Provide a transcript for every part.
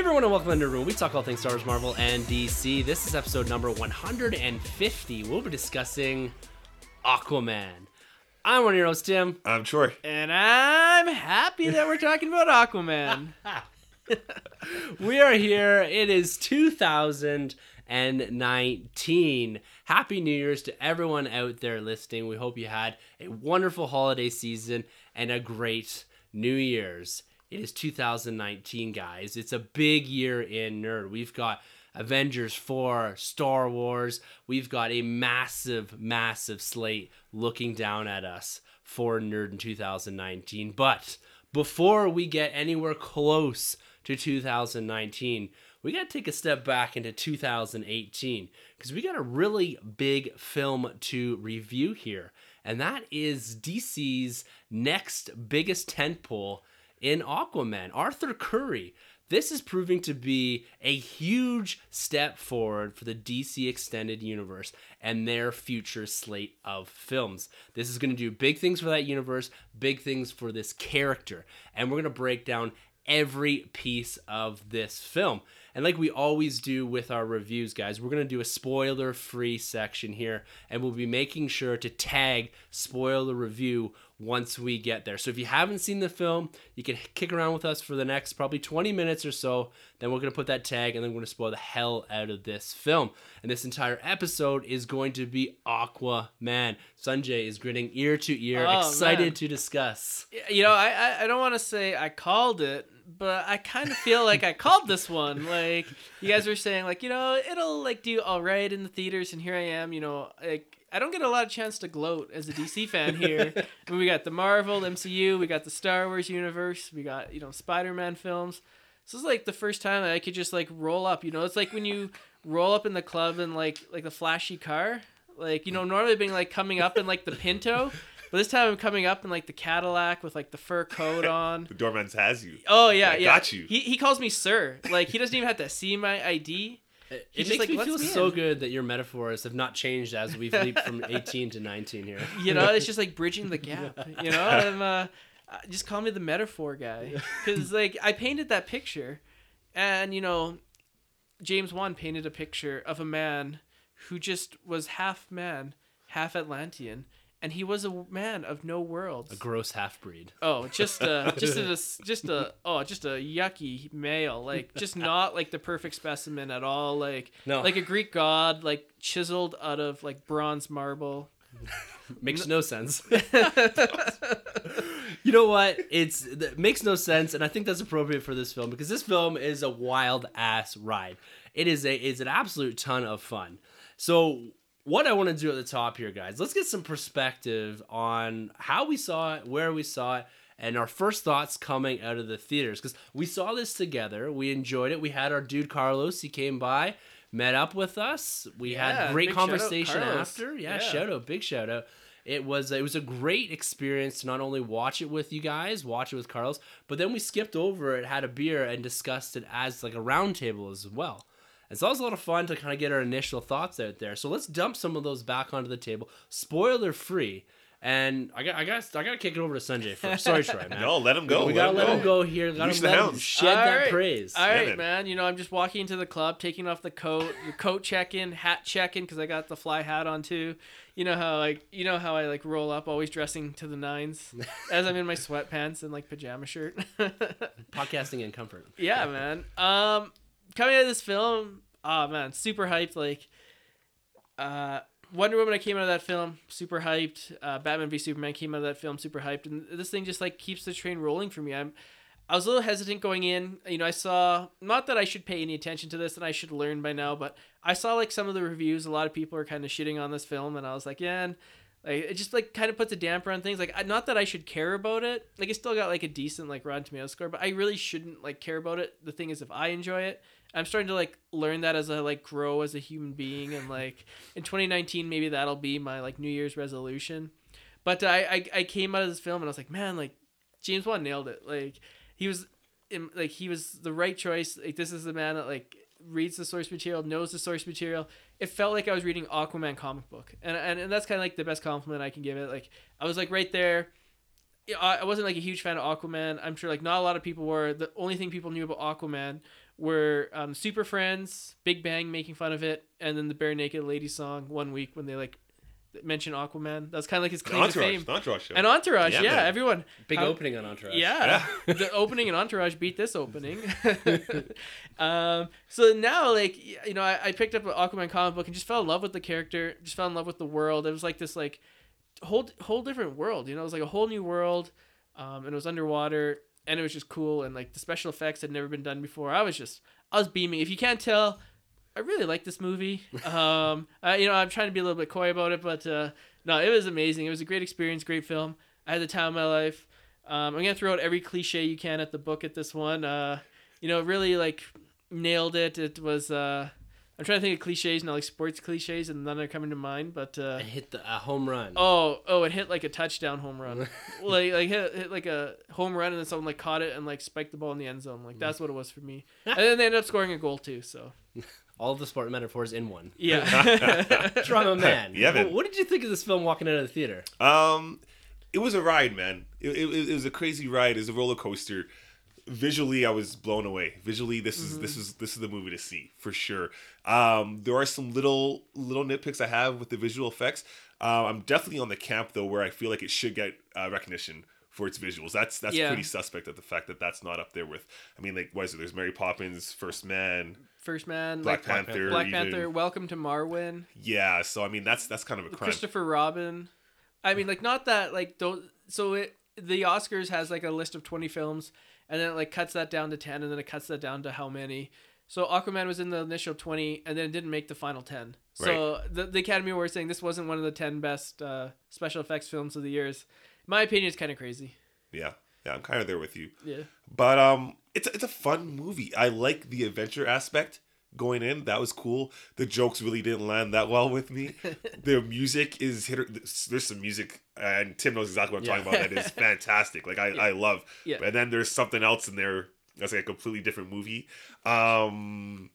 Everyone, and welcome to Nerd Room. We talk all things Star Wars, Marvel, and DC. This is episode number 150. We'll be discussing Aquaman. I'm one of your hosts, Tim. I'm Troy. And I'm happy that we're talking about Aquaman. we are here. It is 2019. Happy New Year's to everyone out there listening. We hope you had a wonderful holiday season and a great New Year's. It is 2019, guys. It's a big year in nerd. We've got Avengers 4, Star Wars. We've got a massive, massive slate looking down at us for nerd in 2019. But before we get anywhere close to 2019, we got to take a step back into 2018 because we got a really big film to review here. And that is DC's next biggest tentpole in Aquaman. Arthur Curry. This is proving to be a huge step forward for the DC Extended Universe and their future slate of films. This is going to do big things for that universe, big things for this character. And we're going to break down every piece of this film. And like we always do with our reviews, guys, we're going to do a spoiler free section here, and we'll be making sure to tag spoiler review once we get there. So if you haven't seen the film, you can kick around with us for the next probably 20 minutes or so. Then we're going to put that tag, and then we're going to spoil the hell out of this film. And this entire episode is going to be Aquaman. Sunjay is grinning ear to ear, Oh, excited man. to discuss. you know, I, I, I don't want to say I called it, but I kind of feel like I called this one. Like, you guys were saying, like, you know, it'll, like, do all right in the theaters, and here I am, you know, like, I don't get a lot of chance to gloat as a DC fan here. I mean, we got the Marvel MCU, we got the Star Wars universe, we got, you know, Spider-Man films. This is like the first time that I could just like roll up. You know, it's like when you roll up in the club and like like the flashy car. Like you know, normally being like coming up in like the Pinto, but this time I'm coming up in like the Cadillac with like the fur coat on. The doorman has you. Oh yeah, I yeah. got you. He he calls me sir. Like he doesn't even have to see my ID. It, it just, makes like, me feel me so in. good that your metaphors have not changed as we've leaped from 18 to 19 here. You know, it's just like bridging the gap. You know, I'm uh, uh, just call me the metaphor guy because like I painted that picture, and you know, James Wan painted a picture of a man who just was half man, half Atlantean, and he was a man of no worlds. A gross half breed. Oh, just a just a just a oh just a yucky male, like just not like the perfect specimen at all, like No. like a Greek god, like chiseled out of like bronze marble. Makes no sense. you know what? It's it makes no sense, and I think that's appropriate for this film because this film is a wild ass ride. It is a it's an absolute ton of fun. So what I want to do at the top here, guys, let's get some perspective on how we saw it, where we saw it, and our first thoughts coming out of the theaters. Because we saw this together, we enjoyed it. We had our dude Carlos. He came by, met up with us. We had Yeah, great shout out, conversation after. Yeah, Yeah. shout out, big shout out. It was it was a great experience to not only watch it with you guys, watch it with Carlos, but then we skipped over it, had a beer, and discussed it as like a roundtable as well. And so it was a lot of fun to kind of get our initial thoughts out there. So let's dump some of those back onto the table, spoiler free. And I got I got I got to kick it over to Sunjay first. Sorry, Troy, man. No, let him go. we gotta let him go. go here. Gotta Unleash the let him hounds. shed All that right. praise. All right, man. man. You know, I'm just walking into the club, taking off the coat, your coat check in, hat check in, because I got the fly hat on too. You know how like you know how I like roll up, always dressing to the nines, as I'm in my sweatpants and like pajama shirt. Podcasting in comfort. yeah, man. Um, coming out of this film, oh man, super hyped. Like, uh, Wonder Woman, I came out of that film super hyped. Uh, Batman v Superman came out of that film super hyped, and this thing just like keeps the train rolling for me. I'm, I was a little hesitant going in. You know, I saw not that I should pay any attention to this and I should learn by now, but I saw like some of the reviews. A lot of people are kind of shitting on this film, and I was like, yeah. And, Like it just like kind of puts a damper on things. Like not that I should care about it. Like it still got like a decent like Rotten Tomatoes score, but I really shouldn't like care about it. The thing is, if I enjoy it, I'm starting to like learn that as I like grow as a human being, and like in 2019 maybe that'll be my like New Year's resolution. But I I, I came out of this film and I was like, man, like James Wan nailed it. Like he was, in, like he was the right choice. Like this is the man that like reads the source material, knows the source material. It felt like I was reading Aquaman comic book, and and, and that's kind of like the best compliment I can give it. Like I was like right there. I wasn't like a huge fan of Aquaman. I'm sure like not a lot of people were. The only thing people knew about Aquaman were um, Super Friends, Big Bang making fun of it, and then the Bare Naked Lady song one week when they like mention Aquaman. That was kind of like his claim to Entourage, fame. the Entourage show. And Entourage, Yeah, yeah, man. everyone. Big How- opening on Entourage. Yeah, the opening and Entourage beat this opening. um, so now, like y- you know, I, I picked up an Aquaman comic book and just fell in love with the character. Just fell in love with the world. It was like this like whole whole different world. You know, it was like a whole new world, um, and it was underwater, and it was just cool. And like the special effects had never been done before. I was just I was beaming. If you can't tell. I really like this movie. Um, I, you know, I'm trying to be a little bit coy about it, but uh, no, it was amazing. It was a great experience, great film. I had the time of my life. Um, I'm gonna throw out every cliche you can at the book at this one. Uh, you know, really like nailed it. It was. Uh, I'm trying to think of cliches, not like sports cliches, and none are coming to mind. But uh, It hit the a home run. oh, oh, it hit like a touchdown home run, like like hit, hit like a home run, and then someone like caught it and like spiked the ball in the end zone. Like that's what it was for me. and then they ended up scoring a goal too. So All the sport metaphors in one. yeah, Drama man. Yeah, man. What, what did you think of this film walking out of the theater? Um, it was a ride, man. It, it, it was a crazy ride. It was a roller coaster. Visually, I was blown away. Visually, this is this is this is the movie to see for sure. Um, there are some little little nitpicks I have with the visual effects. Uh, I'm definitely on the camp though, where I feel like it should get uh, recognition for its visuals. That's that's Yeah. pretty suspect at the fact that that's not up there with. I mean, like, what is it? There's Mary Poppins, First Man, First Man, Black like, Panther, Black even. Panther, Welcome to Marwen. Yeah, so I mean, that's that's kind of a crime. Christopher Robin. I mean, like not that like don't. So it the Oscars has like a list of twenty films, and then it like cuts that down to ten, and then it cuts that down to how many. So Aquaman was in the initial twenty, and then it didn't make the final ten. So the, the Academy were saying this wasn't one of the ten best uh, special effects films of the years. My opinion, it's kind of crazy. Yeah, yeah, I'm kind of there with you. Yeah. But um, it's it's a fun movie. I like the adventure aspect going in. That was cool. The jokes really didn't land that well with me. the music is hit. or- There's some music, and Tim knows exactly what I'm talking about. That is fantastic. Like I, I love. Yeah. And then there's something else in there that's like a completely different movie. Um,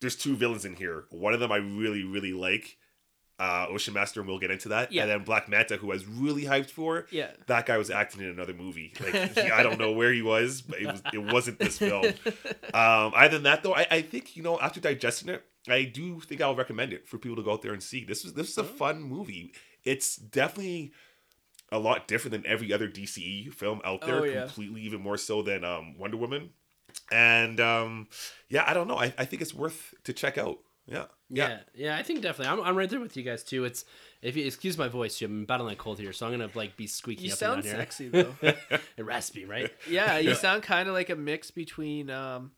there's two villains in here. One of them I really really like. Uh, Ocean Master, and we'll get into that. Yeah. And then Black Manta, who I was really hyped for Yeah. that guy was acting in another movie. Like he, I don't know where he was, but it was it wasn't this film. Um, other than that, though, I, I think you know after digesting it, I do think I'll recommend it for people to go out there and see. This is this is a fun movie. It's definitely a lot different than every other DCE film out there. Oh, yeah. Completely, even more so than um, Wonder Woman. And um, yeah, I don't know. I, I think it's worth to check out. Yeah. Yeah, yeah, I think definitely. I'm, I'm right there with you guys too. It's if you excuse my voice, Jim, I'm battling a cold here, so I'm gonna like be squeaky You up sound and down here. sexy though. And raspy, right? yeah, you sound kind of like a mix between um,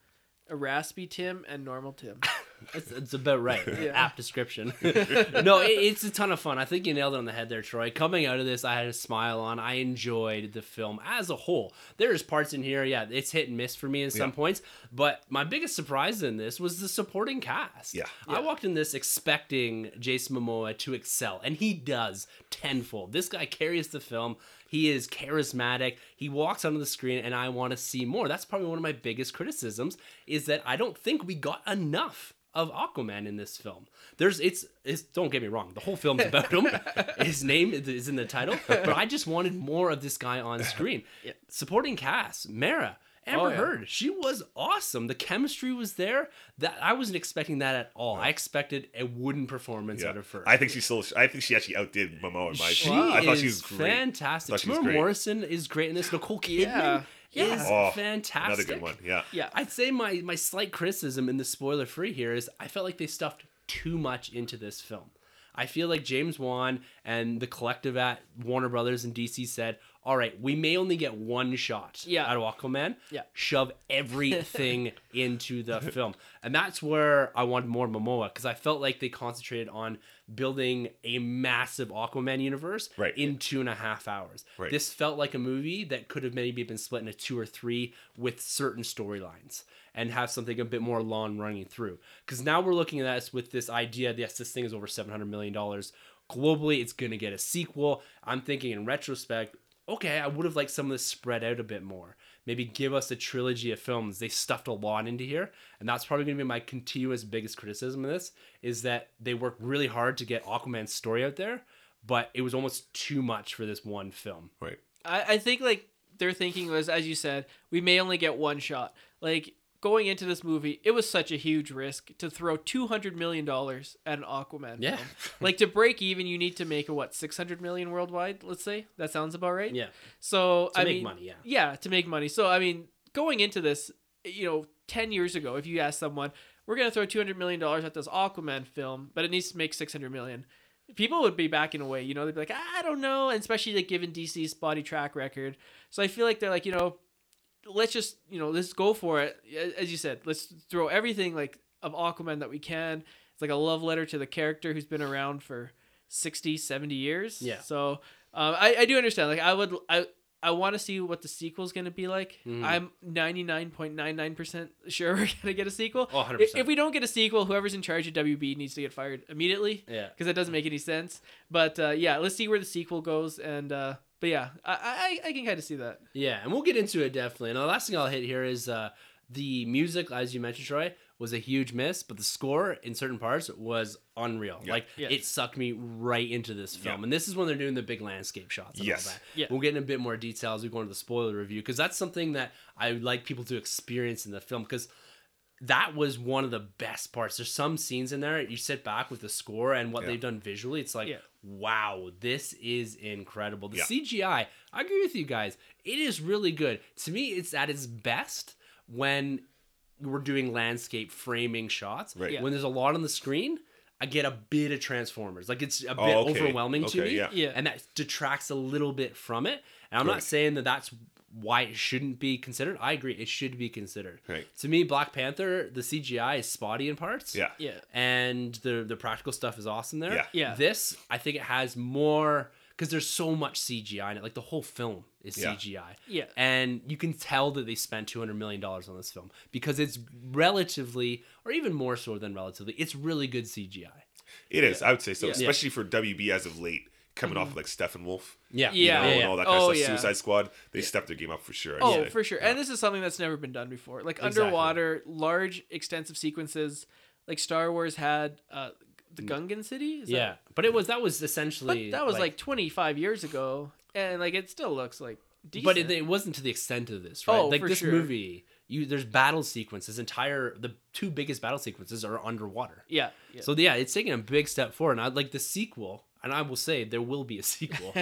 a raspy Tim and normal Tim. It's, it's about right. Yeah. Apt description. no, it, it's a ton of fun. I think you nailed it on the head there, Troy. Coming out of this, I had a smile on. I enjoyed the film as a whole. There's parts in here, yeah, it's hit and miss for me in some Yeah. points. But my biggest surprise in this was the supporting cast. Yeah. I walked in this expecting Jason Momoa to excel, and he does tenfold. This guy carries the film. He is charismatic. He walks onto the screen, and I want to see more. That's probably one of my biggest criticisms is that I don't think we got enough of Aquaman in this film. There's it's it's don't get me wrong, the whole film's about him. His name is- in the title, but I just wanted more of this guy on screen. Supporting cast, Mara, Amber Oh, yeah. Heard, she was awesome. The chemistry was there. That I wasn't expecting that at all. I expected a wooden performance Yeah. out of her. I think she still. I think she actually outdid Momoa in my. she opinion. I thought is she was great. fantastic. Thought she was Temuera. Morrison is great in this. Nicole Kidman Yeah. is Oh, fantastic. Another good one. Yeah. Yeah. I'd say my my slight criticism in the spoiler free here is I felt like they stuffed too much into this film. I feel like James Wan and the collective at Warner Brothers and DC said, all right, we may only get one shot Yeah. out of Aquaman. Yeah. Shove everything into the film. And that's where I wanted more Momoa because I felt like they concentrated on building a massive Aquaman universe Right. in two and a half hours. Right. This felt like a movie that could have maybe been split into two or three with certain storylines and have something a bit more long running through. Because now we're looking at this with this idea yes, this thing is over $700 million. Globally, it's going to get a sequel. I'm thinking in retrospect, okay, I would have liked some of this spread out a bit more. Maybe give us a trilogy of films. They stuffed a lot into here, and that's probably going to be my continuous biggest criticism of this is that they worked really hard to get Aquaman's story out there, but it was almost too much for this one film. Right. I, I think like their thinking was, as you said, we may only get one shot. Like going into this movie, it was such a huge risk to throw two hundred million dollars at an Aquaman. Yeah. film. like to break even, you need to make a what six hundred million worldwide. Let's say that sounds about right. Yeah. So To I make mean, money, yeah. Yeah, to make money. So I mean, going into this, you know, ten years ago, if you asked someone, we're gonna throw two hundred million dollars at this Aquaman film, but it needs to make six hundred million. People would be backing away, you know. They'd be like, I don't know, and especially like given DC's spotty track record. So I feel like they're like, you know, let's just, you know, let's go for it. As you said, let's throw everything like of Aquaman that we can. It's like a love letter to the character who's been around for 60, 70 years. Yeah. So um, I, I do understand. Like I would, I, I want to see what the sequel's going to be like. Mhm. I'm 99.99% sure we're going to get a sequel. Oh, 100%. If, if we don't get a sequel, whoever's in charge of WB needs to get fired immediately Yeah. because that doesn't make any sense. But uh, yeah, let's see where the sequel goes. And uh, but yeah, I, I I can kind of see that. Yeah, and we'll get into it definitely. And the last thing I'll hit here is uh, the music, as you mentioned, Troy, was a huge miss, but the score in certain parts was unreal. Yeah. Like Yeah. it sucked me right into this film. Yeah. And this is when they're doing the big landscape shots. And Yes. all that. Yeah. We'll get in a bit more detail as we go into the spoiler review because that's something that I would like people to experience in the film because that was one of the best parts. There's some scenes in there you sit back with the score and what Yeah. they've done visually. It's like, Yeah. Wow, this is incredible. The Yeah. CGI, I agree with you guys. It is really good. To me, it's at its best when we're doing landscape framing shots. Right. Yeah. When there's a lot on the screen, I get a bit of Transformers. Like it's a bit Oh, okay. overwhelming to me. yeah. Yeah. And that detracts a little bit from it. And I'm not saying that that's why it shouldn't be considered. I agree. It should be considered. Right. To me, Black Panther, the CGI is spotty in parts. Yeah. Yeah. And the the practical stuff is awesome there. Yeah. Yeah. This, I think it has more because there's so much CGI in it. Like the whole film is Yeah. CGI. Yeah. And you can tell that they spent $200 million on this film because it's relatively, or even more so than relatively, it's really good CGI. It is. I would say so, Yeah. especially for WB as of late, coming off of like Steppenwolf. Yeah. Mm-hmm. Yeah. know, Yeah. and all that kind Oh, of stuff. yeah. Suicide Squad, they stepped their game up for sure. I'd Oh, say. for sure. And this is something that's never been done before. Like Exactly. underwater, large, extensive sequences. Like Star Wars had uh, the Gungan city. Is that- Yeah. But it was, that was but essentially. that was like, 25 years ago, and like it still looks like decent. But it, it wasn't to the extent of this, right? Oh, like for this sure. movie, you there's battle sequences. Entire the two biggest battle sequences are underwater. yeah, yeah. So yeah, it's taking a big step forward. And I'd like the sequel, and I will say there will be a sequel.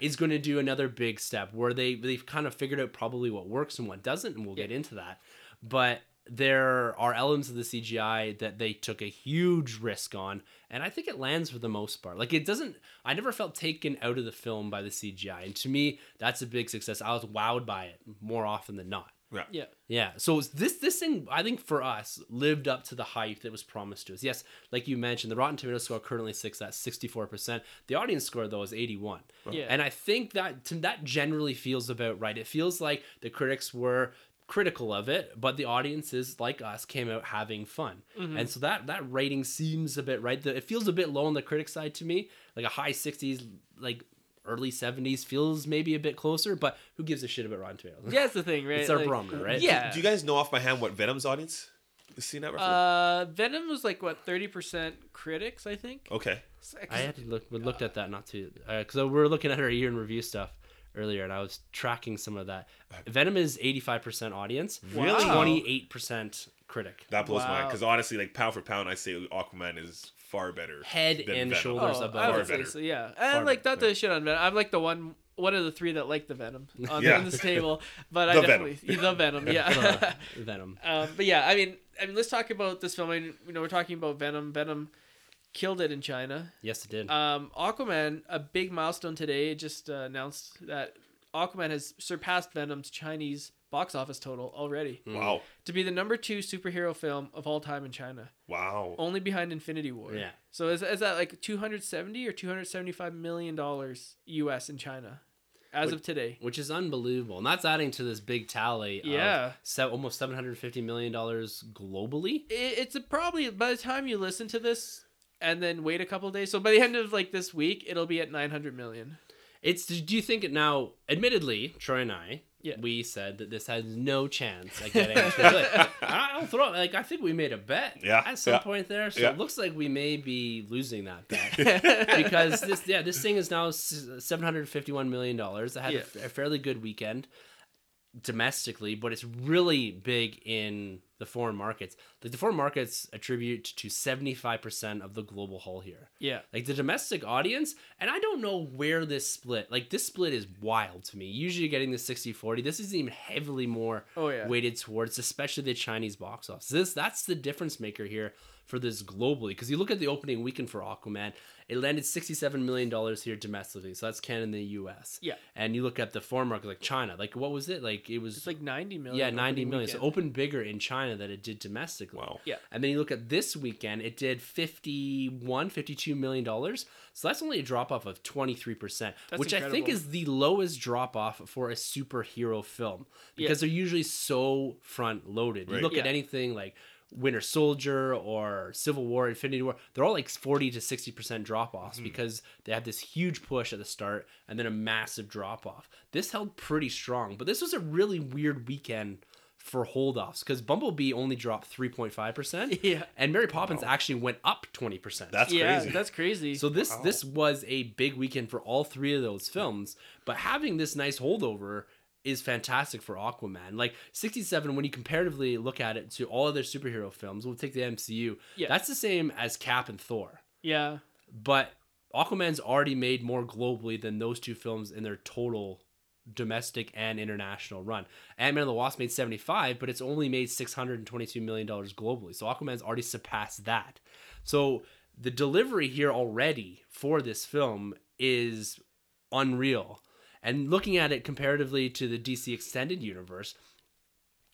is going to do another big step where they they've kind of figured out probably what works and what doesn't, and we'll get into that. But there are elements of the CGI that they took a huge risk on, and I think it lands for the most part. Like it doesn't. I never felt taken out of the film by the CGI, and to me, that's a big success. I was wowed by it more often than not. Yeah. yeah. Yeah. So this this thing I think for us lived up to the hype that was promised to us. Yes, like you mentioned, the Rotten Tomatoes score currently six at sixty four percent. The audience score though is eighty one. Yeah. And I think that to, that generally feels about right. It feels like the critics were critical of it, but the audiences like us came out having fun. Mm-hmm. And so that that rating seems a bit right. The, it feels a bit low on the critic side to me, like a high sixties, like early seventies feels maybe a bit closer. But who gives a shit about Rotten Tomatoes? Yeah, that's the thing, right? It's our Like, barometer, right? Yeah. Do you guys know off by hand what Venom's audience is seen at roughly? Uh, Venom was like what 30% critics, I think. okay. Uh, I had to look. We looked at that not too uh, because we were looking at our year in review stuff earlier, and I was tracking some of that. Uh, Venom is eighty five percent audience, Really? twenty eight percent critic. That blows my mind because honestly, like pound for pound, I say Aquaman is far better. Head than and Venom. shoulders Oh, above. I Far would say better. so, yeah. Far And like not better. to shit on Venom. I'm like the one one of the three that like the Venom on, Yeah. this table, but I The definitely the Venom, yeah. Uh, Venom. um, but yeah, I mean, I mean, let's talk about this film. I mean, you know, we're talking about Venom. Venom killed it in China. Yes, it did. Um, Aquaman, a big milestone today. Just uh, announced that Aquaman has surpassed Venom's Chinese box office total already mm. Wow. to be the number two superhero film of all time in China, Wow. only behind Infinity War. Yeah. So is, is that like 270 or 275 million dollars US in China as of today? which is unbelievable. And that's adding to this big tally Yeah. of se- almost $750 million globally. It, it's a probably by the time you listen to this and then wait a couple days. So by the end of like this week, it'll be at 900 million. It's do you think it now admittedly, Troy and I, Yeah. we said that this has no chance at getting to I'll throw like I think we made a bet Yeah, at some yeah, point there. So yeah. it looks like we may be losing that bet. because this yeah this thing is now seven hundred fifty one million dollars. It had Yeah. a, a fairly good weekend domestically, but it's really big in the foreign markets. Like the foreign markets attribute to seventy five percent of the global haul here. Yeah. Like the domestic audience, and I don't know where this split. Like this split is wild to me. Usually you're getting the 60-40. This is even heavily more Oh, yeah. weighted towards especially the Chinese box office. This that's the difference maker here for this globally because you look at the opening weekend for Aquaman, it landed 67 million dollars here domestically. So that's Canada and the US. Yeah. And you look at the foreign market like China, like what was it? Like it was It's like 90 million. yeah, 90 opening million. So weekend. opened bigger in China than it did domestically. Wow. Yeah. And then you look at this weekend, it did 51, 52 million dollars. So that's only a drop off of 23%, That's which I think is the lowest drop off for a superhero film because they're usually so front loaded. You Right. look at anything like Winter Soldier or Civil War, Infinity War, they're all like 40 to 60% drop offs because they had this huge push at the start and then a massive drop off. This held pretty strong, but this was a really weird weekend for hold offs because Bumblebee only dropped 3.5%. Yeah. And Mary Poppins actually went up 20%. That's yeah, crazy. that's crazy. so this Wow. this was a big weekend for all three of those films, but having this nice holdover is fantastic for Aquaman. Like 67 when you comparatively look at it to all other superhero films, we'll take the MCU. Yeah. That's the same as Cap and Thor. yeah. But Aquaman's already made more globally than those two films in their total domestic and international run. Ant-Man and the Wasp made 75, but it's only made 622 million dollars globally. So Aquaman's already surpassed that. So the delivery here already for this film is unreal. And looking at it comparatively to the DC extended universe,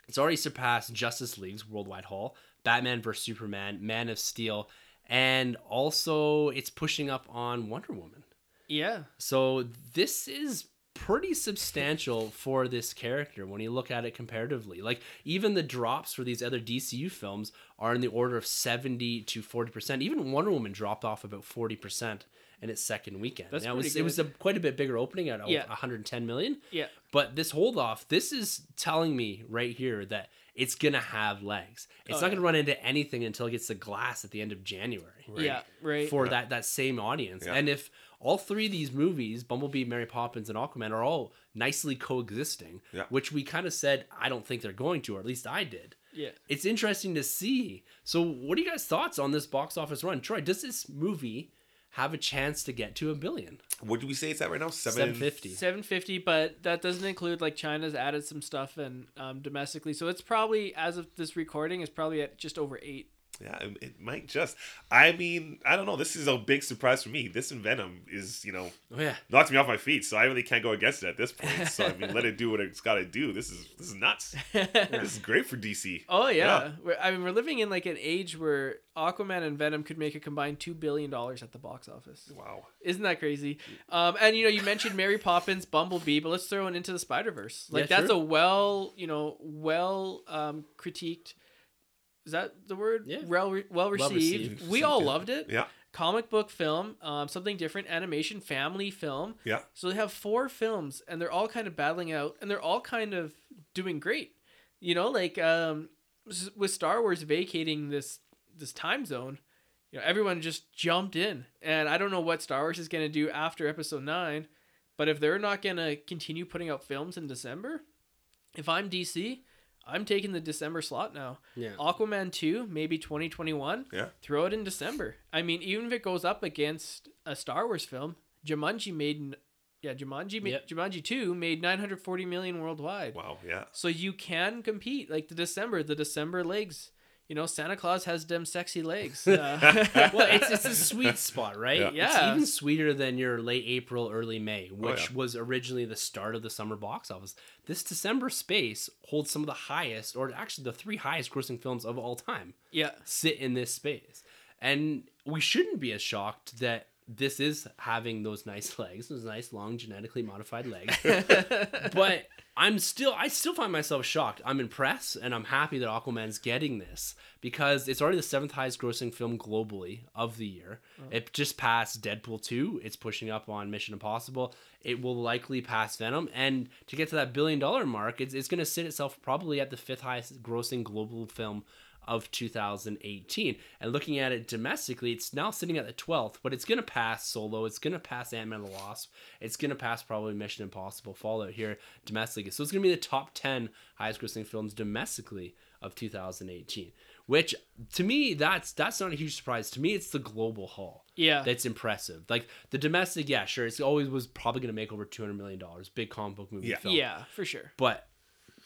it's already surpassed Justice League's worldwide haul, Batman vs Superman, Man of Steel, and also it's pushing up on Wonder Woman. Yeah. So this is pretty substantial for this character when you look at it comparatively. Like even the drops for these other DCU films are in the order of 70 to 40%. Even Wonder Woman dropped off about 40% in its second weekend. That's now, it was pretty it was a quite a bit bigger opening at Yeah. 110 million. Yeah. But this hold off, this is telling me right here that it's gonna have legs. It's Oh, not yeah. gonna run into anything until it gets the glass at the end of January Yeah. Right. for that that same audience. Yeah. And if all three of these movies, Bumblebee, Mary Poppins, and Aquaman, are all nicely coexisting, Yeah. which we kind of said I don't think they're going to, or at least I did. yeah. It's interesting to see. So, what are you guys' thoughts on this box office run? Troy, does this movie have a chance to get to a billion? What do we say it's at right now? 750. 750 but that doesn't include like china's added some stuff and um, domestically so it's probably as of this recording is probably at just over eight Yeah, it, it might just. I mean, I don't know. This is a big surprise for me. This and Venom is, you know, Oh yeah. knocks me off my feet. So I really can't go against it at this point. So I mean, let it do what it's got to do. This is this is nuts. This is great for DC. oh yeah, Yeah. I mean we're living in like an age where aquaman and venom could make a combined $2 billion at the box office Wow. isn't that crazy um, and you know you mentioned mary poppins bumblebee but let's throw it into the spider-verse like Yeah, that's sure. a well you know well um, critiqued is that the word Yeah. well, re- well received received. we all Yeah. loved it Yeah. comic book film, um, something different, animation, family film. Yeah. So they have four films, and they're all kind of battling out, and they're all kind of doing great. You know, like um, with Star Wars vacating this this time zone, you know, everyone just jumped in, and I don't know what Star Wars is gonna do after Episode Nine, but if they're not gonna continue putting out films in December, if I'm DC. I'm taking the December slot now. Yeah. Aquaman 2, maybe 2021 Yeah. throw it in December. I mean, even if it goes up against a Star Wars film, Jumanji made, n- yeah, Jumanji, ma- Yep. Jumanji two made nine hundred forty million worldwide. Wow. Yeah. So you can compete like the December, the December legs. You know, Santa Claus has them sexy legs. Uh, well, it's it's a sweet spot, right? Yeah. It's even sweeter than your late April, early May, which yeah. was originally the start of the summer box office. This December space holds some of the highest, or actually the three highest grossing films of all time yeah. sit in this space. And we shouldn't be as shocked that this is having those nice legs, those nice long genetically modified legs. but I'm still I still find myself shocked. I'm impressed and I'm happy that Aquaman's getting this because it's already the seventh highest grossing film globally of the year. Oh. It just passed Deadpool 2. It's pushing up on Mission Impossible. It will likely pass Venom. And to get to that billion dollar mark, it's, it's going to sit itself probably at the fifth highest grossing global film of 2018. And looking at it domestically, it's now sitting at the 12th, but it's going to pass Solo. It's going to pass Ant-Man and the Wasp. It's going to pass probably Mission Impossible Fallout here domestically. So it's going to be the top 10 highest grossing films domestically of 2018, which to me, that's that's not a huge surprise. To me, it's the global haul Yeah. that's impressive. Like the domestic, yeah, sure, it's always was probably going to make over $200 million. Big comic book movie Yeah. film. yeah, for sure. But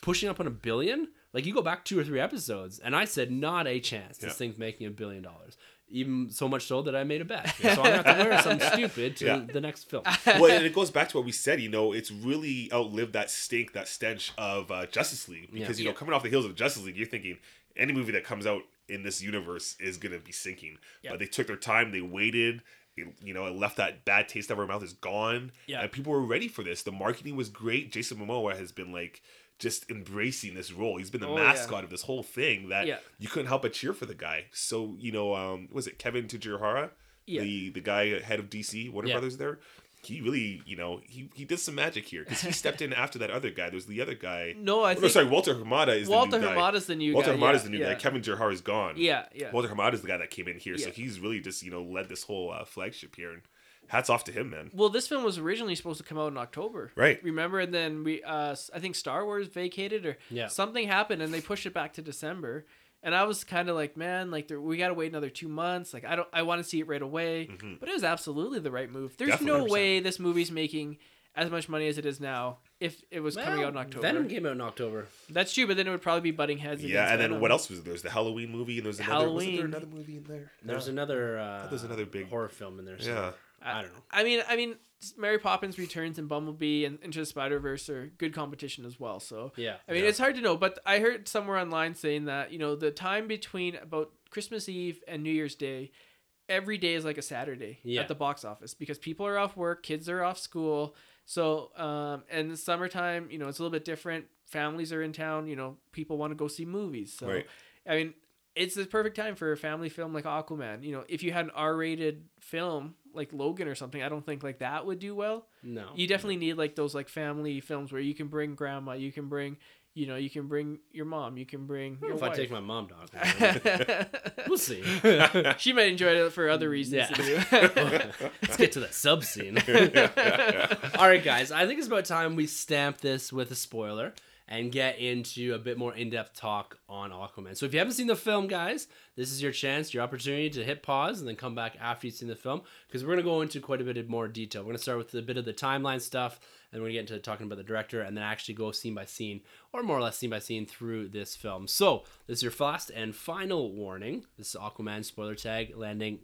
pushing up on a billion, like you go back two or three episodes, and I said not a chance. This Yeah. thing's making a billion dollars. Even so much so that I made a bet. So I'm gonna have to wear something stupid to Yeah. the next film. well, and it goes back to what we said. You know, it's really outlived that stink, that stench of uh, Justice League. Because you know, Yeah. coming off the heels of Justice League, you're thinking any movie that comes out in this universe is gonna be sinking. Yeah. But they took their time. They waited. It, you know, it left that bad taste of our mouth is gone. Yeah. And people were ready for this. The marketing was great. Jason Momoa has been like just embracing this role. He's been the Oh, yeah. mascot of this whole thing that Yeah. you couldn't help but cheer for the guy. So, you know, um, was it Kevin Tsujihara? Yeah. The the guy head of DC, Warner Yeah. Brothers there? He really, you know, he, he did some magic here because he stepped in after that other guy. There was the other guy. No, I Oh, no, sorry, Walter Hamada is Walter the new guy. Hamada's the new Walter guy. Hamada's yeah, the new yeah. guy. Kevin Gerhard is gone. Yeah, yeah. Walter Hamada's the guy that came in here, so he's really just you know led this whole uh, flagship here, and hats off to him, man. Well, this film was originally supposed to come out in October. Right. Remember, and then we, uh, s- I think Star Wars vacated or Yeah. something happened, and they pushed it back to December. And I was kind of like, man, like we got to wait another two months. Like I don't, I want to see it right away. But it was absolutely the right move. There's no Definitely. way this movie's making as much money as it is now if it was coming out in Well, October. Venom came out in October. That's true, but then it would probably be butting heads. Yeah, against and then Venom. what else was there? There was the Halloween movie, and there was another. Wasn't there another movie in there? There's another. Uh, there's another big- horror film in there. Yeah. Somewhere. I don't know. I mean, I mean, Mary Poppins Returns and Bumblebee and Into the Spider Verse are good competition as well. So Yeah. I mean, Yeah. it's hard to know, but I heard somewhere online saying that you know the time between about Christmas Eve and New Year's Day, every day is like a Saturday Yeah. at the box office because people are off work, kids are off school. So um, and the summertime, you know, it's a little bit different. Families are in town. You know, people want to go see movies. So Right. I mean, it's the perfect time for a family film like Aquaman. You know, if you had an R-rated film like Logan or something, I don't think like that would do well. No. You definitely need like those like family films where you can bring grandma, you can bring, you know, you can bring your mom, you can bring I your if I take my mom dog. we'll see. she might enjoy it for other reasons. Yeah. Let's get to that sub scene. All right, guys. I think it's about time we stamp this with a spoiler and get into a bit more in-depth talk on Aquaman. So if you haven't seen the film, guys, this is your chance, your opportunity to hit pause and then come back after you've seen the film because we're going to go into quite a bit more detail. We're going to start with a bit of the timeline stuff and we're going to get into talking about the director and then actually go scene by scene or more or less scene by scene through this film. So this is your last and final warning. This is Aquaman spoiler tag landing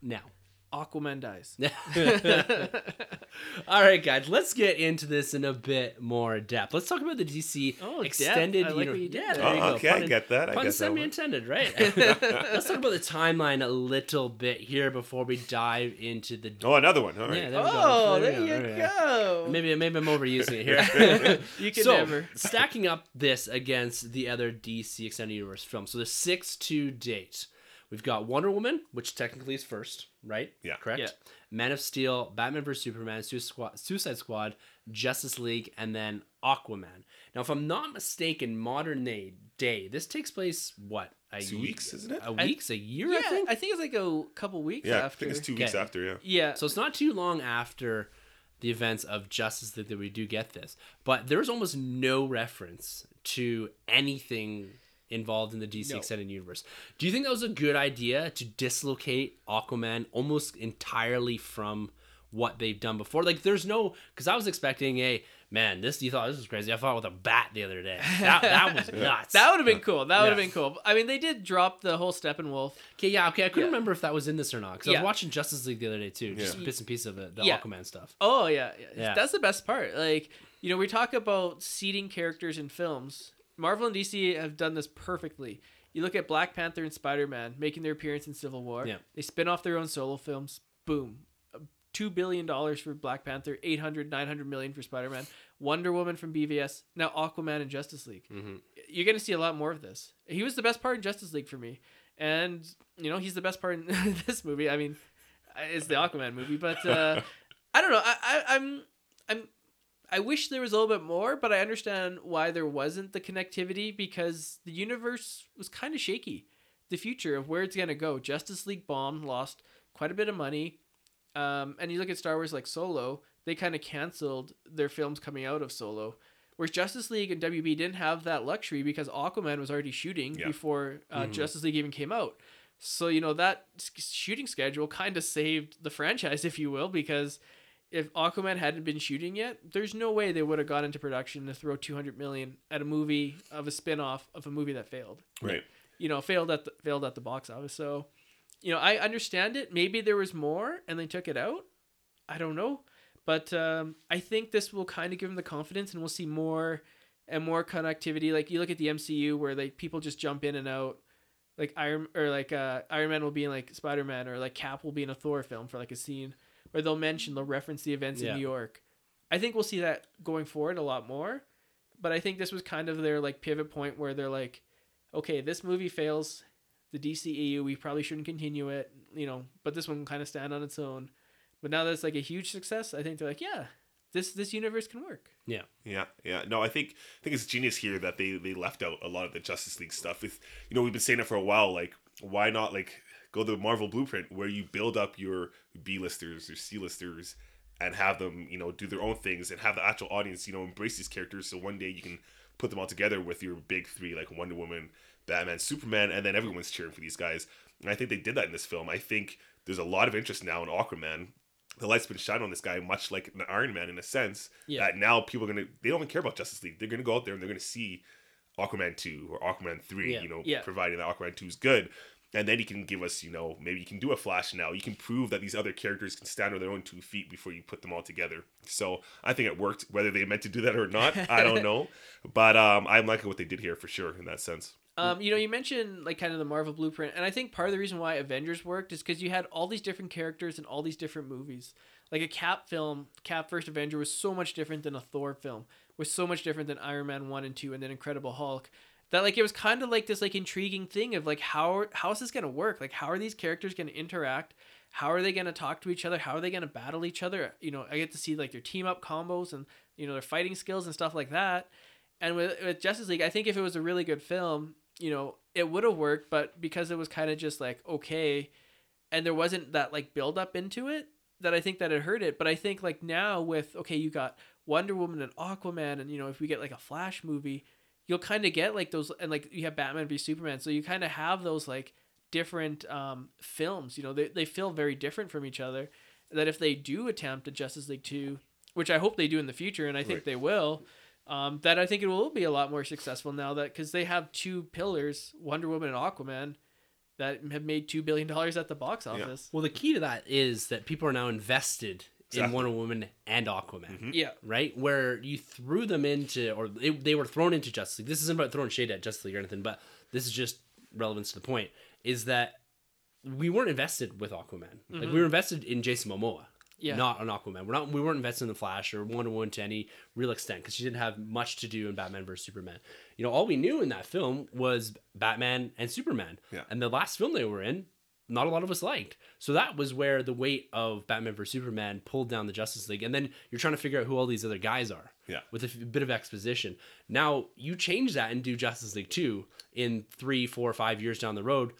now. Aquaman dies. All right, guys, let's get into this in a bit more depth. Let's talk about the DC Oh, depth. extended I like what you did yeah, there. Oh, there you Oh, go. okay, I Pun in- get that. I Pun get that one. semi-intended, right? let's talk about the timeline a little bit here before we dive into the. Oh, another one. All right. Yeah, there we go. Oh, we there you we go. Maybe maybe I'm overusing it here. You can so, never. stacking up this against the other DC extended universe films. So the six to date, we've got Wonder Woman, which technically is first, right? Yeah. Correct. Yeah. Man of Steel, Batman vs Superman, Suicide Squad, Justice League, and then Aquaman. Now, if I'm not mistaken, modern day, day this takes place what a Two ye- weeks, isn't it? A weeks, a year, Yeah, I think. I think it's like a couple weeks Yeah, I think it's two weeks Okay. after. Yeah. Yeah. So it's not too long after the events of Justice League that we do get this, but there's almost no reference to anything involved in the DC No. extended universe. Do you think that was a good idea to dislocate Aquaman almost entirely from what they've done before? Like, there's no because I was expecting a man, this you thought this was crazy. I fought with a bat the other day. That, that was nuts. That would have been cool. That would have Yeah. been cool. I mean, they did drop the whole Steppenwolf. okay, yeah, okay. I couldn't Yeah. remember if that was in this or not because I was watching Justice League the other day too, just Yeah. bits and pieces of it, the Yeah. Aquaman stuff. Oh yeah, yeah, Yeah. that's the best part. Like you know, we talk about seeding characters in films. Marvel and DC have done this perfectly. You look at Black Panther and Spider Man making their appearance in Civil War. Yeah. They spin off their own solo films. Boom. Two billion dollars for Black Panther, 800, 900 million for Spider Man, Wonder Woman from BVS, now Aquaman and Justice League. Mhm. You're gonna see a lot more of this. He was the best part in Justice League for me, and you know he's the best part in this movie. I mean, it's the Aquaman movie, but uh, I don't know. I, I I'm I'm I wish there was a little bit more, but I understand why there wasn't the connectivity because the universe was kind of shaky. The future of where it's gonna go. Justice League bombed, lost quite a bit of money, um, and you look at Star Wars like Solo, they kind of canceled their films coming out of Solo. Whereas Justice League and WB didn't have that luxury because Aquaman was already shooting Yeah. before uh, Mhm. Justice League even came out. So you know that s- shooting schedule kind of saved the franchise, if you will, because if Aquaman hadn't been shooting yet, there's no way they would have gone into production to throw 200 million at a movie of a spin-off of a movie that failed. Right. You know, failed at the failed at the box office. So, you know, I understand it. Maybe there was more and they took it out. I don't know, but um, I think this will kind of give them the confidence, and we'll see more and more connectivity. Like you look at the MCU, where like people just jump in and out. Like Iron or like uh, Iron Man will be in like Spider Man, or like Cap will be in a Thor film for like a scene, where they'll mention they'll reference the events Yeah. in New York. I think we'll see that going forward a lot more, but I think this was kind of their like pivot point where they're like, okay, this movie fails, the DCEU, we probably shouldn't continue it, you know, but this one can kind of stand on its own. But now that it's like a huge success, I think they're like, yeah, this this universe can work. Yeah. Yeah, yeah. No, I think I think it's genius here that they they left out a lot of the Justice League stuff. With you know, we've been saying it for a while. Like, why not like go the Marvel blueprint where you build up your B listers your C listers and have them you know do their own things and have the actual audience you know embrace these characters. So one day you can put them all together with your big three like Wonder Woman, Batman, Superman, and then everyone's cheering for these guys. And I think they did that in this film. I think there's a lot of interest now in Aquaman. The light's been shined on this guy, much like an Iron Man in a sense. Yeah. That now people are gonna they don't even care about Justice League. They're gonna go out there and they're gonna see Aquaman two or Aquaman three. Yeah. You know, Yeah. providing that Aquaman two is good. And then you can give us, you know, maybe you can do a Flash now. You can prove that these other characters can stand on their own two feet before you put them all together. So I think it worked. Whether they meant to do that or not, I don't know. But um, I'm liking what they did here for sure in that sense. Um, you know, you mentioned like kind of the Marvel blueprint, and I think part of the reason why Avengers worked is because you had all these different characters in all these different movies. Like a Cap film, Cap First Avenger was so much different than a Thor film, was so much different than Iron Man one and two, and then Incredible Hulk. That like it was kind of like this like intriguing thing of like how how is this gonna work? Like how are these characters gonna interact? How are they gonna talk to each other? How are they gonna battle each other? You know, I get to see like their team up combos and you know their fighting skills and stuff like that. And with, with Justice League, I think if it was a really good film, you know, it would have worked, but because it was kind of just like okay, and there wasn't that like build up into it, that I think that it hurt it. But I think like now with okay, you got Wonder Woman and Aquaman, and you know if we get like a Flash movie, you'll kind of get like those, and like you have Batman v Superman, so you kind of have those like different um, films. You know, they they feel very different from each other. That if they do attempt a Justice League two, which I hope they do in the future, and I think Right. they will. Um, that I think it will be a lot more successful now that because they have two pillars, Wonder Woman and Aquaman, that have made two billion dollars at the box office. Well, the key to that is that people are now invested in Wonder Woman and Aquaman. Mm-hmm. Yeah, right? Where you threw them into, or they, they were thrown into Justice League. This isn't about throwing shade at Justice League or anything, but this is just relevance to the point. Is that we weren't invested with Aquaman. Like we mm-hmm. were invested in Jason Momoa, Yeah. not on Aquaman. We're not. We weren't invested in the Flash or Wonder Woman to any real extent because she didn't have much to do in Batman vs Superman. You know, all we knew in that film was Batman and Superman. Yeah. And the last film they were in, not a lot of us liked. So that was where the weight of Batman vs Superman pulled down the Justice League. And then you're trying to figure out who all these other guys are. Yeah. With a f- bit of exposition. Now you change that and do Justice League 2 in three, four, five years down the road.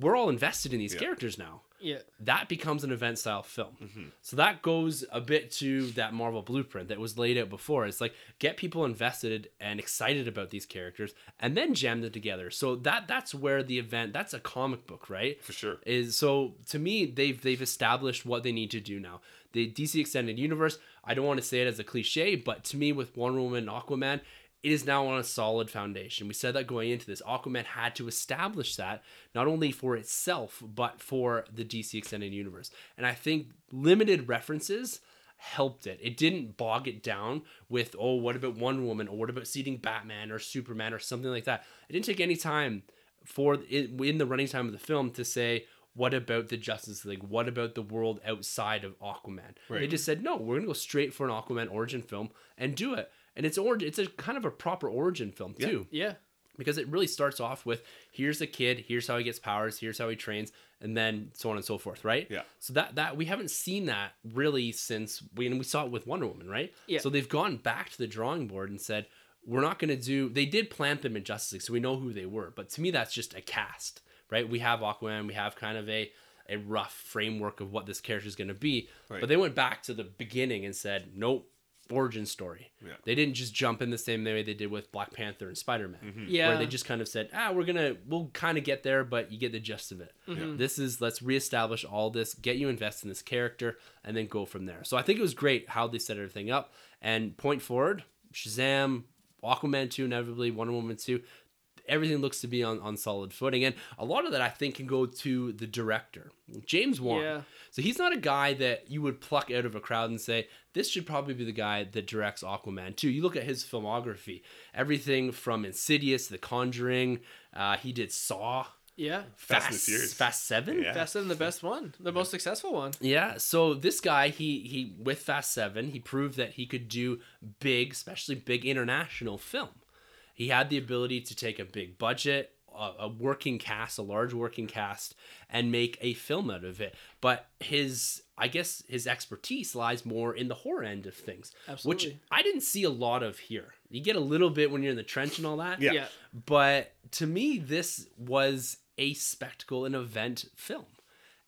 We're all invested in these Yeah. characters now Yeah. that becomes an event style film. Mhm. So that goes a bit to that Marvel blueprint that was laid out before. It's like get people invested and excited about these characters and then jam them together. So that that's where the event that's a comic book, right? for sure. Is so to me they've they've established what they need to do now. The DC extended universe, I don't want to say it as a cliche, but to me with Wonder Woman and Aquaman, it is now on a solid foundation. We said that going into this. Aquaman had to establish that not only for itself, but for the DC Extended Universe. And I think limited references helped it. It didn't bog it down with, oh, what about Wonder Woman or what about seating Batman or Superman or something like that. It didn't take any time for in, in the running time of the film to say, what about the Justice League? What about the world outside of Aquaman? They just said, no, we're gonna go straight for an Aquaman origin film and do it. And it's origin. It's a kind of a proper origin film Yeah. too, Yeah. because it really starts off with here's a kid, here's how he gets powers, here's how he trains, and then so on and so forth, right? Yeah. So that that we haven't seen that really since we and we saw it with Wonder Woman, right? Yeah. So they've gone back to the drawing board and said we're not going to do. They did plant them in Justice League, so we know who they were. But to me, that's just a cast, right? We have Aquaman, we have kind of a a rough framework of what this character is going to be. Right. But they went back to the beginning and said, nope, origin story. Yeah. They didn't just jump in the same way they did with Black Panther and Spider Man Mm-hmm. Yeah. where they just kind of said, ah, we're gonna, we'll kind of get there, but you get the gist of it. Mhm. This is let's reestablish all this, get you invested in this character, and then go from there. So I think it was great how they set everything up. And point forward, Shazam, Aquaman two, inevitably Wonder Woman two, everything looks to be on on solid footing. And a lot of that I think can go to the director, James Wan. Yeah. So he's not a guy that you would pluck out of a crowd and say, this should probably be the guy that directs Aquaman too. You look at his filmography, everything from Insidious, The Conjuring, uh, he did Saw, Yeah. Fast and the Furious. Fast 7. Yeah. Fast and the best one, the most successful one. Yeah, so this guy, he he with Fast Seven, he proved that he could do big, especially big international film. He had the ability to take a big budget, a, a working cast, a large working cast, and make a film out of it. But his, I guess, his expertise lies more in the horror end of things, which I didn't see a lot of here. You get a little bit when you're in the trench and all that. Yeah. yeah. But to me, this was a spectacle, an event film.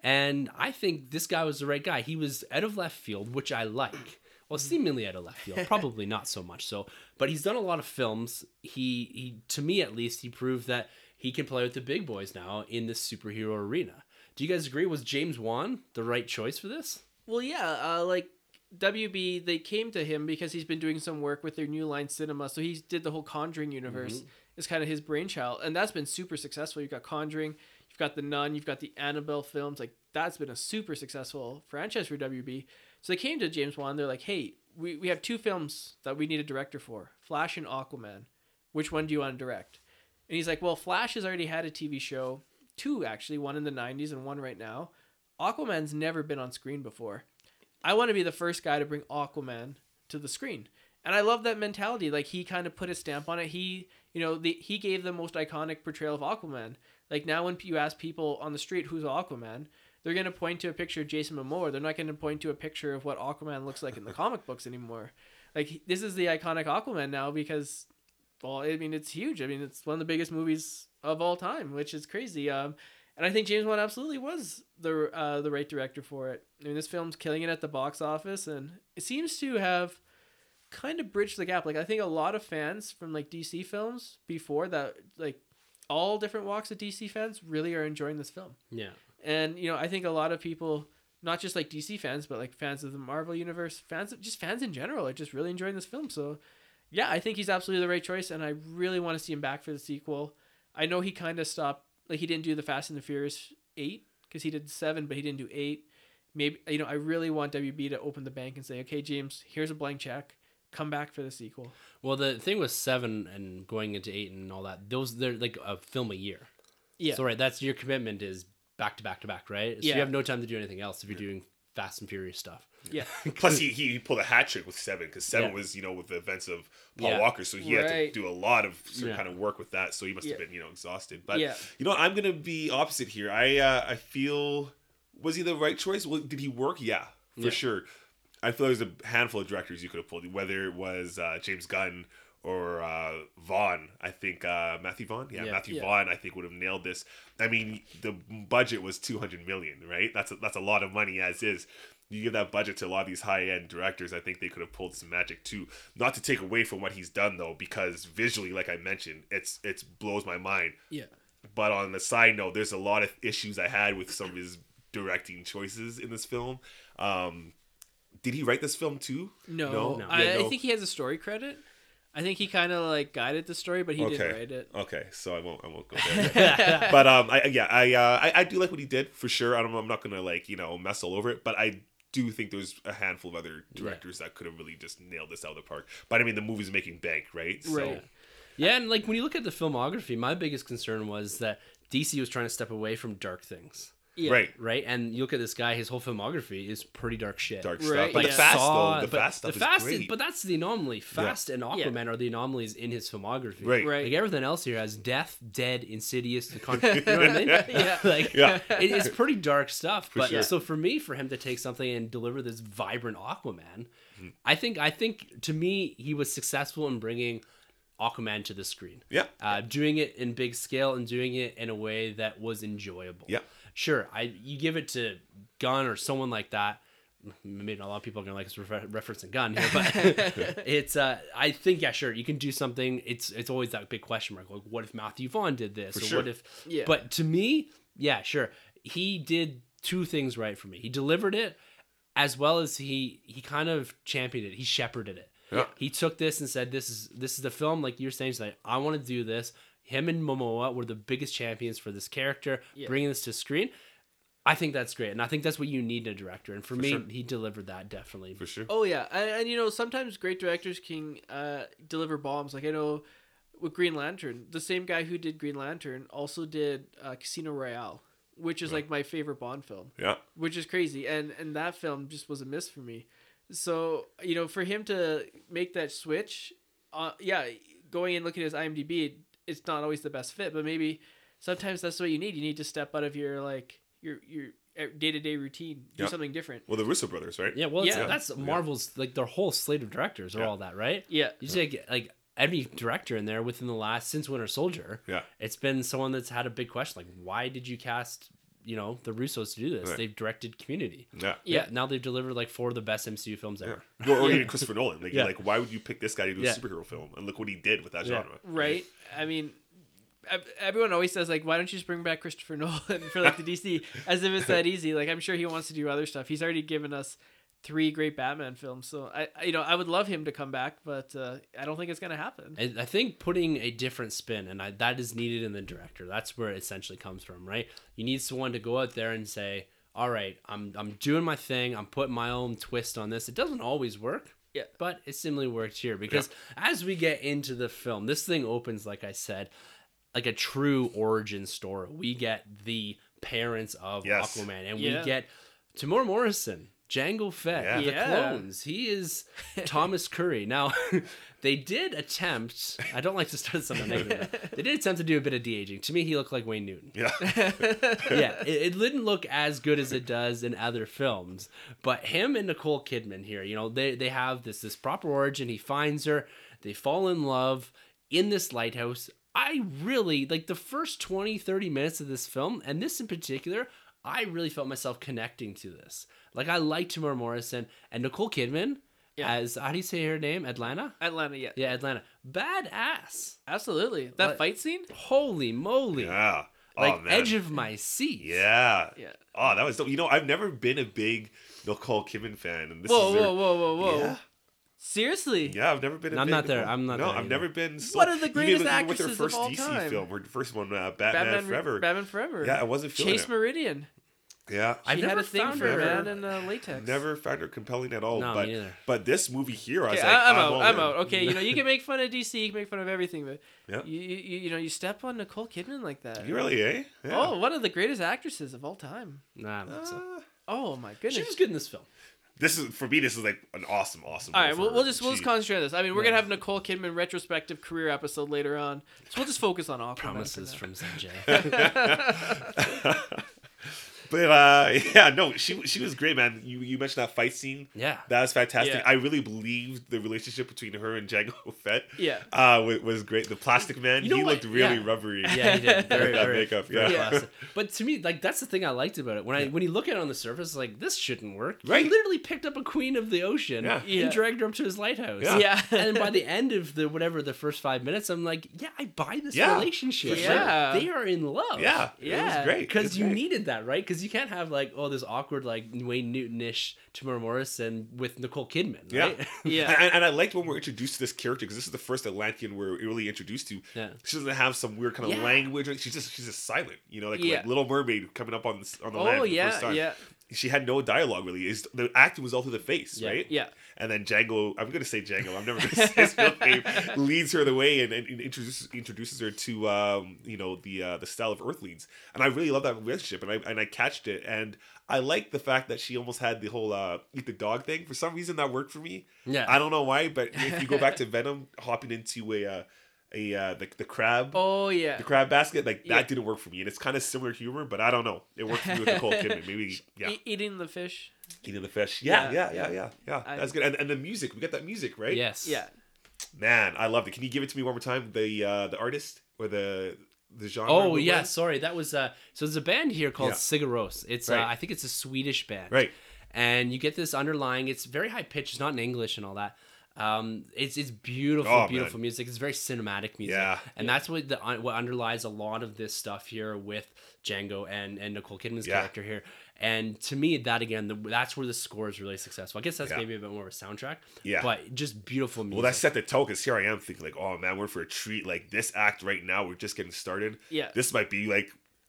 And I think this guy was the right guy. He was out of left field, which I like. Well, seemingly out of left field, probably not so much so. But he's done a lot of films. He, he, to me at least, he proved that he can play with the big boys now in this superhero arena. Do you guys agree? Was James Wan the right choice for this? Well, yeah, uh, like WB, they came to him because he's been doing some work with their New Line Cinema. So he did the whole Conjuring universe. It's kind of his brainchild, and that's been super successful. You've got Conjuring, you've got the Nun, you've got the Annabelle films. Like that's been a super successful franchise for WB. So they came to James Wan. They're like, "Hey, we we have two films that we need a director for: Flash and Aquaman. Which one do you want to direct?" And he's like, "Well, Flash has already had a TV show, two actually, one in the '90s and one right now. Aquaman's never been on screen before." I want to be the first guy to bring Aquaman to the screen. And I love that mentality. Like he kind of put a stamp on it. He, you know, the, he gave the most iconic portrayal of Aquaman. Like now when you ask people on the street who's Aquaman, they're going to point to a picture of Jason Momoa. They're not going to point to a picture of what Aquaman looks like in the comic books anymore. Like this is the iconic Aquaman now because well, I mean it's huge. I mean it's one of the biggest movies of all time, which is crazy. Um and I think James Wan absolutely was the uh, the right director for it. I mean, this film's killing it at the box office, and it seems to have kind of bridged the gap. Like I think a lot of fans from like DC films before that, like all different walks of DC fans, really are enjoying this film. Yeah. And you know, I think a lot of people, not just like DC fans, but like fans of the Marvel universe, fans of just fans in general, are just really enjoying this film. So, yeah, I think he's absolutely the right choice, and I really want to see him back for the sequel. I know he kind of stopped, like he didn't do the Fast and the Furious eight because he did seven, but he didn't do eight. Maybe you know, I really want WB to open the bank and say, okay, James, here's a blank check. Come back for the sequel. Well, the thing with seven and going into eight and all that, those they're like a film a year. Yeah. So right, that's your commitment is back to back to back, right? So Yeah. you have no time to do anything else if you're doing Fast and Furious stuff. Yeah. Plus, he, he pulled a hat trick with seven because seven Yeah. was you know with the events of Paul Yeah. Walker, so he had to do a lot of certain Yeah. kind of work with that. So he must have Yeah. been you know exhausted. But Yeah. you know I'm gonna be opposite here. I uh, I feel was he the right choice? Well, did he work? Yeah, for Yeah. sure. I feel there's a handful of directors you could have pulled, whether it was uh, James Gunn or uh, Vaughn. I think uh, Matthew Vaughn. Yeah, Yeah. Matthew Yeah. Vaughn. I think would have nailed this. I mean, the budget was two hundred million, right? That's a, that's a lot of money as is. You give that budget to a lot of these high end directors. I think they could have pulled some magic too. Not to take away from what he's done though, because visually, like I mentioned, it's it's blows my mind. Yeah. But on the side note, there's a lot of issues I had with some of his directing choices in this film. Um, did he write this film too? No, No? I, Yeah, no. I think he has a story credit. I think he kind of like guided the story, but he didn't Okay. write it. Okay, so I won't I won't go there. but um, I yeah I uh I, I do like what he did for sure. I don't, I'm not gonna like you know mess all over it, but I do think there's a handful of other directors that could have really just nailed this out of the park. But I mean, the movie's making bank, right? So, Right. Yeah, and like when you look at the filmography, my biggest concern was that DC was trying to step away from dark things, Yeah. Right. right? And you look at this guy; his whole filmography is pretty dark shit. Dark Right, stuff, but yeah. the fast Saw- though, the but fast stuff the is fast great. but that's the anomaly. Fast and Aquaman are the anomalies in his filmography. Right. Right. Like everything else here has death, dead, insidious, the con- you know what I mean? Yeah. like Yeah. it- it's pretty dark stuff. but sure. so for me, for him to take something and deliver this vibrant Aquaman, Mm-hmm. I think I think to me he was successful in bringing Aquaman to the screen. Yeah. Uh, doing it in big scale and doing it in a way that was enjoyable. Yeah. Sure, I you give it to Gunn or someone like that. Maybe a lot of people are gonna like us refer- referencing Gunn here, but it's. Uh, I think yeah, sure, you can do something. It's it's always that big question mark. Like, what if Matthew Vaughn did this? For or sure. what if? Yeah. But to me, yeah, sure, he did two things right for me. He delivered it, as well as he he kind of championed it. He shepherded it. Yeah. He took this and said, "This is this is the film." Like you're saying, tonight, I want to do this. Him and Momoa were the biggest champions for this character, Yeah. bringing this to screen. I think that's great, and I think that's what you need in a director. And for, me, sure. he delivered that definitely. for sure. Oh yeah, and, and you know sometimes great directors can uh, deliver bombs. Like I know with Green Lantern, the same guy who did Green Lantern also did uh, Casino Royale, which is like my favorite Bond film. Yeah. which is crazy and and that film just was a miss for me so you know for him to make that switch uh yeah going and looking at his imdb it's not always the best fit but maybe sometimes that's what you need you need to step out of your like your your uh, day-to-day routine do Yeah. something different Well, the Russo brothers, right? Yeah, well, it's, Yeah. that's Marvel's like their whole slate of directors are Yeah. all that, right? yeah You take like every director in there within the last since Winter Soldier. Yeah. it's been someone that's had a big question like, why did you cast you know the Russos to do this? Right. They've directed Community. Yeah. Yeah. now they've delivered like four of the best MCU films ever. Or, or even Christopher Nolan. Like, Yeah. like, why would you pick this guy to do Yeah. a superhero film? And look what he did with that Yeah. genre. right i mean everyone always says like why don't you just bring back christopher nolan for like the dc as if it's that easy like i'm sure he wants to do other stuff he's already given us three great batman films so i I- you know i would love him to come back but uh, i don't think it's gonna happen I I think putting a different spin, and I, that is needed in the director. That's where it essentially comes from, right? You need someone to go out there and say, "All right, I'm I'm doing my thing. I'm putting my own twist on this." It doesn't always work, Yeah. but it similarly worked here because as we get into the film, this thing opens, like I said, like a true origin story. We get the parents of Yes. Aquaman, and Yeah. we get Temuera Morrison. Jango Fett, Yeah. the Yeah. clones. He is Thomas Curry. Now, they did attempt. I don't like to start something negative. They did attempt to do a bit of de aging. To me, he looked like Wayne Newton. Yeah. Yeah, it, it didn't look as good as it does in other films. But him and Nicole Kidman here, you know, they they have this this proper origin. He finds her. They fall in love in this lighthouse. I really like the first 20, 30 minutes of this film, and this in particular. I really felt myself connecting to this. Like I like Temuera Morrison and Nicole Kidman Yeah. as how do you say her name? Atlanna. atlanna yeah, Yeah, Atlanna. Badass. absolutely that But- fight scene Holy moly! Yeah. Like oh, edge of my seat. Yeah. yeah Oh, that was dope. You know, I've never been a big Nicole Kidman fan, and this whoa is their- whoa whoa whoa whoa Yeah. seriously Yeah, I've never been. A I'm big not there. Nicole- I'm not No, there I've either. never been. So, One of the even greatest with- with actresses her of first all DC time. film, her first one, uh, Batman, batman Forever. batman forever Yeah, I wasn't feeling chase it. meridian Yeah, I've she had a thing found for her- a man in uh, latex never found her compelling at all. No, but me neither. but this movie here, I was Okay, like, I, am all out. I'm in. out. Okay, you know you can make fun of DC, you can make fun of everything, but Yeah. you, you you know you step on Nicole Kidman like that. You really, eh? Yeah. Oh, one of the greatest actresses of all time. Nah, I don't think so. Uh, Oh my goodness, She was good in this film. this is for me. This is like an awesome, awesome. all role right, for we'll, we'll just we'll just concentrate on this. I mean, we're Yeah. gonna have Nicole Kidman retrospective career episode later on, so we'll just focus on Aquaman. Promises from Sunjay. but but uh, yeah, no, she she was great, man. You you mentioned that fight scene. Yeah. That was fantastic. Yeah. I really believed the relationship between her and Jango Fett. Yeah. Uh, was, was great. The plastic man, You know he what? looked really Yeah. rubbery. Yeah, he did. Very, With that very, makeup, very yeah. classic. But to me, like that's the thing I liked about it. When I when you look at it on the surface, like this shouldn't work. Right. He literally picked up a queen of the ocean Yeah. Yeah. and dragged her up to his lighthouse. Yeah. Yeah. and by the end of the whatever the first five minutes, I'm like, yeah, I buy this Yeah, relationship. for sure. Yeah. they are in love. Yeah, Yeah. it was great. Because you great. needed that, right? Because you can't have like oh this awkward like Wayne Newton-ish Temuera Morrison with Nicole Kidman, Yeah. right? Yeah. And, and I liked when we're introduced to this character because this is the first Atlantean we're really introduced to. Yeah. She doesn't have some weird kind of Yeah. language. She's just she's just silent. You know, like, Yeah. like Little Mermaid coming up on the, on the oh, land Oh for the first yeah, time. yeah, She had no dialogue really. Is the acting was all through the face, Yeah. right? yeah. And then Jango, I'm gonna say Jango. I'm never gonna say his real name. Leads her the way and, and introduces introduces her to um, you know the uh, the style of Earthlings. And I really love that relationship. And I and I catched it. And I like the fact that she almost had the whole uh, eat the dog thing. For some reason, that worked for me. Yeah. I don't know why, but if you go back to Venom hopping into a uh, a uh, the, the crab. Oh yeah. The crab basket, like Yeah. that didn't work for me, and it's kind of similar humor, but I don't know. It worked for me with Nicole Kidman. Maybe, yeah, E- eating the fish. Eating the fish. Yeah, yeah, Yeah. yeah, yeah, yeah. I- That's good. And, and the music, we got that music, right? Yes. Yeah. Man, I loved it. Can you give it to me one more time? The uh the artist or the the genre? Oh yeah, was sorry. That was uh so there's a band here called Yeah. Sigur Rós. It's Right. uh, I think it's a Swedish band. Right. And you get this underlying it's very high pitched, it's not in English and all that. Um it's it's beautiful, Oh, man. beautiful music. It's very cinematic music. Yeah. And that's what the what underlies a lot of this stuff here with Jango and and Nicole Kidman's Yeah. character here. And to me, that again, the, that's where the score is really successful. I guess that's Yeah. maybe a bit more of a soundtrack. Yeah. But just beautiful music. Well, that set the tone because here I am thinking like, oh man, we're for a treat. Like this act right now, we're just getting started. Yeah. This might be like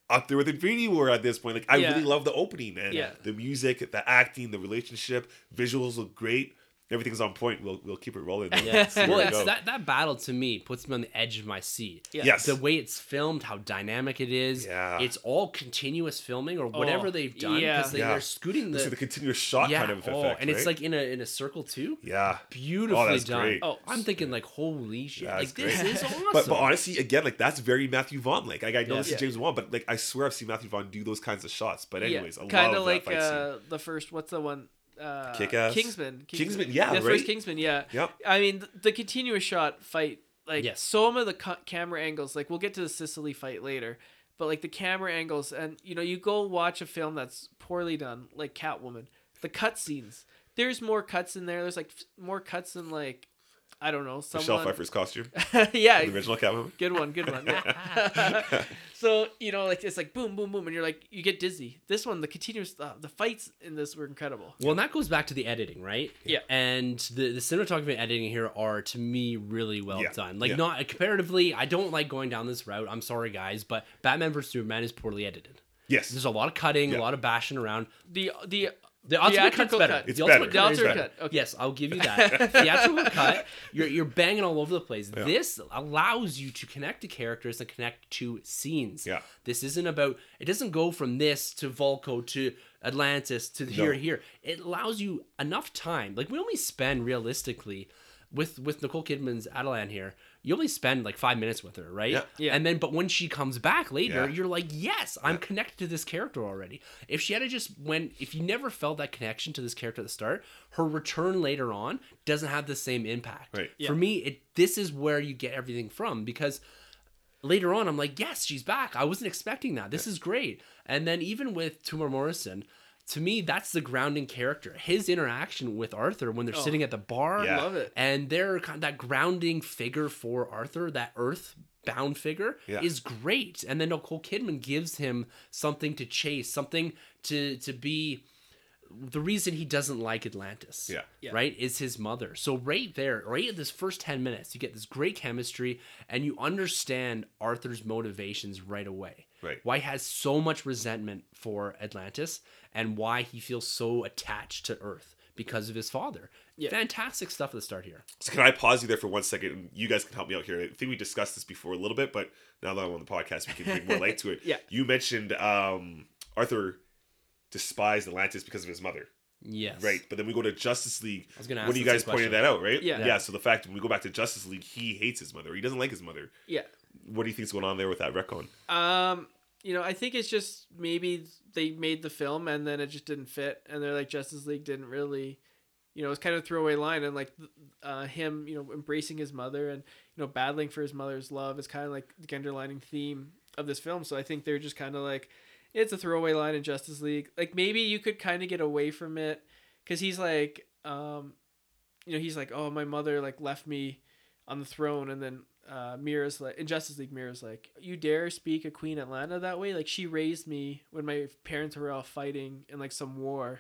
up there with Infinity War at this point. Like I Yeah. really love the opening and Yeah. the music, the acting, the relationship, visuals look great. Everything's on point. We'll we'll keep it rolling. Yeah. Well, where we that that battle to me puts me on the edge of my seat. Yeah. Yes. The way it's filmed, how dynamic it is. Yeah. It's all continuous filming or whatever Oh, they've done yeah. because they, Yeah. they're scooting the, the continuous shot yeah. kind of oh, effect. and it's like in a in a circle too. yeah. Beautifully Oh, that's done. great. Oh, I'm thinking like holy shit! Yeah, like that's this is awesome. But, but honestly, again, like that's very Matthew Vaughn. Like I, I know Yeah. this is James Vaughn, but like I swear I've seen Matthew Vaughn do those kinds of shots. But anyways, I kind of like that fight scene. uh, the first. What's the one? Uh, Kick-Ass? Kingsman. Kingsman, yeah, The right? first Kingsman. Yeah. Yep. I mean, th- the continuous shot fight. Like Yes. some of the ca- camera angles. Like we'll get to the Sicily fight later. But like the camera angles, and you know, you go watch a film that's poorly done, like Catwoman. The cut scenes. There's more cuts in there. There's like f- more cuts than like, I don't know, Michelle someone. Pfeiffer's costume, yeah, the original Catwoman. Good one, good one. Yeah. so you know, like it's like boom, boom, boom, and you're like you get dizzy. This one, the continuous, uh, the fights in this were incredible. Well, and that goes back to the editing, right? Yeah. And the the cinematography and editing here are to me really well Yeah. done. Like Yeah. not comparatively, I don't like going down this route. I'm sorry, guys, but Batman vs Superman is poorly edited. Yes. There's a lot of cutting, Yeah. a lot of bashing around. The the The ultimate cut's better. cut. It's the ultimate the cut is ultimate better. cut. Okay. Yes, I'll give you that. Theatrical cut, you're you're banging all over the place. This allows you to connect to characters and connect to scenes. Yeah. This isn't about. It doesn't go from this to Vulko to Atlantis to here No. here. It allows you enough time. Like we only spend realistically with with Nicole Kidman's Atlanna here. You only spend like five minutes with her, right? Yeah. Yeah. And then, but when she comes back later, Yeah. you're like, yes, I'm connected to this character already. If she had to just when, if you never felt that connection to this character at the start, her return later on doesn't have the same impact. Right. Yeah. For me, it this is where you get everything from because later on, I'm like, yes, she's back. I wasn't expecting that. This is great. And then even with Temuera Morrison, to me, that's the grounding character. His interaction with Arthur when they're Oh. sitting at the bar, Yeah. love it. and they're kind of that grounding figure for Arthur, that earth bound figure, Yeah. is great. And then Nicole Kidman gives him something to chase, something to to be the reason he doesn't like Atlantis. Yeah. Yeah. Right? Is his mother. So right there, right at this first 10 minutes, you get this great chemistry and you understand Arthur's motivations right away. Right. Why he has so much resentment for Atlantis and why he feels so attached to Earth because of his father. Yeah. Fantastic stuff at the start here. So can I pause you there for one second? You guys can help me out here. I think we discussed this before a little bit, but now that I'm on the podcast, we can bring more light to it. Yeah. You mentioned um, Arthur despised Atlantis because of his mother. Yes. Right. But then we go to Justice League. was gonna ask When you guys pointed that out, right? Yeah. Yeah. So the fact when we go back to Justice League, he hates his mother. He doesn't like his mother. Yeah. What do you think's going on there with that retcon? Um, you know, I think it's just maybe they made the film and then it just didn't fit, and they're like Justice League didn't really, you know, it's kind of a throwaway line, and like uh, him, you know, embracing his mother and you know battling for his mother's love is kind of like the underlining theme of this film. So I think they're just kind of like it's a throwaway line in Justice League. Like maybe you could kind of get away from it because he's like, um, you know, he's like, oh, my mother like left me on the throne, and then uh, Mera's like in Justice League, Mera's like, you dare speak of Queen Atlanna that way? Like she raised me when my parents were all fighting in like some war,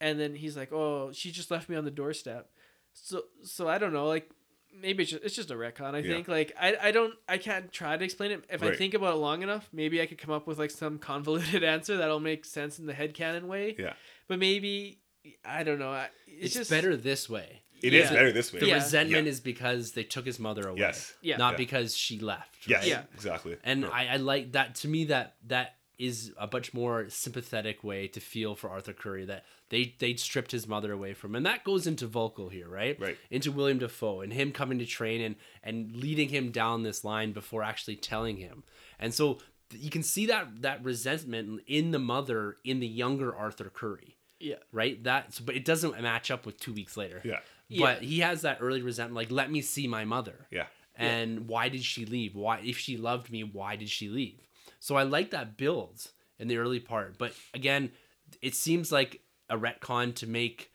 and then he's like, oh, she just left me on the doorstep. So so I don't know, like maybe it's just, it's just a retcon. I Yeah. think like I I don't I can't try to explain it. If I think about it long enough, maybe I could come up with like some convoluted answer that'll make sense in the headcanon way. Yeah. But maybe I don't know. It's, It's, just better this way. It is Yeah. better this way. The Yeah. resentment Yeah. is because they took his mother away. Yes. Yeah. Not Yeah. because she left. Yes. right? Yeah. Exactly. And No. I, I like that. To me, that that is a much more sympathetic way to feel for Arthur Curry that they they stripped his mother away from, him. and that goes into Vulko here, right? Right. Into Willem Dafoe and him coming to train and and leading him down this line before actually telling him, and so you can see that that resentment in the mother in the younger Arthur Curry, yeah. right? That's but it doesn't match up with two weeks later. Yeah. But he has that early resentment, like let me see my mother. Yeah. And why did she leave? Why, if she loved me, why did she leave? So I like that build in the early part. But again, it seems like a retcon to make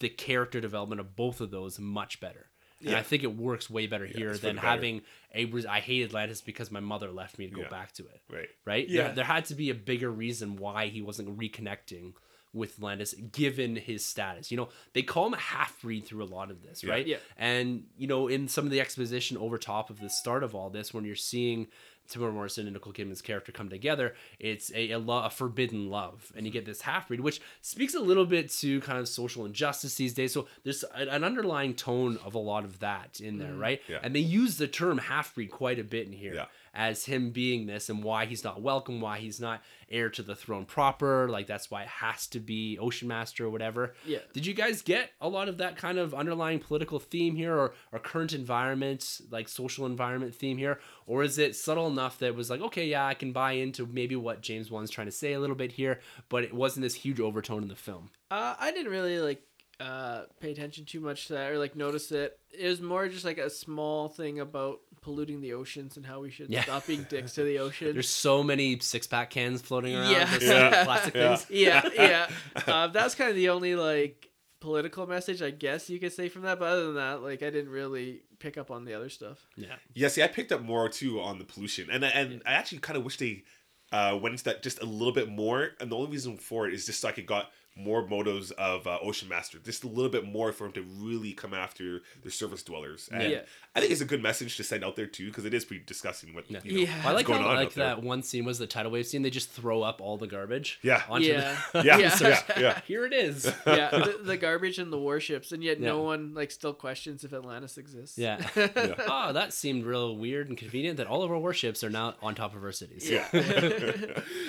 the character development of both of those much better. And I think it works way better here than the better. having a. res- I hate Atlantis because my mother left me to go Yeah. back to it. Right. Right? Yeah. There, there had to be a bigger reason why he wasn't reconnecting with Atlantis given his status. You know, they call him a half breed through a lot of this, Yeah. right? Yeah. And you know, in some of the exposition over top of the start of all this, when you're seeing Temuera Morrison and Nicole Kidman's character come together, it's a a, lo- a forbidden love, and you get this half breed, which speaks a little bit to kind of social injustice these days. So there's an underlying tone of a lot of that in there, mm, right? Yeah. And they use the term half breed quite a bit in here Yeah. As him being this and why he's not welcome, why he's not heir to the throne proper. Like that's why it has to be Ocean Master or whatever. Yeah. Did you guys get a lot of that kind of underlying political theme here or, or current environment, like social environment theme here? Or is it subtle enough that it was like, okay, yeah, I can buy into maybe what James Wan's trying to say a little bit here, but it wasn't this huge overtone in the film? Uh, I didn't really like uh, pay attention too much to that or like notice it. It was more just like a small thing about polluting the oceans and how we should Yeah. stop being dicks to the ocean. There's so many six pack cans floating around. Yeah. Yeah. plastic Yeah. things. yeah, yeah. Uh, that's kind of the only like political message I guess you could say from that. But other than that, like I didn't really pick up on the other stuff. Yeah. Yeah, see, I picked up more too on the pollution, and and I actually kind of wish they uh, went into that just a little bit more. And the only reason for it is just so I could got more motives of uh, Ocean Master, just a little bit more for him to really come after the surface dwellers. And Yeah. I think it's a good message to send out there too, because it is pretty disgusting what Yeah. you know, Yeah. I like going how on like out there. that one scene was the tidal wave scene. They just throw up all the garbage. Yeah. Onto Yeah. The, Yeah, Yeah. yeah, yeah. Here it is. yeah, the, the garbage and the warships, and yet no one like still questions if Atlantis exists. Yeah. Yeah. oh, that seemed real weird and convenient that all of our warships are now on top of our cities. Yeah.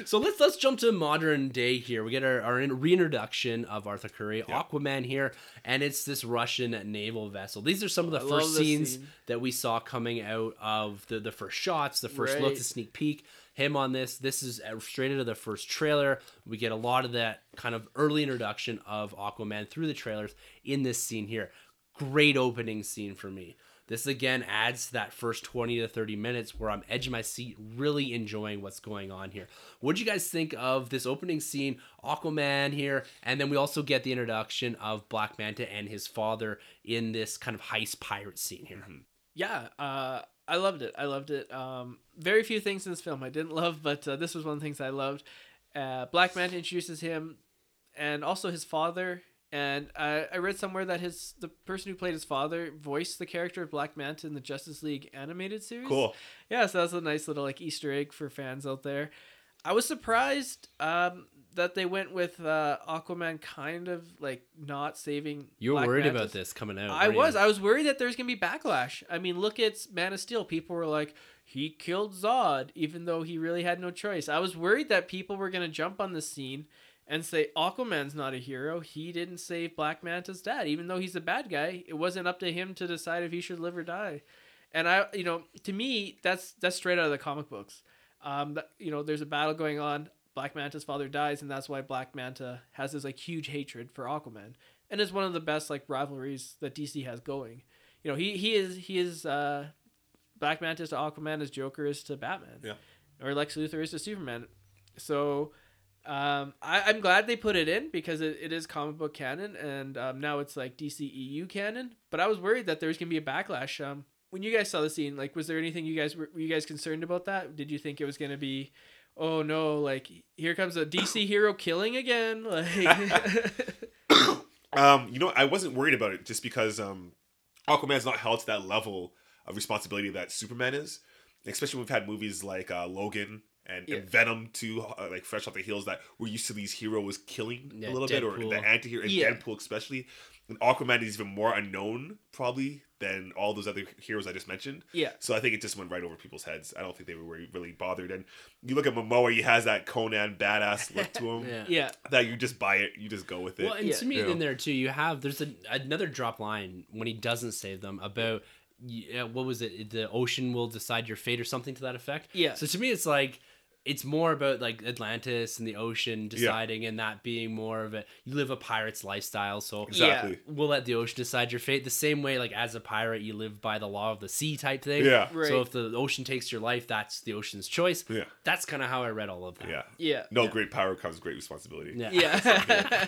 So let's let's jump to modern day here. We get our, our in- reintroduction of Arthur Curry, Yeah. Aquaman here, and it's this Russian naval vessel. These are some of the I first scenes scene. that we saw coming out of the, the first shots, the first look, Right. the sneak peek. Him on this. This is uh, straight into the first trailer. We get a lot of that kind of early introduction of Aquaman through the trailers in this scene here. Great opening scene for me. This again adds to that first 20 to 30 minutes where I'm edge of my seat, really enjoying what's going on here. What do you guys think of this opening scene, Aquaman here, and then we also get the introduction of Black Manta and his father in this kind of heist pirate scene here? yeah. Uh, I loved it. I loved it. Um, very few things in this film I didn't love, but uh, this was one of the things I loved. Uh, Black Manta introduces him, and also his father. And I, I read somewhere that his the person who played his father voiced the character of Black Manta in the Justice League animated series. Cool. Yeah, so that's a nice little like Easter egg for fans out there. I was surprised um, that they went with uh, Aquaman kind of like not saving. You were Black worried about this coming out. I was. you? I was worried that there's gonna be backlash. I mean, look at Man of Steel. People were like, he killed Zod, even though he really had no choice. I was worried that people were gonna jump on the scene and say Aquaman's not a hero. He didn't save Black Manta's dad, even though he's a bad guy. It wasn't up to him to decide if he should live or die. And I, you know, to me, that's that's straight out of the comic books. Um, that, you know, there's a battle going on. Black Manta's father dies, and that's why Black Manta has this like huge hatred for Aquaman, and it's one of the best like rivalries that DC has going. You know, he he is he is uh, Black Manta is to Aquaman as Joker is to Batman, Yeah. or Lex Luthor is to Superman. So um, I, I'm glad they put it in because it, it is comic book canon, and um, now it's like DCEU canon. But I was worried that there was gonna be a backlash. Um, when you guys saw the scene, like, was there anything you guys were, were you guys concerned about that? Did you think it was gonna be, oh no, like here comes a DC hero killing again? Like, Um, you know, I wasn't worried about it just because um, Aquaman's not held to that level of responsibility that Superman is. Especially when we've had movies like uh, Logan and, Yeah. and Venom too, uh, like fresh off the heels that we're used to these heroes killing Yeah, a little bit, or Deadpool. the anti-hero, and Yeah. Deadpool especially. And Aquaman is even more unknown probably than all those other heroes I just mentioned. yeah, So I think it just went right over people's heads. I don't think they were really- really bothered. And you look at Momoa, he has that Conan badass look to him. Yeah. yeah, That you just buy it, you just go with it. Well, and Yeah. to me, Yeah. in there too, you have there's a, another drop line when he doesn't save them about yeah, what was it? The ocean will decide your fate or something to that effect. Yeah. So to me, it's like it's more about like Atlantis and the ocean deciding, and that being more of a you live a pirate's lifestyle. So exactly. we'll let the ocean decide your fate. The same way, like as a pirate, you live by the law of the sea type thing. Yeah. Right. So if the ocean takes your life, that's the ocean's choice. Yeah. That's kind of how I read all of that. Yeah. yeah, No great power comes great responsibility. Yeah. yeah.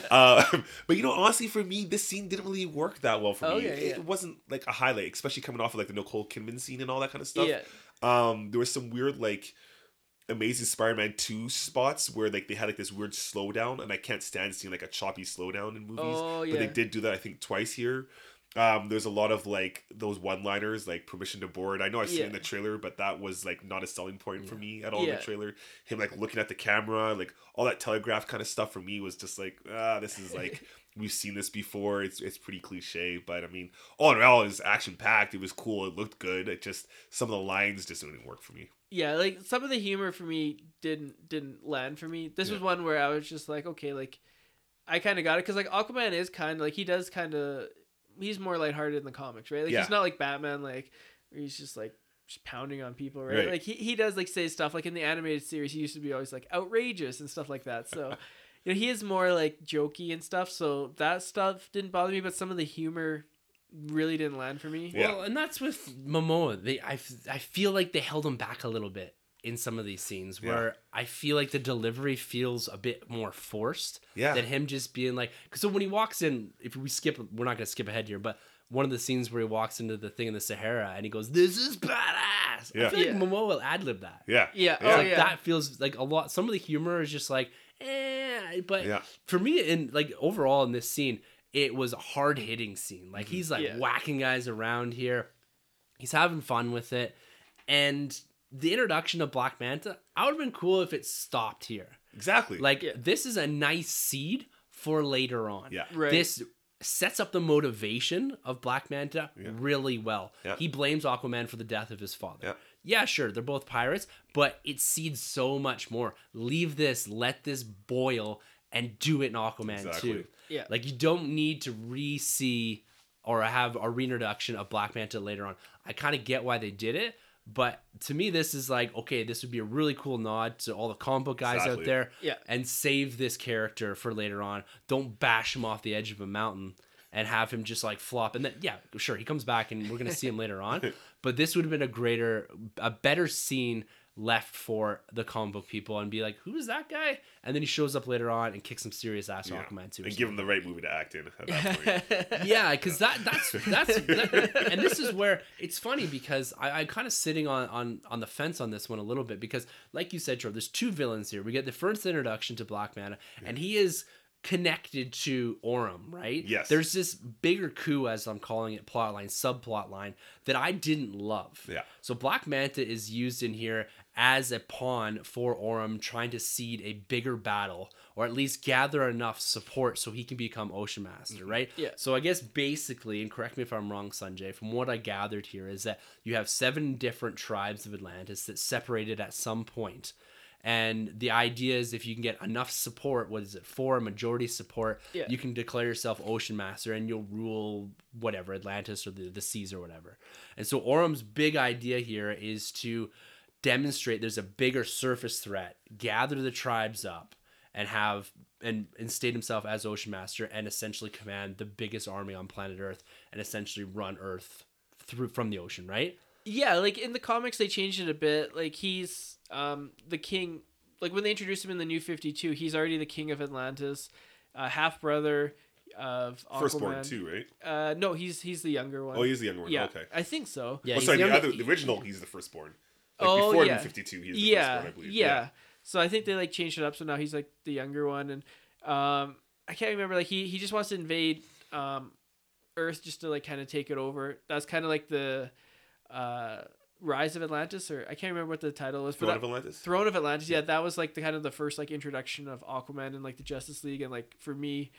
uh, but you know, honestly, for me, this scene didn't really work that well for me. Okay, It, yeah. it wasn't like a highlight, especially coming off of like the Nicole Kidman scene and all that kind of stuff. yeah, Um, there was some weird like Amazing Spider-Man two spots where like they had like this weird slowdown, and I can't stand seeing like a choppy slowdown in movies. Oh, But they did do that, I think, twice here. Um, there's a lot of like those one-liners, like permission to board. I know I've seen it in the trailer, but that was like not a selling point for me at all in the trailer. Him like looking at the camera, like all that telegraph kind of stuff for me was just like, ah, this is like we've seen this before. It's it's pretty cliche, but I mean, all in all, it was action packed. It was cool. It looked good. It just some of the lines just didn't work for me. Yeah. Like some of the humor for me didn't didn't land for me. This was one where I was just like, okay, like I kind of got it because like Aquaman is kind of like he does kind of he's more lighthearted in the comics, right? Like Yeah. he's not like Batman, like where he's just like just pounding on people, right? Right. Like he, he does like say stuff like in the animated series, he used to be always like outrageous and stuff like that. So you know he is more like jokey and stuff. So that stuff didn't bother me, but some of the humor really didn't land for me. Yeah. Well, and that's with Momoa. They, I, I feel like they held him back a little bit in some of these scenes where I feel like the delivery feels a bit more forced Yeah. than him just being like. Cause so when he walks in, if we skip, we're not gonna skip ahead here, but one of the scenes where he walks into the thing in the Sahara and he goes, "This is badass." Yeah. I feel like Yeah. Momoa will ad lib that. Yeah. Yeah. Yeah. Oh Like yeah. that feels like a lot. Some of the humor is just like, eh. But Yeah. for me, in like overall in this scene, it was a hard hitting scene. Like mm-hmm. he's like Yeah. whacking guys around here. He's having fun with it, and the introduction of Black Manta, I would have been cool if it stopped here. Exactly. Like Yeah. this is a nice seed for later on. Yeah. Right. This sets up the motivation of Black Manta Yeah. really well. Yeah. He blames Aquaman for the death of his father. Yeah. Yeah, sure, they're both pirates, but it seeds so much more. Leave this, let this boil, and do it in Aquaman Exactly. too. Yeah. Like you don't need to re-see or have a reintroduction of Black Manta later on. I kind of get why they did it, but to me, this is like okay, this would be a really cool nod to all the comic book guys Exactly. out there. Yeah. and save this character for later on. Don't bash him off the edge of a mountain and have him just like flop. And then yeah, sure, he comes back and we're gonna see him later on. But this would have been a greater, a better scene left for the comic book people and be like, who's that guy? And then he shows up later on and kicks some serious ass Yeah. Aquaman too. and give him the right movie to act in at that point. yeah, because that that's that's that, and this is where it's funny because I, I'm kind of sitting on on on the fence on this one a little bit because, like you said, Troy, there's two villains here. We get the first introduction to Black Manta, and he is connected to Orm, right? Yes. There's this bigger coup, as I'm calling it, plot line, subplot line that I didn't love. Yeah. So Black Manta is used in here as a pawn for Orm trying to seed a bigger battle or at least gather enough support so he can become Ocean Master, mm-hmm. right? Yeah. So I guess basically, and correct me if I'm wrong, Sunjay, from what I gathered here is that you have seven different tribes of Atlantis that separated at some point. And the idea is if you can get enough support, what is it, four majority support, Yeah. you can declare yourself Ocean Master and you'll rule whatever, Atlantis or the, the seas or whatever. And so Orm's big idea here is to demonstrate there's a bigger surface threat, gather the tribes up, and have and instate himself as Ocean Master and essentially command the biggest army on planet Earth and essentially run Earth through from the ocean, right? Yeah, like in the comics they changed it a bit. Like he's um the king like when they introduced him in the new 52, he's already the king of Atlantis, uh, half brother of Aquaman. Firstborn too, right? Uh no, he's he's the younger one. Oh, he's the younger one. yeah, Okay. I think so. Yeah, oh, sorry, the, other, the original, he's the firstborn. Like Oh, before yeah. 52, he's the yeah, firstborn, I believe. yeah. So I think they like changed it up. So now he's like the younger one, and um, I can't remember. Like he he just wants to invade um, Earth just to like kind of take it over. That's kind of like the uh, Rise of Atlantis, or I can't remember what the title was. Throne that- of Atlantis? Throne of Atlantis. Yeah, that was like the kind of the first like introduction of Aquaman and like the Justice League, and like for me.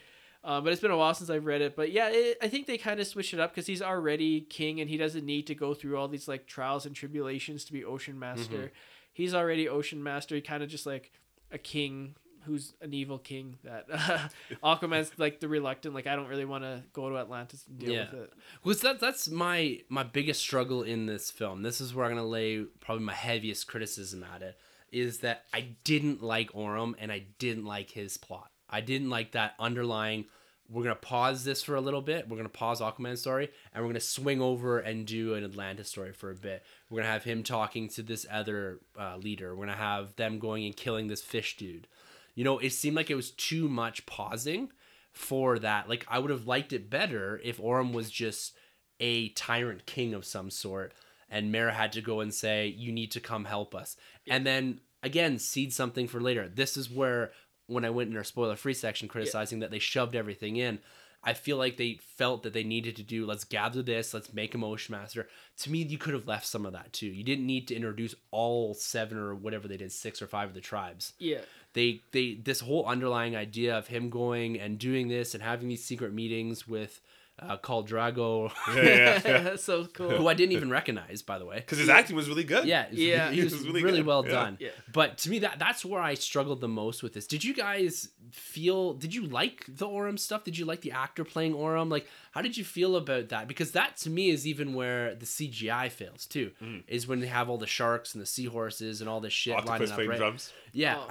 Um, but it's been a while since I've read it. But yeah, it, I think they kind of switched it up because he's already king and he doesn't need to go through all these like trials and tribulations to be Ocean Master. He's already Ocean Master. He kind of just like a king who's an evil king that uh, Aquaman's like the reluctant. Like I don't really want to go to Atlantis and deal Yeah. with it. Was that that's my my biggest struggle in this film. This is where I'm gonna lay probably my heaviest criticism at it. Is that I didn't like Orm and I didn't like his plot. I didn't like that underlying. We're gonna pause this for a little bit. We're gonna pause Aquaman's story and we're gonna swing over and do an Atlantis story for a bit. We're gonna have him talking to this other uh, leader. We're gonna have them going and killing this fish dude. You know, it seemed like it was too much pausing for that. Like I would have liked it better if Orm was just a tyrant king of some sort and Mera had to go and say, You need to come help us. And then again, seed something for later. This is where when I went in our spoiler free section criticizing that they shoved everything in, I feel like they felt that they needed to do let's gather this, let's make a motion master. To me, you could have left some of that too. You didn't need to introduce all seven or whatever they did, six or five of the tribes Yeah. they they this whole underlying idea of him going and doing this and having these secret meetings with uh, called Drago, Yeah, yeah, yeah. so cool. who I didn't even recognize, by the way. Because his acting was really good. Yeah, it was- Yeah. he was, It was really, really well Yeah. done. Yeah. But to me, that that's where I struggled the most with this. Did you guys feel? Did you like the Orm stuff? Did you like the actor playing Orm? Like, how did you feel about that? Because that to me is even where the CGI fails too. Is when they have all the sharks and the seahorses and all this shit Octopus lining up. playing Right? drums. Yeah. Oh.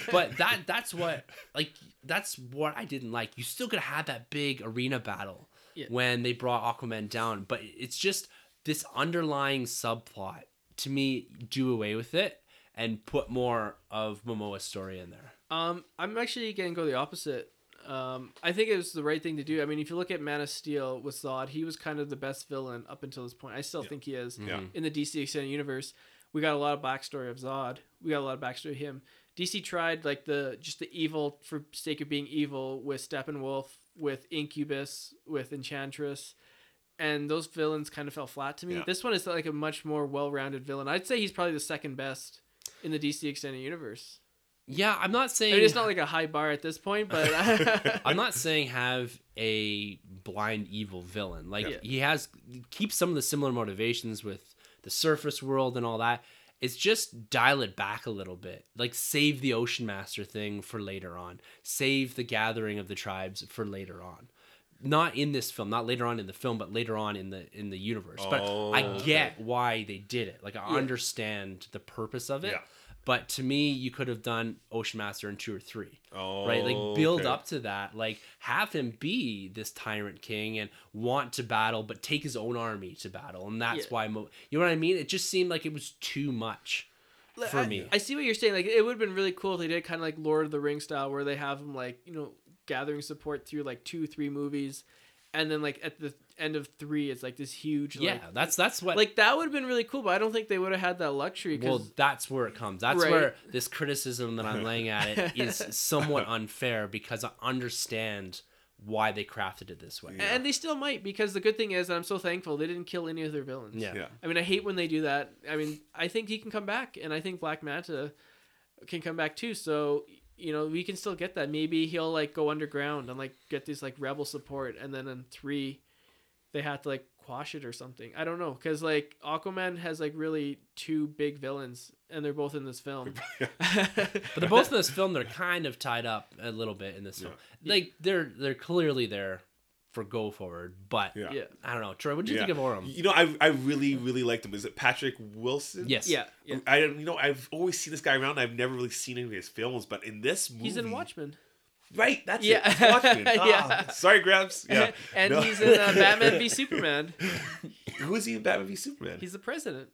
but that that's what like that's what I didn't like. You still could have had that big arena battle Yeah. when they brought Aquaman down, but it's just this underlying subplot. To me, do away with it and put more of Momoa's story in there. Um, I'm actually gonna go the opposite. Um, I think it was the right thing to do. I mean, if you look at Man of Steel with Zod, he was kind of the best villain up until this point. I still think he is Yeah. in the DC extended universe. We got a lot of backstory of Zod. We got a lot of backstory of him. DC tried like the just the evil for sake of being evil with Steppenwolf, with Incubus, with Enchantress, and those villains kind of fell flat to me. Yeah. This one is like a much more well-rounded villain. I'd say he's probably the second best in the DC extended universe. Yeah, I'm not I saying mean, it's not like a high bar at this point, but I'm not saying have a blind evil villain. Like Yeah. he has keep some of the similar motivations with the surface world and all that. It's just dial it back a little bit. Like save the ocean master thing for later on. Save the gathering of the tribes for later on. Not in this film, not later on in the film, but later on in the in the universe. but Oh, I okay. get why they did it. Like I Yeah. understand the purpose of it. Yeah. But to me, you could have done Ocean Master in two or three Oh, right? Like oh, build okay. up to that. Like have him be this tyrant king and want to battle, but take his own army to battle, and that's Yeah. why Mo- you know what I mean. It just seemed like it was too much for I, me. I see what you're saying. Like it would have been really cool if they did kind of like Lord of the Rings style, where they have him like you know gathering support through like two, three movies, and then like at the end of three, it's like this huge. yeah, like, that's that's what. like that would have been really cool, but I don't think they would have had that luxury. well, that's where it comes. That's Right. where this criticism that I'm laying at it is somewhat unfair because I understand why they crafted it this way. and they still might because the good thing is, and I'm so thankful they didn't kill any of their villains. Yeah. Yeah. I mean, I hate when they do that. I mean, I think he can come back, and I think Black Manta can come back too. So you know, we can still get that. Maybe he'll like go underground and like get this like rebel support, and then in three, they have to like quash it or something. I don't know because like Aquaman has like really two big villains, and they're both in this film. But they're both in this film. They're kind of tied up a little bit in this film. Like they're they're clearly there for go forward. But Yeah. Yeah. I don't know, Troy. What do you Yeah. think of Orm? You know, I I really really liked him. Is it Patrick Wilson? Yes. Yeah. yeah. I you know I've always seen this guy around. I've never really seen any of his films, but in this movie, He's in Watchmen. Right, that's Yeah. it. It's Watchmen. Ah, Yeah. Sorry, Gramps. Yeah. and No. he's in uh, Batman v Superman. Who is he in Batman v Superman? He's the president.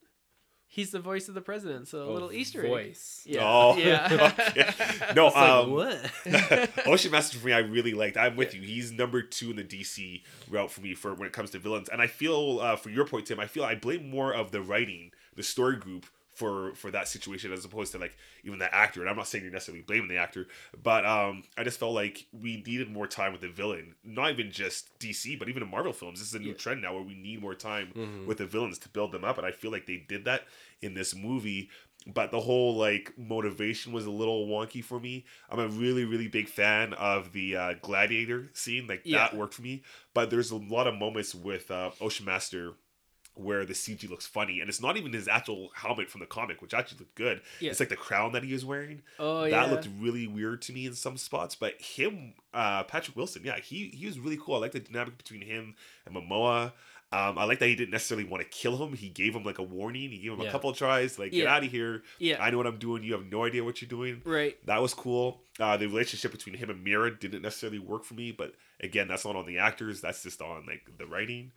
He's the voice of the president. So a Oh, little Easter egg. voice. Yeah. Oh, yeah. okay. No, It's like, um, what? Ocean Master for me, I really liked. I'm with you. He's number two in the DC route for me for when it comes to villains. And I feel, uh, for your point, Tim, I feel I blame more of the writing, the story group for for that situation as opposed to like even the actor. And I'm not saying you're necessarily blaming the actor, but um, I just felt like we needed more time with the villain. Not even just DC, but even in Marvel films. This is a new Yeah. trend now where we need more time Mhm. with the villains to build them up. And I feel like they did that in this movie but the whole like motivation was a little wonky for me. I'm a really really big fan of the uh, gladiator scene, like Yeah. that worked for me. But there's a lot of moments with uh, Ocean Master where the CG looks funny, and it's not even his actual helmet from the comic, which actually looked good. Yeah. It's like the crown that he is wearing. Oh that yeah. looked really weird to me in some spots. But him, uh, Patrick Wilson, yeah, he he was really cool. I like the dynamic between him and Momoa. Um, I like that he didn't necessarily want to kill him. He gave him like a warning. He gave him a couple of tries, like get out of here. yeah. I know what I'm doing. You have no idea what you're doing. right. That was cool. Uh, the relationship between him and Mera didn't necessarily work for me, but again, that's not on the actors. That's just on like the writing.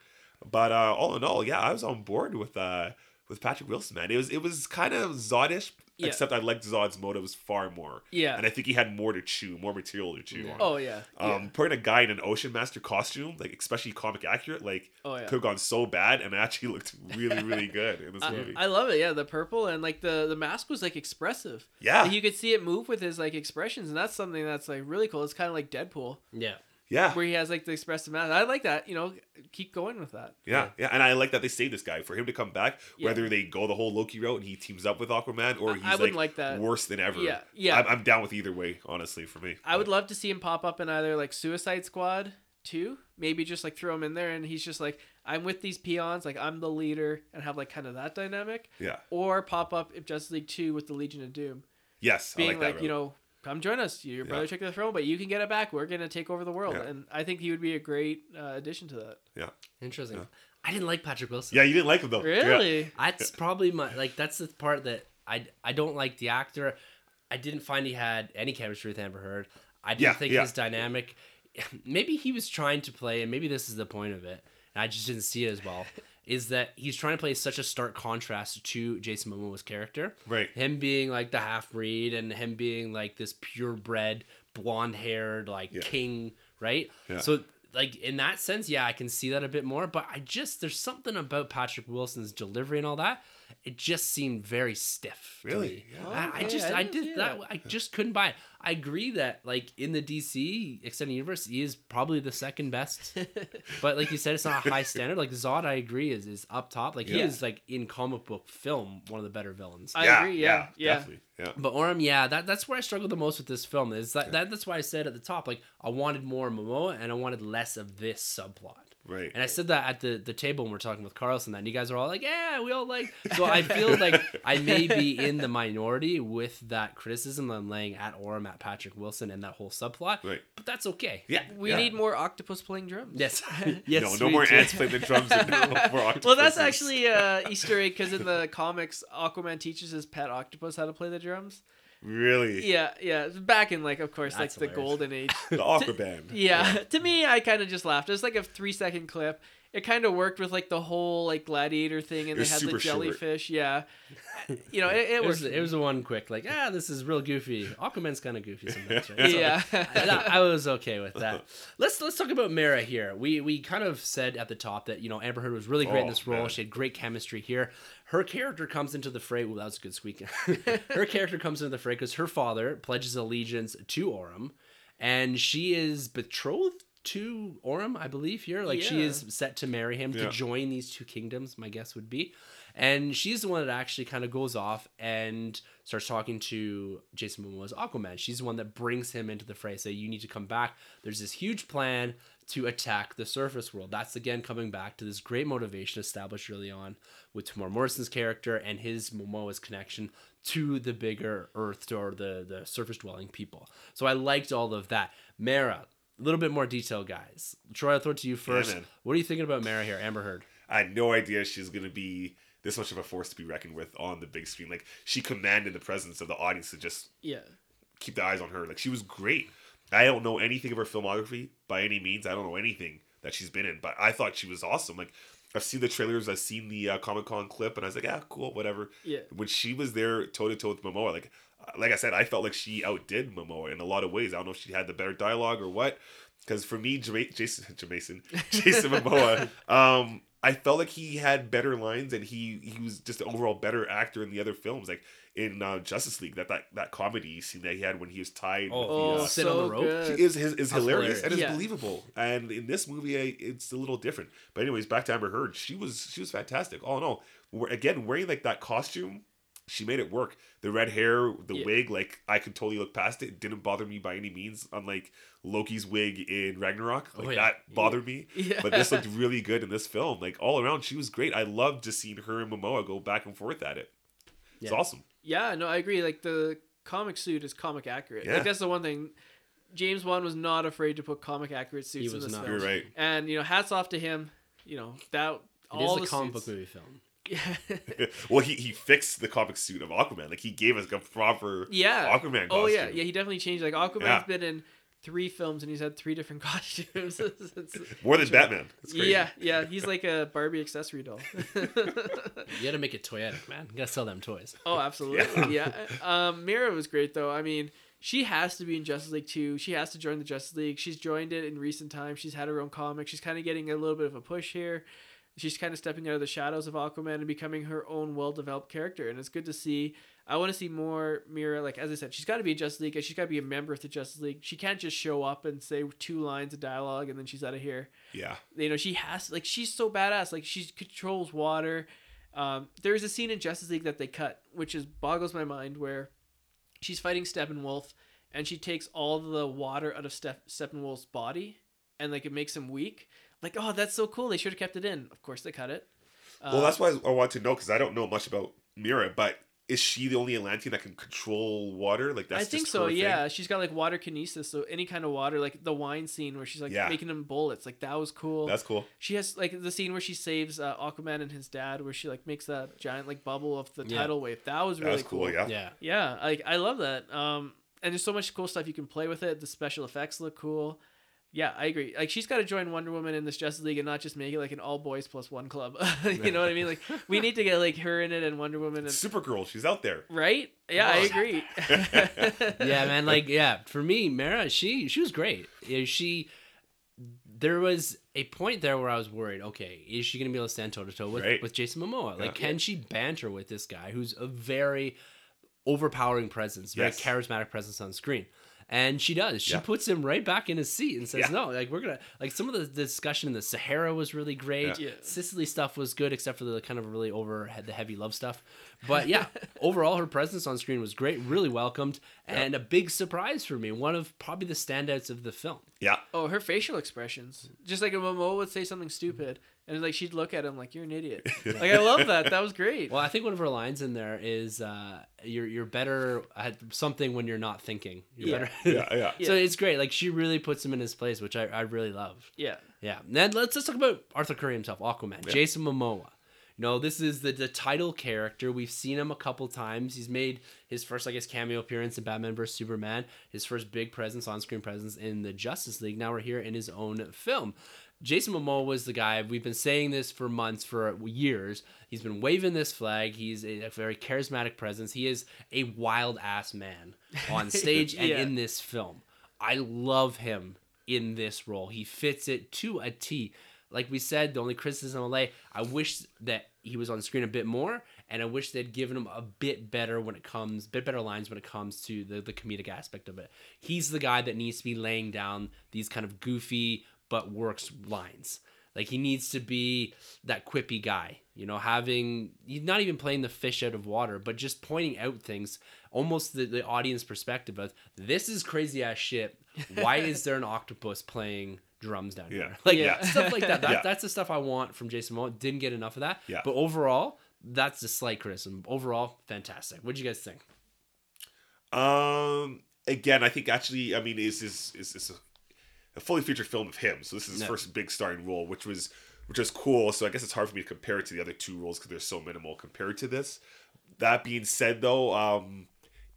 But uh, all in all, yeah, I was on board with uh, with Patrick Wilson. Man, it was it was kind of Zodish, Yeah. except I liked Zod's motives far more, Yeah. and I think he had more to chew, more material to chew Yeah. on. oh yeah. Um, putting a guy in an Ocean Master costume, like especially comic accurate, like Oh yeah. could have gone so bad, and it actually looked really, really good in this I, movie. I love it. Yeah, the purple and like the the mask was like expressive. yeah, Like, you could see it move with his like expressions, and that's something that's like really cool. It's kind of like Deadpool, yeah. Yeah, where he has like the expressive mask. I like that. You know, keep going with that. yeah, yeah. And I like that they saved this guy for him to come back, Yeah. whether they go the whole Loki route and he teams up with Aquaman, or he's I wouldn't like, like that. worse than ever. Yeah, yeah. I'm, I'm down with either way, honestly, for me. I would love to see him pop up in either like Suicide Squad two, maybe just like throw him in there, and he's just like, I'm with these peons, like I'm the leader, and have like kind of that dynamic, Yeah. or pop up in Justice League two with the Legion of Doom, Yes. I being like, that like, you know. Come join us. Your brother Yeah. took the throne, but you can get it back. We're gonna take over the world, Yeah. and I think he would be a great uh, addition to that. Yeah, interesting. Yeah. I didn't like Patrick Wilson. Yeah, you didn't like him though. Yeah. Really? That's probably my like. That's the part that I I don't like the actor. I didn't find he had any chemistry with Amber Heard. I didn't Yeah, think yeah. his dynamic. Maybe he was trying to play, and maybe this is the point of it. And I just didn't see it as well. Is that he's trying to play such a stark contrast to Jason Momoa's character. Right. Him being like the half breed, and him being like this purebred, blonde haired, like Yeah. king, right? Yeah. So like in that sense, yeah, I can see that a bit more. But I just there's something about Patrick Wilson's delivery and all that. It just seemed very stiff. Really? Yeah. Oh, I, I Okay, just I I, didn't did see that. that. I just couldn't buy it. I agree that like in the DC extended universe, he is probably the second best. but like you said, it's not a high standard. Like Zod, I agree, is is up top. Like he is like in comic book film one of the better villains. I agree. Yeah, yeah. Definitely. Yeah. But Orm, yeah, that that's where I struggled the most with this film. Is that, that that's why I said at the top, like I wanted more Momoa and I wanted less of this subplot. Right. And I said that at the, the table when we are talking with Carlson, that and you guys are all like, "Yeah, we all like." So I feel like I may be in the minority with that criticism that I'm laying at Orm, at Patrick Wilson, and that whole subplot. Right. But that's okay. Yeah. We yeah. need more octopus playing drums. Yes. yes. no, no more do. ants playing the drums and no more octopuses. well, that's actually a Easter egg because in the comics, Aquaman teaches his pet octopus how to play the drums. Really Yeah, yeah. Back in like, of course, That's like the golden age. the Aquaman. Yeah, to me, I kind of just laughed. It was like a three second clip. It kind of worked with like the whole like gladiator thing, and It they had the super short. jellyfish. Yeah, you know, it, it, It was. was it was a one quick like ah this is real goofy. Aquaman's kind of goofy sometimes. Right? So yeah. I, I was okay with that. Let's let's talk about Mera here. We we kind of said at the top that you know Amber Heard was really great in Oh, this role. man. She had great chemistry here. Her character comes into the fray. Well, that was a good squeak. her character comes into the fray because her father pledges allegiance to Orm, and she is betrothed to Orm, I believe here. Like she is set to marry him Yeah. to join these two kingdoms. My guess would be. And she's the one that actually kind of goes off and starts talking to Jason Momoa's Aquaman. She's the one that brings him into the fray. Say, you need to come back. There's this huge plan to attack the surface world. That's again coming back to this great motivation established early on with Temuera Morrison's character and his Momoa's connection to the bigger Earth or the the surface dwelling people. So I liked all of that. Mera, a little bit more detail, guys. Troy, I'll throw it to you first. man. what are you thinking about Mera here, Amber Heard? I had no idea she's gonna be this much of a force to be reckoned with on the big screen. Like she commanded the presence of the audience to just Yeah. keep the eyes on her. Like she was great. I don't know anything of her filmography by any means. I don't know anything that she's been in, but I thought she was awesome. Like I've seen the trailers, I've seen the uh, Comic Con clip, and I was like, yeah, cool, whatever. Yeah. When she was there toe to toe with Momoa, like like I said, I felt like she outdid Momoa in a lot of ways. I don't know if she had the better dialogue or what. Because for me, Jama- Jason Jason Jason Momoa, um, I felt like he had better lines and he he was just an overall better actor in the other films. Like in uh, Justice League, that, that that comedy scene that he had when he was tied. Oh, with Oh, the, uh, sit on the so rope? good. is is, is hilarious hilarious. and is Yeah. believable. And in this movie, I, it's a little different. But anyways, back to Amber Heard. She was she was fantastic. All in all, we again wearing like that costume, she made it work. The red hair, the Yeah. wig, like I could totally look past it. It didn't bother me by any means. Unlike Loki's wig in Ragnarok, like Oh, yeah. that bothered me. Yeah. But this looked really good in this film. Like all around, she was great. I loved just seeing her and Momoa go back and forth at it. It's awesome. Yeah, no, I agree. Like the comic suit is comic accurate. Yeah. Like that's the one thing. James Wan was not afraid to put comic accurate suits He in was this not. film. You're right. And you know, hats off to him. You know that It all is the a comic suits. book movie film. well, he, he fixed the comic suit of Aquaman. Like he gave us a proper yeah. Aquaman. Oh yeah, yeah. He definitely changed. Like Aquaman's Yeah. been in three films and he's had three different costumes. It's- More than Batman. It's crazy. yeah, yeah. He's like a Barbie accessory doll. You got to make it toyetic, man. You got to sell them toys. Oh, absolutely. Yeah. Um, Mera was great though. I mean, she has to be in Justice League 2. She has to join the Justice League. She's joined it in recent times. She's had her own comic. She's kind of getting a little bit of a push here. She's kind of stepping out of the shadows of Aquaman and becoming her own well-developed character, and it's good to see. I want to see more Mera. Like as I said, she's got to be in Justice League. She's got to be a member of the Justice League. She can't just show up and say two lines of dialogue and then she's out of here Yeah. you know she has like she's so badass like she controls water um, there's a scene in justice league that they cut which is boggles my mind where she's fighting steppenwolf and she takes all the water out of Step- steppenwolf's body and like it makes him weak like oh that's so cool they should have kept it in of course they cut it uh, Well, that's why I want to know because I don't know much about Mera, but is she the only Atlantean that can control water? Like that's I think just so. her thing? Yeah, she's got like water kinesis, so any kind of water, like the wine scene where she's like Yeah. making them bullets, like that was cool. That's cool. She has like the scene where she saves uh, Aquaman and his dad, where she like makes that giant like bubble of the Yeah. tidal wave. That was really That's cool. cool. Yeah. Yeah. Yeah, like I love that. Um, and there's so much cool stuff you can play with it. The special effects look cool. Yeah, I agree. Like she's got to join Wonder Woman in this Justice League and not just make it like an all boys plus one club. you know what I mean? Like we need to get like her in it and Wonder Woman and Supergirl, she's out there. right? Yeah, I agree. yeah, man. Like, yeah, for me, Mera, she she was great. Yeah, She there was a point there where I was worried. Okay, is she gonna be able to stand toe to toe with Right. with Jason Momoa? Like, Yeah. can she banter with this guy who's a very overpowering presence, very Yes. charismatic presence on screen? And she does. She Yeah. puts him right back in his seat and says, Yeah. "No, like we're gonna like some of the discussion in the Sahara was really great. Yeah. Yeah. Sicily stuff was good, except for the kind of really over the heavy love stuff. But yeah, overall her presence on screen was great, really welcomed, and a big surprise for me. One of probably the standouts of the film. Yeah. Oh, her facial expressions. Just like a Momoa would say something stupid, and like she'd look at him like, "You're an idiot." like I love that. That was great. Well, I think one of her lines in there is uh, "You're you're better at something when you're not thinking." You're Yeah. better. Yeah. Yeah. So it's great. Like she really puts him in his place, which I, I really love. Yeah. Yeah. Then let's let's talk about Arthur Curry himself, Aquaman, Yeah. Jason Momoa. You know, this is the, the title character. We've seen him a couple times. He's made his first, I guess, cameo appearance in Batman vs Superman. His first big presence, on-screen presence in the Justice League. Now we're here in his own film. Jason Momoa was the guy. We've been saying this for months, for years. He's been waving this flag. He's a, very charismatic presence. He is a wild ass man on stage and in this film. I love him in this role. He fits it to a T. Like we said, the only criticism I'll lay, I wish that he was on screen a bit more, and I wish they'd given him a bit better when it comes, bit better lines when it comes to the, the comedic aspect of it. He's the guy that needs to be laying down these kind of goofy but works lines. Like he needs to be that quippy guy, you know, having he's not even playing the fish out of water, but just pointing out things, almost the, the audience perspective of this is crazy ass shit. Why is there an octopus playing drums down Yeah. here? Like Yeah. stuff like that. that Yeah. That's the stuff I want from Jason Momoa. Didn't get enough of that. Yeah. But overall, that's a slight criticism. Overall, fantastic. What'd you guys think? Um. Again, I think actually, I mean, is is is, is a fully featured film of him. So this is his No. first big starring role, which was which was cool. So I guess it's hard for me to compare it to the other two roles because they're so minimal compared to this. That being said, though, um,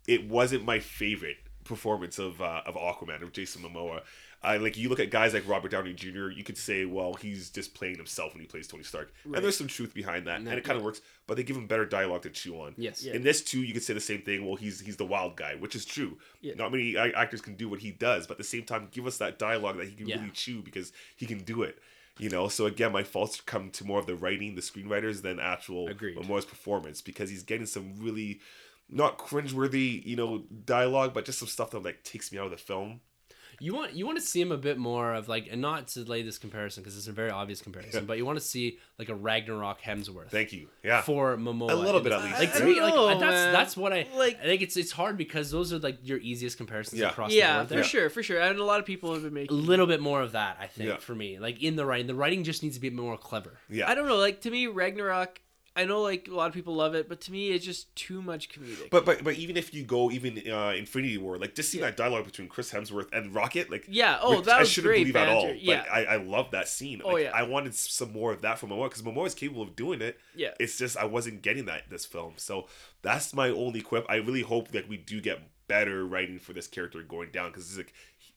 it wasn't my favorite performance of uh, of Aquaman of Jason Momoa. I like you look at guys like Robert Downey Jr. You could say, well, he's just playing himself when he plays Tony Stark, and there's some truth behind that, No, and it kind of works. But they give him better dialogue to chew on. Yes. Yeah. In this too, you could say the same thing. Well, he's he's the wild guy, which is true. Yeah. Not many actors can do what he does, but at the same time, give us that dialogue that he can Yeah. really chew because he can do it. You know, so again, my faults come to more of the writing, the screenwriters, than actual Agreed. Momoa's performance because he's getting some really not cringeworthy, you know, dialogue, but just some stuff that like takes me out of the film. You want you want to see him a bit more of like, and not to lay this comparison because it's a very obvious comparison, but you want to see like a Ragnarok Hemsworth. Thank you. Yeah. For Momoa, A little bit at least. Like to I me, don't like know, that's man. that's what I Like- I think it's it's hard because those are like your easiest comparisons Yeah. across the Yeah, board. for There. sure, for sure. And a lot of people have been making A little bit more of that, I think, Yeah. for me. Like in the writing, the writing just needs to be more clever. yeah. I don't know. Like to me, Ragnarok. I know like a lot of people love it, but to me, it's just too much comedic. But but but even if you go even uh, Infinity War, like just seeing Yeah. that dialogue between Chris Hemsworth and Rocket, like yeah. Oh, that I was shouldn't great believe at all. But Yeah. I, I love that scene. Oh, yeah. I wanted some more of that from Momoa because Momoa is capable of doing it. Yeah. It's just I wasn't getting that this film. So that's my only quip. I really hope that we do get better writing for this character going down because this is like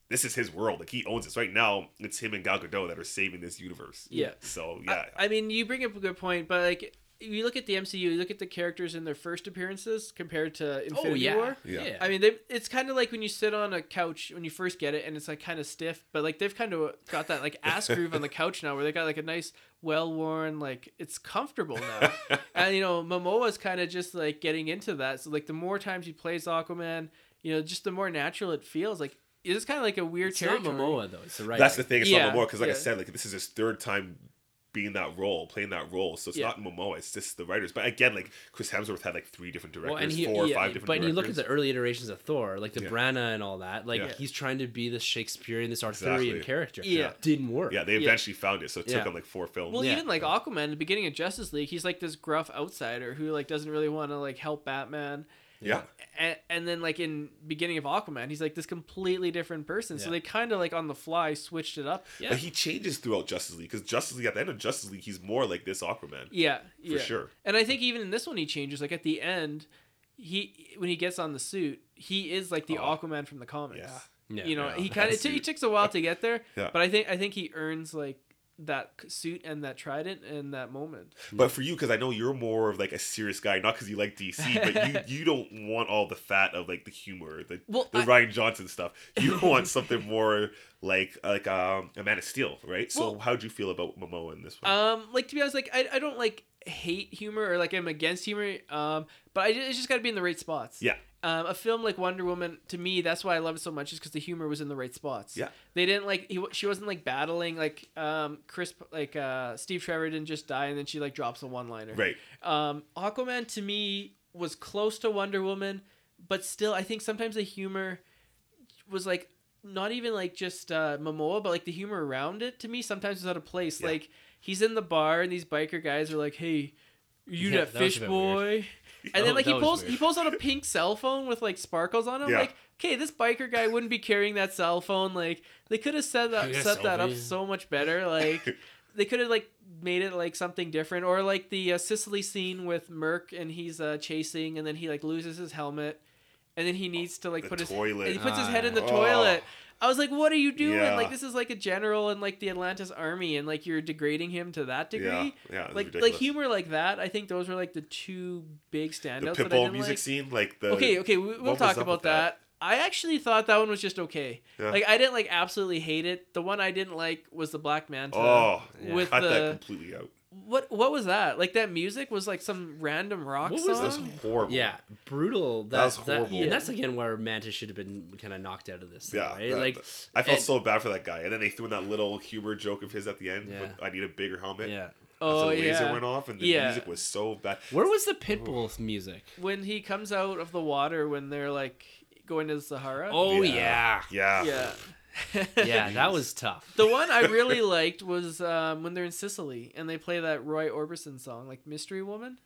this is his world. Like he owns this right now. It's him and Gal Gadot that are saving this universe. Yeah. So yeah. I, I mean, you bring up a good point, but like you look at the MCU, you look at the characters in their first appearances compared to oh, Infinity oh yeah. War. Yeah. I mean, they, it's kind of like when you sit on a couch when you first get it, and it's like kind of stiff, but like they've kind of got that like ass groove on the couch now, where they got like a nice, well worn, like it's comfortable now. and you know, Momoa's kind of just like getting into that. So like the more times he plays Aquaman, you know, just the more natural it feels. Like it's kind of like a weird it's not territory. Momoa though. It's the writing. That's the thing. It's Yeah, not Momoa because, like I said, like this is his third time being that role, playing that role. So it's Yeah. not Momoa. It's just the writers. But again, like Chris Hemsworth had like three different directors, Well, and he, four or yeah, five different. but when you look at the early iterations of Thor, like the Yeah. Branagh and all that. Like Yeah. he's trying to be this Shakespearean, this Arthurian Exactly. character. Yeah. didn't work. Yeah, they Yeah. eventually found it, so it took Yeah. them like four films. Well, Yeah. even like Aquaman the beginning of Justice League, he's like this gruff outsider who like doesn't really want to like help Batman. Yeah, And, and then like in beginning of Aquaman, he's like this completely different person. So they kind of like on the fly switched it up. Yeah. But he changes throughout Justice League because Justice League at the end of Justice League, he's more like this Aquaman. Yeah, For yeah. sure. And I think even in this one he changes. Like at the end, he when he gets on the suit, he is like the Oh. Aquaman from the comics. Yeah. Yeah. You know, Yeah. he kind of it, suit. takes a while to get there, Yeah. but I think I think he earns like that suit and that trident in that moment. But for you, because I know you're more of like a serious guy, not because you like DC, but you you don't want all the fat of like the humor, the Well, the I- Rian Johnson stuff. You want something more like like um, a Man of Steel, right? So Well- how'd you feel about Momoa in this one? Um, like to be honest, like I, I don't like hate humor or like I'm against humor. Um, but I, it's just got to be in the right spots. yeah, Um, a film like Wonder Woman, to me, that's why I love it so much, is because the humor was in the right spots. Yeah. They didn't like he, she wasn't like battling like um Chris like uh Steve Trevor didn't just die and then she like drops a one liner. right. Um, Aquaman to me was close to Wonder Woman, but still, I think sometimes the humor was like not even like just uh, Momoa, but like the humor around it to me sometimes was out of place. Yeah. Like he's in the bar and these biker guys are like, "Hey, you Yeah, that that fish a bit boy." And then like he pulls he pulls out a pink cell phone with like sparkles on it. Yeah. Like, okay, this biker guy wouldn't be carrying that cell phone. Like they could have set that set that up so much better. Like they could have like made it like something different or like the uh, Sicily scene with Murk and he's uh, chasing and then he like loses his helmet and then he needs to like The put his toilet. and he puts his Ah, head in the oh. toilet. I was like, "What are you doing? Yeah. Like this is like a general in like the Atlantis army, and like you're degrading him to that degree. Yeah, yeah, like ridiculous. like humor like that. I think those were like the two big the standouts that I Pitbull music like. scene, like the okay, okay, we, we'll talk about that? that. I actually thought that one was just okay. Yeah. Like I didn't like absolutely hate it. The one I didn't like was the Black Manta. Oh, Yeah. with cut that the completely out. What what was that? Like that music was like some random rock What was song. That's horrible. Yeah, brutal. That, That was that- horrible. and that's again where Mantis should have been kind of knocked out of this. Yeah, right? that- like I felt and- so bad for that guy, and then they threw in that little humor joke of his at the end. Yeah. With, I need a bigger helmet. yeah. oh the laser yeah. went off, and the Yeah. music was so bad. Where was the Pitbull music? When he comes out of the water when they're like going to the Sahara. Oh yeah, Yeah, yeah. yeah, that was tough. The one I really liked was um, when they're in Sicily and they play that Roy Orbison song, like Mystery Woman.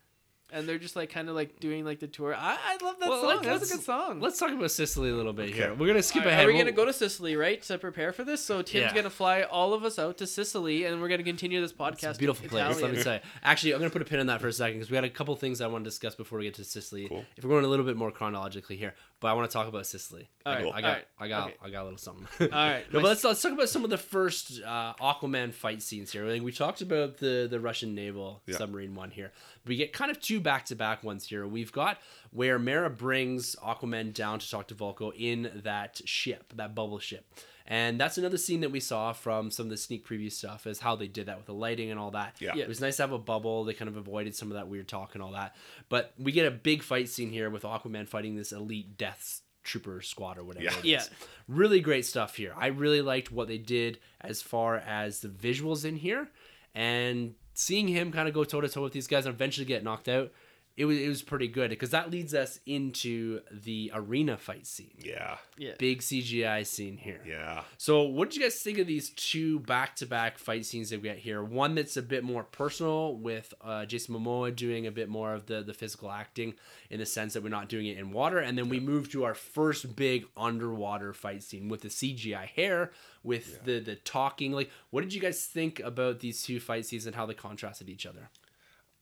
And they're just like kind of like doing like the tour. I, I love that Well, song. let- That's let's- a good song. Let's talk about Sicily a little bit Okay. here. We're gonna skip Are- ahead. Are we We'll- gonna go to Sicily, right, to prepare for this? So Tim's Yeah. gonna fly all of us out to Sicily, and we're gonna continue this podcast. It's a beautiful place. Let me say. Actually, I'm going to put a pin in that for a second because we had a couple things I want to discuss before we get to Sicily. Cool. If we're going a little bit more chronologically here, but I want to talk about Sicily. All I, I got, right, I got, okay. I got a little something. All right, No, my- but let's let's talk about some of the first uh, Aquaman fight scenes here. Like we talked about the the Russian naval Yeah. submarine one here. We get kind of two back to back ones here. We've got where Mera brings Aquaman down to talk to Vulko in that ship, that bubble ship. And that's another scene that we saw from some of the sneak preview stuff, is how they did that with the lighting and all that. Yeah. Yeah. It was nice to have a bubble. They kind of avoided some of that weird talk and all that. But we get a big fight scene here with Aquaman fighting this elite death trooper squad or whatever. Yeah. it is. Yeah. Really great stuff here. I really liked what they did as far as the visuals in here and seeing him kind of go toe to toe with these guys and eventually get knocked out. It was, it was pretty good because that leads us into the arena fight scene. Yeah. yeah. Big CGI scene here. Yeah. So, what did you guys think of these two back-to-back fight scenes that we get here? One that's a bit more personal, with uh, Jason Momoa doing a bit more of the the physical acting, in the sense that we're not doing it in water, and then we move to our first big underwater fight scene with the CGI hair, with the the talking. Like, what did you guys think about these two fight scenes and how they contrasted each other?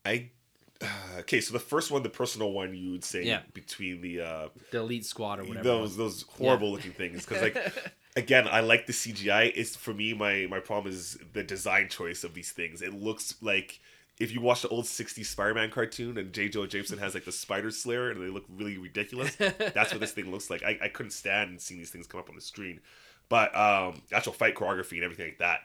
I. Uh, okay, so the first one, the personal one, you would say Yeah. between the uh, The elite squad or whatever. those those horrible looking things because like again i like the cgi it's for me my my problem is the design choice of these things. It looks like if you watch the old 60s spider-man cartoon and j joe jameson has like the spider slayer and they look really ridiculous that's what this thing looks like. I, I couldn't stand seeing these things come up on the screen. But um actual fight choreography and everything like that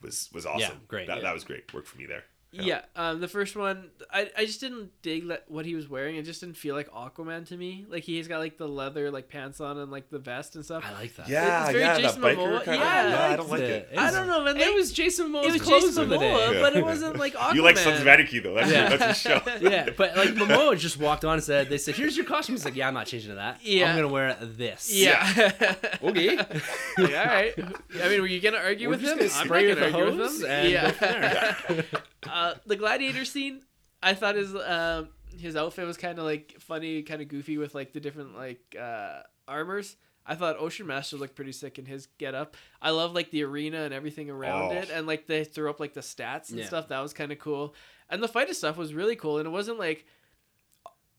was was awesome. great, that, yeah. that was great worked for me there Yeah, um, the first one, I, I just didn't dig that what he was wearing. It just didn't feel like Aquaman to me. Like he's got like the leather like pants on and like the vest and stuff. I like that. yeah It's very yeah Jason Momoa. kind of Yeah, yeah, I i don't like it, It I don't know, man. It like- was Jason Momoa's it was clothes Jason of. Momoa, Yeah. but it wasn't like Aquaman. you like sons of anarchy though that's, Yeah. your, that's your show yeah, but like Momoa just walked on and said, "They said, here's your costume." He's like, "Yeah, I'm not changing to that. Yeah. I'm gonna wear this." Yeah. Okay. yeah, all right. I mean, were you gonna argue We're with him? I'm spray not gonna argue with him. yeah. Go from there. uh, the gladiator scene, I thought his um his outfit was kind of like funny, kind of goofy with like the different like uh, armors. I thought Ocean Master looked pretty sick in his getup. I love like the arena and everything around Oh. it, and like they threw up like the stats and Yeah. stuff. That was kind of cool. And the fight stuff was really cool, and it wasn't like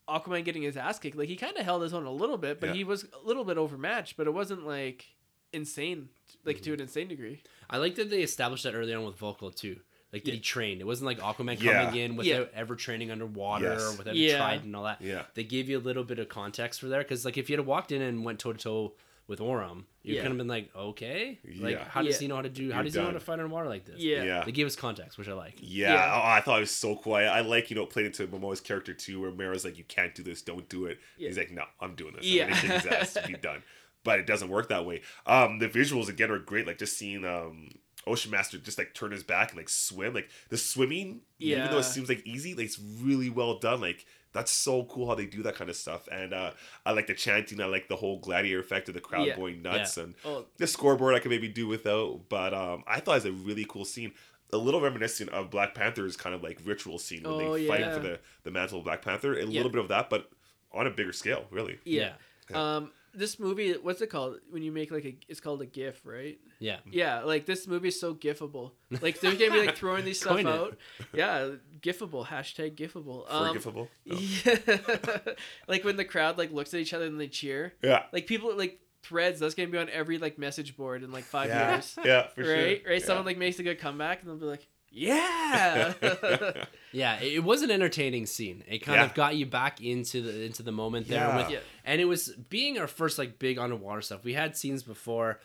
Aquaman getting his ass kicked. Like he kind of held his own a little bit, but Yeah. he was a little bit overmatched. But it wasn't like insane, like Mm-hmm. to an insane degree. I like that they established that early on with Vulko too. Like that he trained. It wasn't like Aquaman Yeah. coming in without ever training underwater Yes. or without Yeah. a trident and all that. Yeah. They gave you a little bit of context for there because like if you had walked in and went toe to toe with Orm, you Yeah. kind of been like, okay, like Yeah. how does Yeah. he know how to do? How You're does he know how to done. fight underwater like this? Yeah. yeah They gave us context, which I like. Yeah, Yeah. Oh, I thought it was so cool. I, I like, you know, it played into Momoa's character too, where Mera's like, you can't do this, don't do it. Yeah. He's like, no, I'm doing this. Yeah. I'm gonna kick his ass to be done. But it doesn't work that way. Um, the visuals again are great. Like just seeing um Ocean Master just like turn his back and like swim. Like the swimming, even though it seems like easy, like it's really well done. Like that's so cool how they do that kind of stuff. And uh I like the chanting, I like the whole gladiator effect of the crowd Yeah. going nuts and Oh, the scoreboard I could maybe do without, but um, I thought it was a really cool scene. A little reminiscent of Black Panther's kind of like ritual scene when Oh, they fight yeah. for the, the mantle of Black Panther. A Yeah. little bit of that, but on a bigger scale, really. yeah. Um, this movie, what's it called? When you make like a, it's called a GIF, right? Yeah. Yeah, like this movie is so gifable. Like they're gonna be like throwing these stuff out. Yeah, gifable. Hashtag gifable. Um, Forgivable. Oh. Yeah. like when the crowd like looks at each other and they cheer. Yeah. Like people like threads. That's gonna be on every like message board in like five Yeah. years. Yeah, for right. sure. Right. Yeah. Someone like makes a good comeback and they'll be like, yeah. Yeah, it it was an entertaining scene. It kind Yeah. of got you back into the into the moment there Yeah. with Yeah. and it was being our first like big underwater stuff. We had scenes before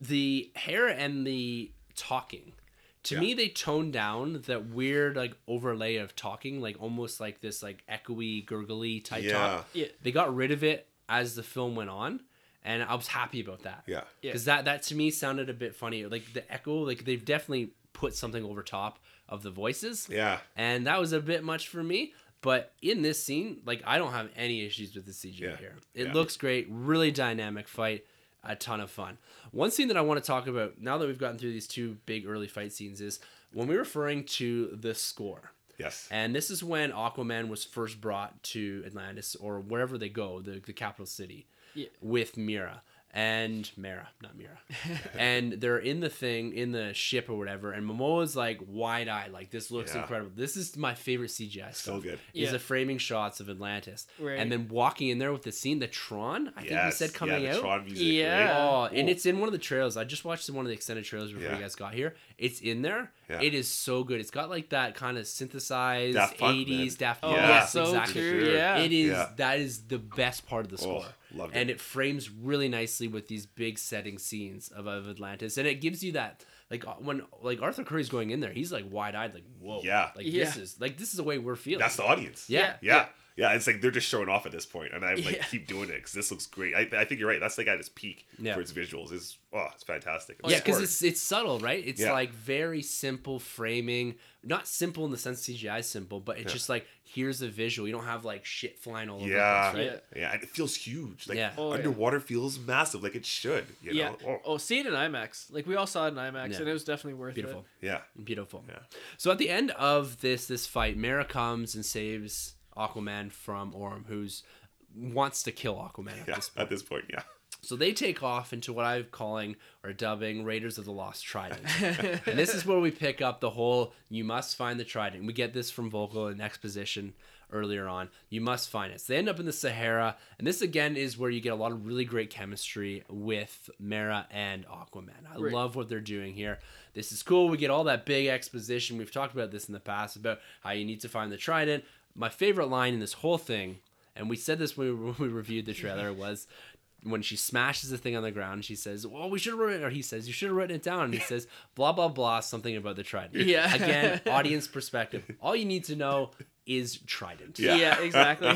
the hair and the talking. To Yeah. me they toned down that weird like overlay of talking like almost like this like echoey gurgly type Yeah. talk. yeah. They got rid of it as the film went on and I was happy about that. Yeah. Yeah. Because that that to me sounded a bit funny. Like the echo, like they've definitely put something over top of the voices Yeah. and that was a bit much for me. But in this scene, like I don't have any issues with the CGI Yeah. here. It Yeah. looks great, really dynamic fight, a ton of fun. One scene that I want to talk about now that we've gotten through these two big early fight scenes is when we're referring to the score. Yes. And this is when Aquaman was first brought to Atlantis or wherever they go, the, the capital city, Yeah. with Mira and Mara, not Mira. and they're in the thing, in the ship or whatever. And Momoa's like wide eyed, like this looks Yeah. incredible. This is my favorite CGI So good. Is Yeah. the framing shots of Atlantis, Right. and then walking in there with the scene, the Tron. I think you said coming out. yeah, the out. Tron music. Yeah. Right? Oh, and Ooh. it's in one of the trailers. I just watched one of the extended trailers before Yeah. you guys got here. It's in there. Yeah. It is so good. It's got like that kind of synthesized Daft Punk, 80s man. Daft Oh, Punk. Yeah. Yes, so exactly. true. Sure. Yeah. It is Yeah. that is the best part of the score. Oh, loved and it. it frames really nicely with these big setting scenes of, of Atlantis. And it gives you that like uh, when like Arthur Curry's going in there, he's like wide eyed, like, whoa. Yeah. Like Yeah. this is like this is the way we're feeling. That's the audience. yeah. Yeah. Yeah, it's like they're just showing off at this point, and I like Yeah. keep doing it because this looks great. I, I think you're right. That's like at its peak Yeah. for its visuals. Is oh, it's fantastic. Yeah, because it's it's subtle, right? It's Yeah. like very simple framing. Not simple in the sense CGI is simple, but it's Yeah. just like here's a visual. You don't have like shit flying all over yeah, place, right? Yeah. yeah, and it feels huge. Like Yeah. Oh, yeah. underwater feels massive, like it should. You yeah. know? Oh, Oh, see it in IMAX. Like we all saw it in IMAX, Yeah. and it was definitely worth it. Beautiful. yeah, Beautiful. Yeah. So at the end of this this fight, Mera comes and saves Aquaman from Orm, who's wants to kill Aquaman at yeah. this point. At this point, yeah. So they take off into what I'm calling or dubbing Raiders of the Lost Trident. and this is where we pick up the whole you must find the trident. We get this from Vulko in exposition earlier on. You must find it. So they end up in the Sahara, and this again is where you get a lot of really great chemistry with Mera and Aquaman. I Right. love what they're doing here. This is cool. We get all that big exposition. We've talked about this in the past about how you need to find the trident. My favorite line in this whole thing, and we said this when we, when we reviewed the trailer, was when she smashes the thing on the ground, she says, "Well, we should have written," or he says, "You should have written it down." And he says, "Blah blah blah," something about the trident. Yeah. Again, audience perspective. All you need to know is trident. Yeah. yeah, exactly.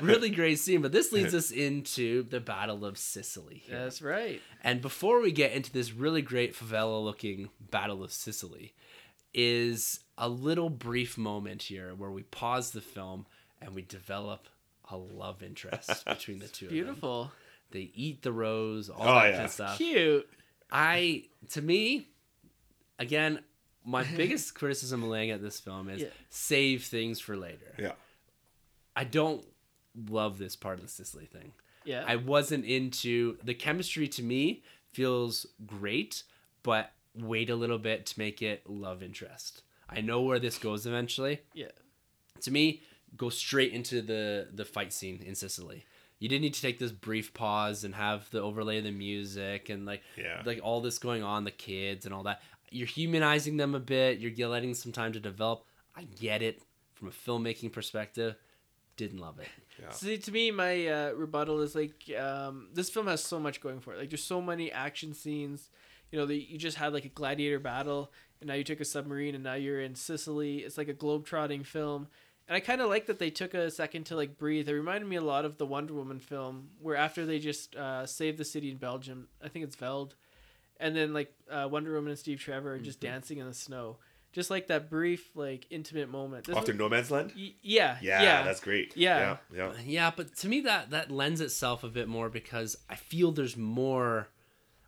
Really great scene, but this leads us into the Battle of Sicily. here. That's right. And before we get into this really great favela looking Battle of Sicily, is a little brief moment here where we pause the film and we develop a love interest between the two of them. Beautiful. They eat the rose, all Oh, that yeah. good stuff. Cute. I, to me, again, my biggest criticism of laying at this film is Yeah. save things for later. Yeah. I don't love this part of the Sicily thing. Yeah. I wasn't into the chemistry to me feels great, but wait a little bit to make it love interest. I know where this goes eventually. yeah. To me, go straight into the the fight scene in Sicily. You didn't need to take this brief pause and have the overlay of the music and like Yeah. like all this going on, the kids and all that. You're humanizing them a bit. You're letting some time to develop. I get it from a filmmaking perspective. Didn't love it. Yeah. See, to me, my uh, rebuttal is like um, this film has so much going for it. Like, there's so many action scenes. You know, the, you just had like a gladiator battle, and now you took a submarine, and now you're in Sicily. It's like a globe-trotting film, and I kind of like that they took a second to like breathe. It reminded me a lot of the Wonder Woman film, where after they just uh, saved the city in Belgium, I think it's Veld, and then like uh, Wonder Woman and Steve Trevor are just dancing in the snow, just like that brief like intimate moment. This After was- No Man's Land. Y- yeah, Yeah, yeah, that's great. Yeah. yeah, yeah. Yeah, but to me that that lends itself a bit more because I feel there's more.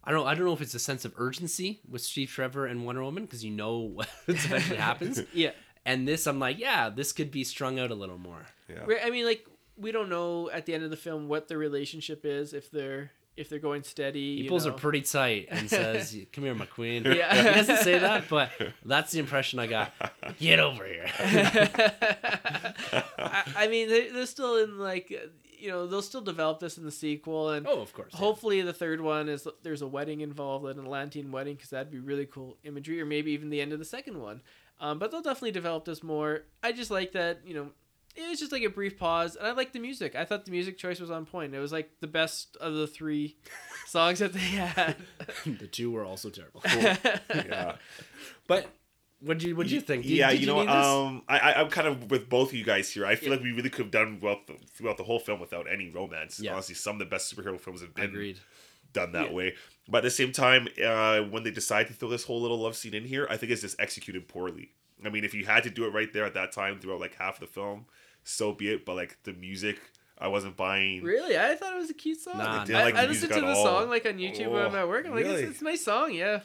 I don't. I don't know if it's a sense of urgency with Steve Trevor and Wonder Woman because you know what eventually happens. yeah. And this, I'm like, yeah, this could be strung out a little more. yeah. Right, I mean, like we don't know at the end of the film what their relationship is if they're if they're going steady. He you pulls her pretty tight and says, "Come here, my queen." Yeah. he doesn't say that, but that's the impression I got. Get over here. I, I mean, they, they're still in like uh, you know they'll still develop this in the sequel and. oh, of course. yeah. Hopefully the third one is there's a wedding involved, an Atlantean wedding, because that'd be really cool imagery, or maybe even the end of the second one. Um, but they'll definitely develop this more. I just like that, you know, it was just like a brief pause, and I like the music. I thought the music choice was on point. It was like the best of the three songs that they had. the two were also terrible. yeah. But what do you what do you think? Did- yeah, did you know, um, I, I I'm kind of with both of you guys here. I feel like we really could have done well th- throughout the whole film without any romance. Yeah. Honestly, some of the best superhero films have been Agreed. done that Yeah. way. But at the same time, uh, when they decide to throw this whole little love scene in here, I think it's just executed poorly. I mean, if you had to do it right there at that time throughout like half the film, so be it. But like the music, I wasn't buying. really, I thought it was a cute song. Nah, I I didn't I, like I the listened to the all. song like on YouTube when I'm Oh, at work. I'm like, really? it's, it's a nice song, yeah.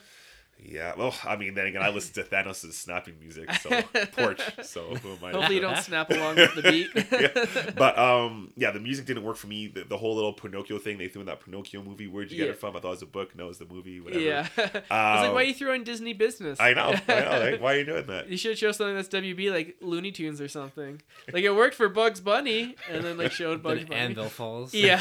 Yeah, well, I mean, then again, I listen to Thanos' snapping music, so porch. So who am I? Hopefully you don't snap along with the beat. yeah. But um, yeah, the music didn't work for me. The, the whole little Pinocchio thing they threw in that Pinocchio movie. Where'd you get Yeah. it from? I thought it was a book. No, it's the movie. Whatever. yeah. I was like, Um, why are you throwing Disney business? I know. I know. Like, why are you doing that? You should show something that's WB like Looney Tunes or something. Like it worked for Bugs Bunny, and then like showed Bugs Then Bunny. Anvil falls. Yeah.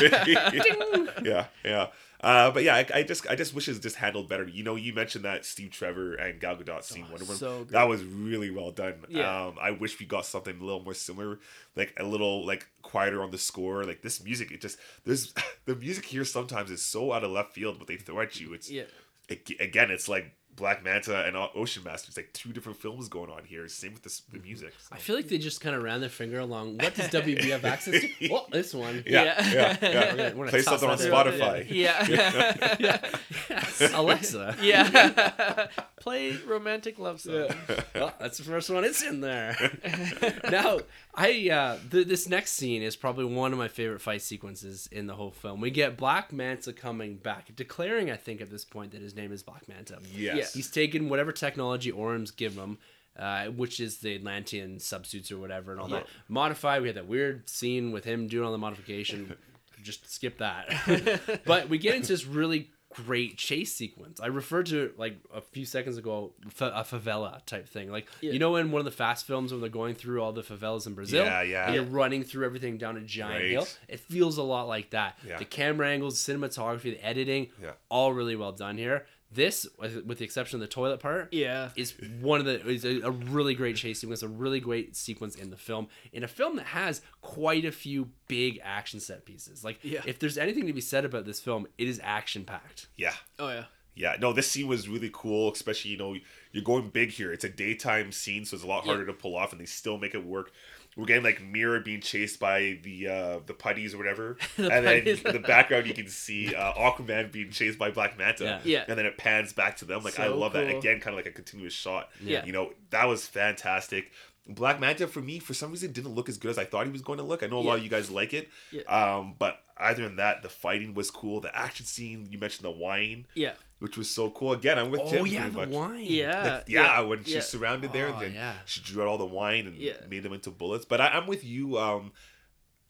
yeah, yeah. Uh, but yeah, I, I just I just wish it was just handled better. You know, you mentioned that Steve Trevor and Gal Gadot scene Wonder Woman. so that was really well done. Yeah. Um, I wish we got something a little more similar, like a little like quieter on the score. Like this music, it just there's the music here sometimes is so out of left field. What they throw at you, it's yeah. it, again, it's like Black Manta and Ocean Master. It's like two different films going on here. Same with this, the mm-hmm. music. so. I feel like they just kind of ran their finger along. What does WB have access to? Well, this one. Yeah, Yeah. yeah, We're gonna- we're gonna Play something on that in. Spotify. Yeah. Yes, Alexa. yeah. Play romantic love song. Well, that's the first one. It's in there. now, I uh, th- this next scene is probably one of my favorite fight sequences in the whole film. We get Black Manta coming back, declaring, I think, at this point that his name is Black Manta. Yes. He's taken whatever technology Orm's give him, uh, which is the Atlantean subsuits or whatever and all that. Modified. We had that weird scene with him doing all the modification. Just skip that. but we get into this really great chase sequence. I referred to it like a few seconds ago, fa- a favela type thing. Like Yeah. you know, in one of the fast films when they're going through all the favelas in Brazil, Yeah, yeah. and you're running through everything down a giant Right. hill. It feels a lot like that. Yeah. The camera angles, cinematography, the editing, Yeah. all really well done here. This, with with the exception of the toilet part, Yeah. is one of the is a, a really great chase sequence, a really great sequence in the film, in a film that has quite a few big action set pieces. Like, Yeah. if there's anything to be said about this film, it is action packed. Yeah. Oh yeah. Yeah, no, this scene was really cool, especially, you know, you're going big here. It's a daytime scene, so it's a lot Yeah. harder to pull off, and they still make it work. We're getting like Mera being chased by the uh the putties or whatever. The and then in the background you can see uh Aquaman being chased by Black Manta. Yeah. Yeah. And then it pans back to them. Like I So love that. Again, kind of like a continuous shot. Yeah. You know, that was fantastic. Black Manta for me, for some reason, didn't look as good as I thought he was going to look. I know a lot of you guys like it. Yeah. Um, but other than that, the fighting was cool. The action scene, you mentioned the wine Yeah. Which was so cool. Again, I'm with you. Oh Tim. yeah, the much. wine. Yeah. Like, yeah, when she's yeah. surrounded there, Oh, and then yeah. she drew out all the wine and Yeah. made them into bullets. But I, I'm with you. Um,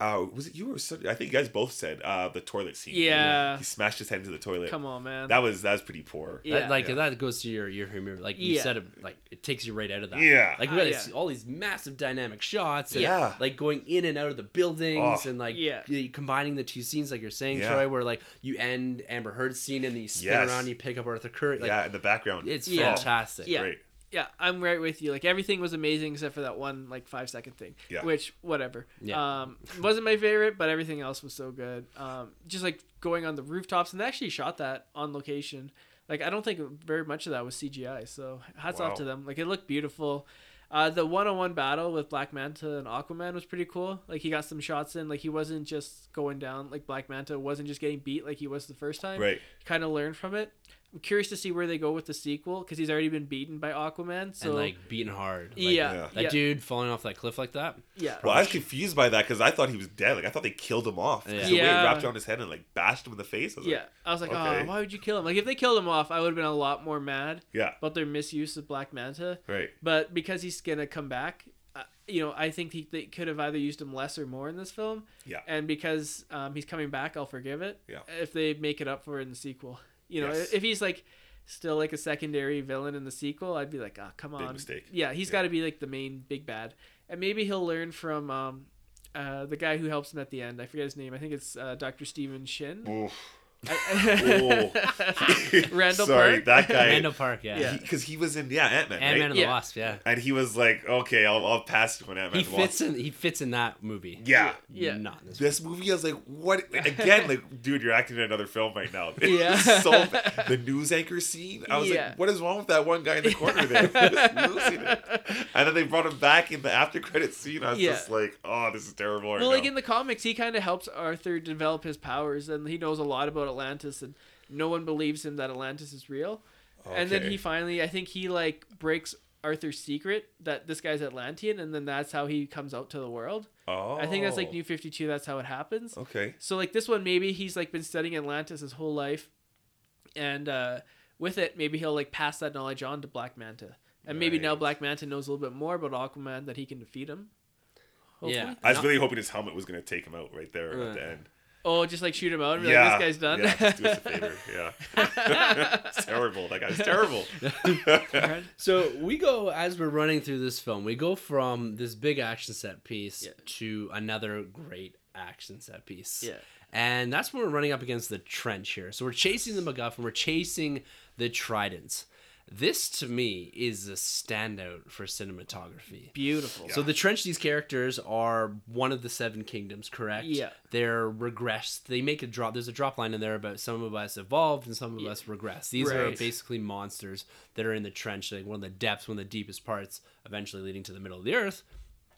uh, was it you or some- I think you guys both said uh, the toilet scene. Yeah. he smashed his head into the toilet. Come on, man. That was that was pretty poor. Yeah. That, like Yeah. that goes to your your humor. Like you Yeah. said, it, like it takes you right out of that. Yeah. Like we Ah, got yeah. all these massive dynamic shots. And, Yeah. Like going in and out of the buildings Oh. and like Yeah. combining the two scenes, like you're saying, Yeah. Troy, where like you end Amber Heard's scene and then you spin Yes. around, and you pick up Arthur Curry. Like yeah, in the background. it's Yeah. fantastic. Yeah. Great. Yeah, I'm right with you. Like everything was amazing except for that one like five second thing. Yeah. Which whatever. Yeah. Um, wasn't my favorite, but everything else was so good. Um, just like going on the rooftops, and they actually shot that on location. Like I don't think very much of that was CGI. So hats Wow. off to them. Like it looked beautiful. Uh, the one-on-one battle with Black Manta and Aquaman was pretty cool. Like he got some shots in. Like he wasn't just going down. Like Black Manta wasn't just getting beat like he was the first time Right. kind of learned from it. I'm curious to see where they go with the sequel because he's already been beaten by Aquaman. So and like beating hard. Like, yeah, Yeah. That yeah, dude falling off that cliff like that. yeah, Well, I was confused by that because I thought he was dead. Like I thought they killed him off. Yeah. The way it wrapped around his head and like bashed him in the face. I was yeah. Like, I was like, okay. oh, why would you kill him? Like if they killed him off, I would have been a lot more mad yeah. about their misuse of Black Manta. Right. But because he's gonna come back, uh, you know, I think he, they could have either used him less or more in this film. Yeah. And because um, he's coming back, I'll forgive it. Yeah. If they make it up for it in the sequel, you know, Yes. if he's like still like a secondary villain in the sequel, I'd be like, ah, come on. mistake. Yeah, he's Yeah. got to be like the main big bad, and maybe he'll learn from um, uh, the guy who helps him at the end. I forget his name. I think it's uh, Dr. Stephen Shin. Oof. I- Randall Sorry, Park. that guy. Randall Park, yeah. Yeah. Because he, was in yeah Ant Man. Ant Man Right? and the Yeah. Wasp, yeah. And he was like, okay, I'll, I'll pass when Ant Man. He fits in. He fits in that movie. Yeah. Yeah. Not in this. This movie, I was like, what? Again, like, dude, you're acting in another film right now. It Yeah. so bad. The news anchor scene, I was Yeah. like, what is wrong with that one guy in the corner there? Losing it. And then they brought him back in the after credit scene. I was Yeah. just like, oh, this is terrible right well, now. like in the comics, he kind of helps Arthur develop his powers, and he knows a lot about Atlantis, and no one believes him that Atlantis is real. And then he finally, I think he like breaks Arthur's secret that this guy's Atlantean, and then that's how he comes out to the world. oh. I think that's like New Fifty Two. That's how it happens. Okay. So like this one, maybe he's like been studying Atlantis his whole life, and uh, with it, maybe he'll like pass that knowledge on to Black Manta, and maybe now Black Manta knows a little bit more about Aquaman that he can defeat him. Yeah. I was really hoping his helmet was gonna take him out right there Uh. at the end. Oh, just like shoot him out and be yeah, like, this guy's done. Yeah, just do us a favor. Yeah, it's terrible. That guy's terrible. So we go as we're running through this film, we go from this big action set piece Yeah. to another great action set piece. Yeah. And that's when we're running up against the trench here. So we're chasing the MacGuffin, we're chasing the Tridents. This to me is a standout for cinematography. Beautiful. So the trench these characters are one of the seven kingdoms, correct? Yeah. They're regressed. They make a drop. There's a drop line in there about some of us evolved and some of us regressed. These are basically monsters that are in the trench, like one of the depths, one of the deepest parts, eventually leading to the middle of the earth.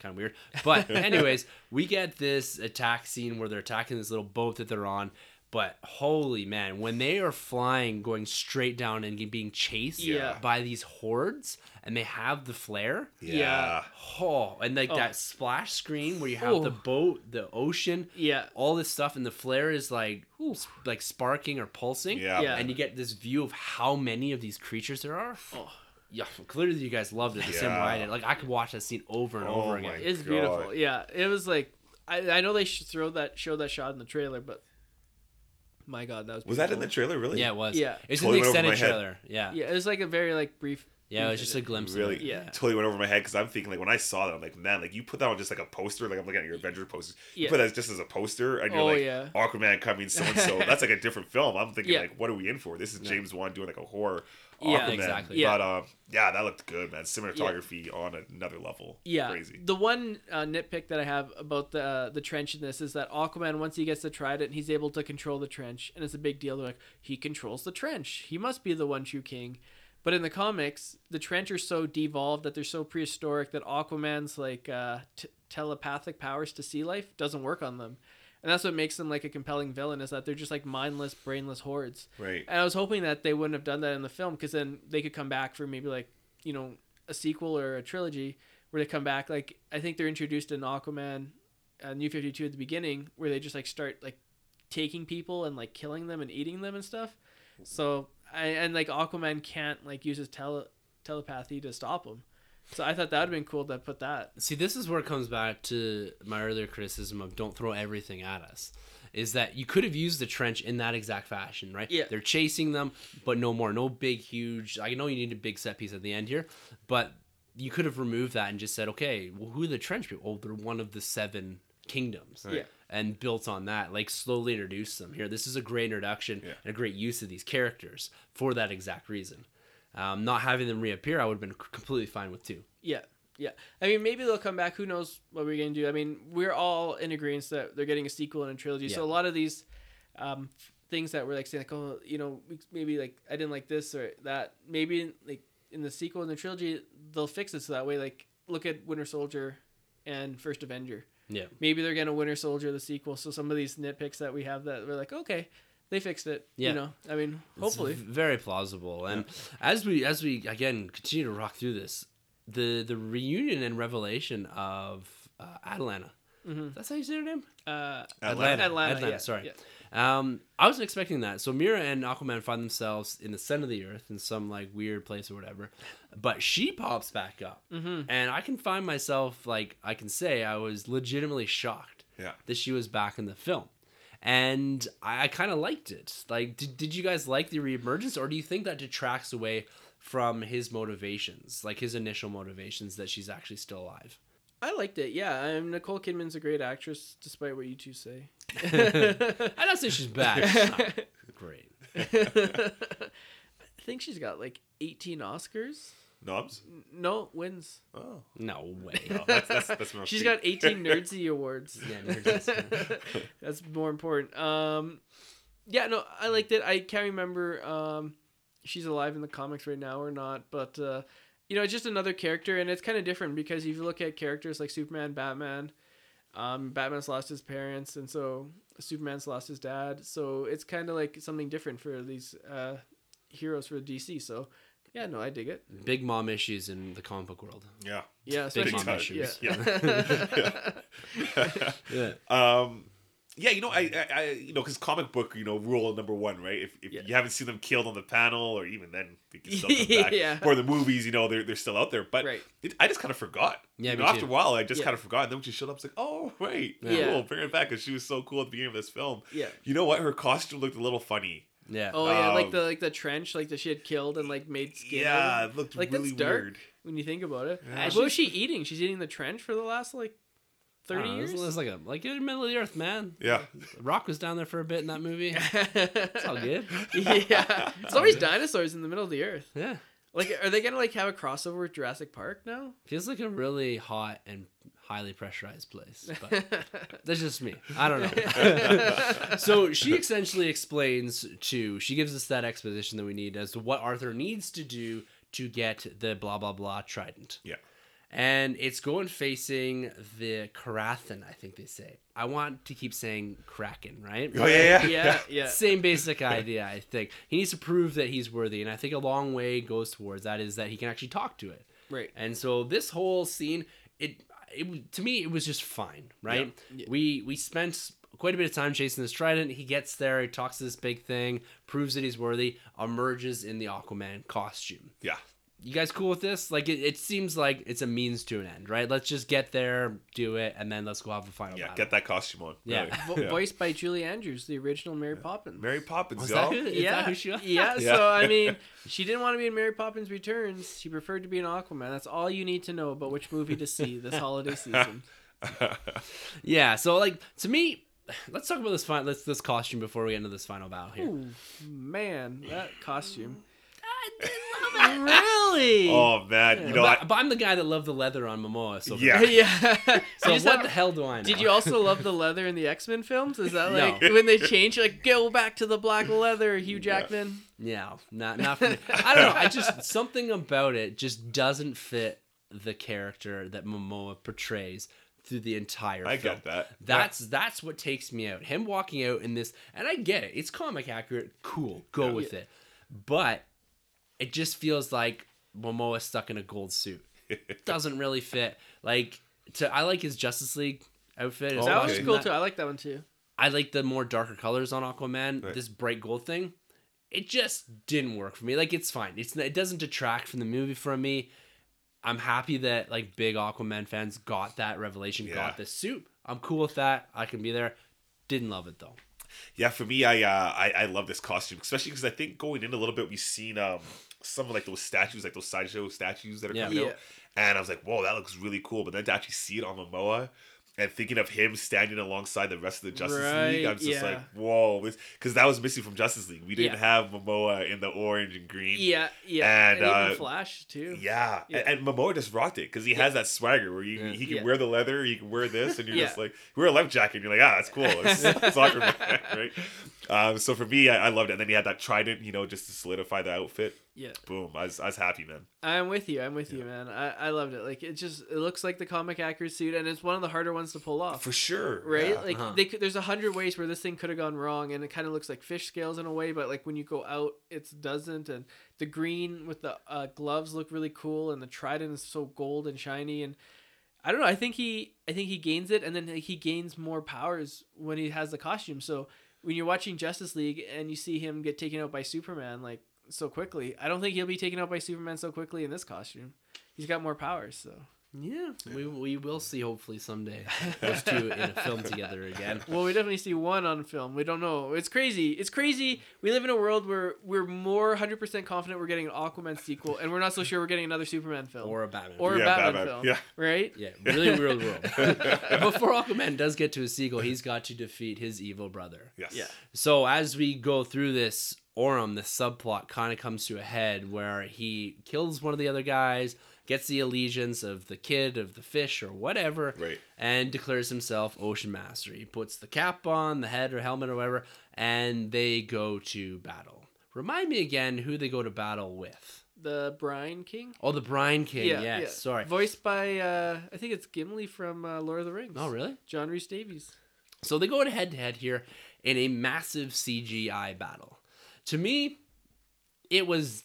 Kind of weird. But anyways, we get this attack scene where they're attacking this little boat that they're on. But holy man, when they are flying, going straight down and being chased Yeah. by these hordes, and they have the flare, Yeah. Oh, and like Oh. that splash screen where you have the Oh. boat, the ocean, yeah. all this stuff, and the flare is like s- like sparking or pulsing. Yeah. Yeah. And you get this view of how many of these creatures there are. Oh. Yeah, clearly you guys loved it the same way I did. Like I could watch that scene over and Oh over again. It's God. beautiful. Yeah, it was like I, I know they should throw that show that shot in the trailer, but my God, that was Was that in the trailer? Really? Yeah, it was. Yeah. it's Totally in the extended my head. trailer. Yeah. yeah, Yeah, it was like a very like brief. Yeah, it was just a glimpse. Really? Of it. Yeah. Totally went over my head because I'm thinking like when I saw that I'm like man like you put that on just like a poster like I'm looking at your Avenger posters Yeah. you put that just as a poster and you're Oh, like yeah. Aquaman coming so and so that's like a different film I'm thinking Yeah. like what are we in for this is James Wan doing like a horror Yeah. Aquaman Exactly. Yeah. but um yeah that looked good man cinematography on another level Yeah, crazy the one uh, nitpick that I have about the uh, the trench in this is that Aquaman once he gets to Trident, he's able to control the trench, and it's a big deal. They're like, he controls the trench. He must be the one true king. But in the comics, the trench are so devolved that they're so prehistoric that Aquaman's like uh, t- telepathic powers to see life doesn't work on them, and that's what makes them like a compelling villain. Is that they're just like mindless, brainless hordes. right And I was hoping that they wouldn't have done that in the film because then they could come back for maybe like you know a sequel or a trilogy where they come back. Like I think they're introduced in Aquaman, uh, New Fifty Two at the beginning, where they just like start like taking people and like killing them and eating them and stuff. So I and like Aquaman can't like use his tele telepathy to stop him. So I thought that would have been cool to put that. See, this is where it comes back to my earlier criticism of don't throw everything at us. Is that you could have used the trench in that exact fashion, right? Yeah. They're chasing them, but no more. No big, huge. I know you need a big set piece at the end here, but you could have removed that and just said, okay, well, who are the trench people? Oh, they're one of the seven kingdoms. Yeah. And built on that, like slowly introduce them here. This is a great introduction Yeah. and a great use of these characters for that exact reason. Um, not having them reappear, I would have been completely fine with two. Yeah, yeah. I mean, maybe they'll come back. Who knows what we're gonna do? I mean, we're all in agreement that they're getting a sequel and a trilogy. So a lot of these um, things that we're like saying, like, oh, you know, maybe like I didn't like this or that. Maybe like in the sequel and the trilogy, they'll fix it so that way. Like, look at Winter Soldier and First Avenger. Yeah. Maybe they're gonna Winter Soldier the sequel. So some of these nitpicks that we have that we're like, okay, they fixed it. Yeah. You know, I mean, hopefully. It's very plausible. And as we as we again continue to rock through this, the the reunion and revelation of uh, Atlanta. That's how you say her name. Uh, Atlanta. Atlanta, yeah, sorry. yeah. Um, I wasn't expecting that. So Mera and Aquaman find themselves in the center of the earth in some like weird place or whatever, but she pops back up, Mhm. and I can find myself like I can say I was legitimately shocked Yeah. that she was back in the film. And I, I kind of liked it. Like, did, did you guys like the reemergence, or do you think that detracts away from his motivations, like his initial motivations, that she's actually still alive? I liked it. Yeah, um, Nicole Kidman's a great actress, despite what you two say. I don't say she's bad. She's not great. I think she's got like 18 Oscars. Knobs? No wins. Oh. No way. No, that's, that's, that's She's got 18 Nerdsy awards. Yeah, Nerdsy. That's more important. Um, yeah, no, I liked it. I can't remember um, she's alive in the comics right now or not, but uh, you know, it's just another character, and it's kind of different because if you look at characters like Superman, Batman, um, Batman's lost his parents, and so Superman's lost his dad. So it's kind of like something different for these uh, heroes for DC. So yeah, no, I dig it. Big mom issues in the comic book world. Yeah. Yeah, Big mom time. issues. yeah. Yeah. Yeah. um, Yeah, you know, I, I, I you know, because comic book, you know, rule number one, right? If, if Yeah. you haven't seen them killed on the panel, or even then, they can still come back. Yeah. Or the movies, you know, they're they're still out there. But Right. it, I just kind of forgot. Yeah, You me know, after too. a while, I just Yeah. kind of forgot. And then when she showed up, it's like, oh, right, Yeah. cool, bring her back because she was so cool at the beginning of this film. Yeah. You know what? Her costume looked a little funny. Yeah. Oh yeah, like Um, the like the trench, like that she had killed and like made skin. yeah, it looked Like, really that's dark. weird. when you think about it. Yeah. What was she eating? She's eating the trench for the last like thirty don't know, it was- years. It was like a like in the middle of the earth, man. Yeah. Rock was down there for a bit in that movie. It's all good. yeah, it's always dinosaurs in the middle of the earth. Yeah. Like, are they gonna like have a crossover with Jurassic Park now? Feels like a really hot and highly pressurized place. But that's just me. I don't know. so she essentially explains to she gives us that exposition that we need as to what Arthur needs to do to get the blah blah blah trident. Yeah. And it's going facing the Karathen, I think they say. I want to keep saying Kraken, right? Oh yeah, yeah, yeah, yeah. Same basic idea, I think. He needs to prove that he's worthy, and I think a long way goes towards that is that he can actually talk to it. Right. And so this whole scene, it, it to me, it was just fine, right? Yeah. We we spent quite a bit of time chasing this trident. He gets there, he talks to this big thing, proves that he's worthy, emerges in the Aquaman costume. Yeah. You guys cool with this? Like it, it seems like it's a means to an end, right? Let's just get there, do it, and then let's go have a final Yeah, battle. get that costume on. Yeah. Really. Vo- Yeah. Voiced by Julie Andrews, the original Mary Poppins. Mary Poppins, Was y'all. that who- is yeah, that who she was? yeah. Yeah. So I mean, she didn't want to be in Mary Poppins Returns. She preferred to be in Aquaman. That's all you need to know about which movie to see this holiday season. Yeah, so like to me, let's talk about this final this this costume before we get into this final battle here. Ooh, man, that costume. Really? oh man, you know, but, I, but I'm the guy that loved the leather on Momoa. So Yeah. yeah. So You what have- the hell do I know? Did you also love the leather in the X Men films? Is that like No. when they change, like go back to the black leather, Hugh Jackman? Yeah, not not for me. I don't know. I just something about it just doesn't fit the character that Momoa portrays through the entire film. I film. get that. That's that's what takes me out. Him walking out in this, and I get it. It's comic accurate. Cool, go Yeah. with it. But it just feels like Momoa stuck in a gold suit. Doesn't really fit. Like to, I like his Justice League outfit. as Oh, That was okay. cool too. I like that one too. I like the more darker colors on Aquaman. Right. This bright gold thing, it just didn't work for me. Like it's fine. It's it doesn't detract from the movie from me. I'm happy that like big Aquaman fans got that revelation, Yeah. got this suit. I'm cool with that. I can be there. Didn't love it though. Yeah, for me, I uh, I, I love this costume, especially because I think going in a little bit, we've seen um some of like those statues, like those sideshow statues that are Yeah. coming Yeah. out, and I was like, whoa, that looks really cool. But then to actually see it on Momoa and thinking of him standing alongside the rest of the Justice League, I'm just yeah. like, whoa, because that was missing from Justice League. We didn't Yeah. have Momoa in the orange and green. Yeah, yeah, And, and, even uh, Flash too. Yeah, Yeah. And, and Momoa just rocked it because he has that swagger where you, Yeah. he can Yeah. wear the leather, he can wear this, and you're Yeah. just like, "We wear a life jacket, and you're like, ah, that's cool, it's, it's Aquaman, right? Um, so for me, I, I loved it. And then he had that trident, you know, just to solidify the outfit. Yeah, Boom, I was, I was happy, man. I'm with you. I'm with you, man. I, I loved it. Like it just it looks like the comic accurate suit, and it's one of the harder ones to pull off. For sure, Right, yeah. like Uh-huh. they could, there's a hundred ways where this thing could have gone wrong, and it kind of looks like fish scales in a way. But like when you go out, it doesn't. And the green with the uh, gloves look really cool, and the trident is so gold and shiny. And I don't know. I think he, I think he gains it, and then he gains more powers when he has the costume. So when you're watching Justice League and you see him get taken out by Superman, like so quickly, I don't think he'll be taken out by Superman so quickly in this costume. He's got more powers, so. Yeah, we, we will see hopefully someday those two in a film together again. Well, we definitely see one on film. We don't know. It's crazy. It's crazy. We live in a world where we're more 100% confident we're getting an Aquaman sequel, and we're not so sure we're getting another Superman film. Or a Batman. Or a Yeah, Batman, Batman. film. Yeah. Right? yeah, really real world. Before Aquaman does get to his sequel, he's got to defeat his evil brother. Yes. Yeah. So as we go through this Orm, this subplot kind of comes to a head where he kills one of the other guys, gets the allegiance of the kid, of the fish, or whatever, Right. and declares himself Ocean Master. He puts the cap on, the head or helmet or whatever, and they go to battle. Remind me again who they go to battle with. The Brine King? Oh, the Brine King. Yeah, yes, sorry. Voiced by, uh, I think it's Gimli from uh, Lord of the Rings. Oh, really? John Rhys Davies. So they go head to head here in a massive CGI battle. To me, it was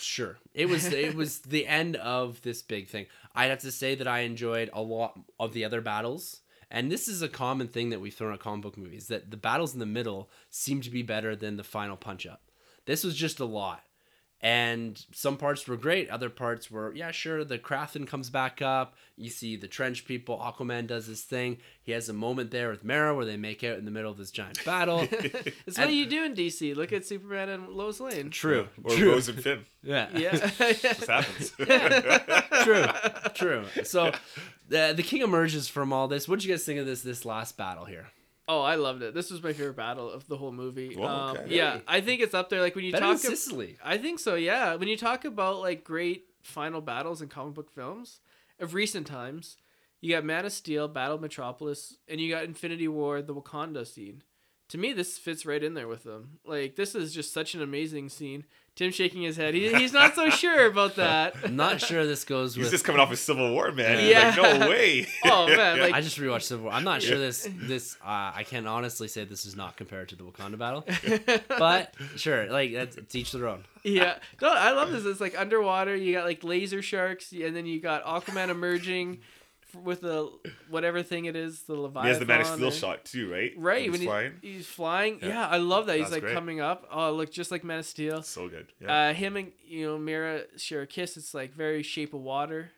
sure it was it was the end of this big thing. I'd have to say that I enjoyed a lot of the other battles, And this is a common thing that we've thrown at comic book movies that the battles in the middle seem to be better than the final punch up. This was just a lot. And some parts were great. Other parts were, yeah, sure. The Karathen comes back up. You see the trench people. Aquaman does his thing. He has a moment there with Mera where they make out in the middle of this giant battle. It's what you do in DC. Look at Superman and Lois Lane. True. Or true. Rose and Finn. Yeah. Yeah. This happens. true. True. So the the king emerges from all this. What did you guys think of this this last battle here? Oh, I loved it. This was my favorite battle of the whole movie. Whoa, um, okay. Yeah, Really? I think it's up there. Like when you Better than talk. ab- Sicily. I think so. Yeah, when you talk about like great final battles in comic book films of recent times, you got Man of Steel, Battle of Metropolis, and you got Infinity War, the Wakanda scene. To me, this fits right in there with them. Like this is just such an amazing scene. Tim shaking his head. He, he's not so sure about that. I'm not sure this goes He's with. just coming off of Civil War, man. He's Yeah. like, no way. Oh, man, like- I just rewatched Civil War. I'm not sure this this uh, I can honestly say this is not compared to the Wakanda battle, but sure, like that's it's each their own. yeah. No, I love this. It's like underwater. You got like laser sharks, and then you got Aquaman emerging f- with the whatever thing it is, the Leviathan. he has the Man of Steel or- shot too, right? Right When when he's he- flying. he's flying. Yeah. Yeah, I love that. He's That's like great. coming up. Oh, look, just like Man of Steel. So good. Yeah. Uh, him and you know Mera share a kiss. It's like very Shape of Water.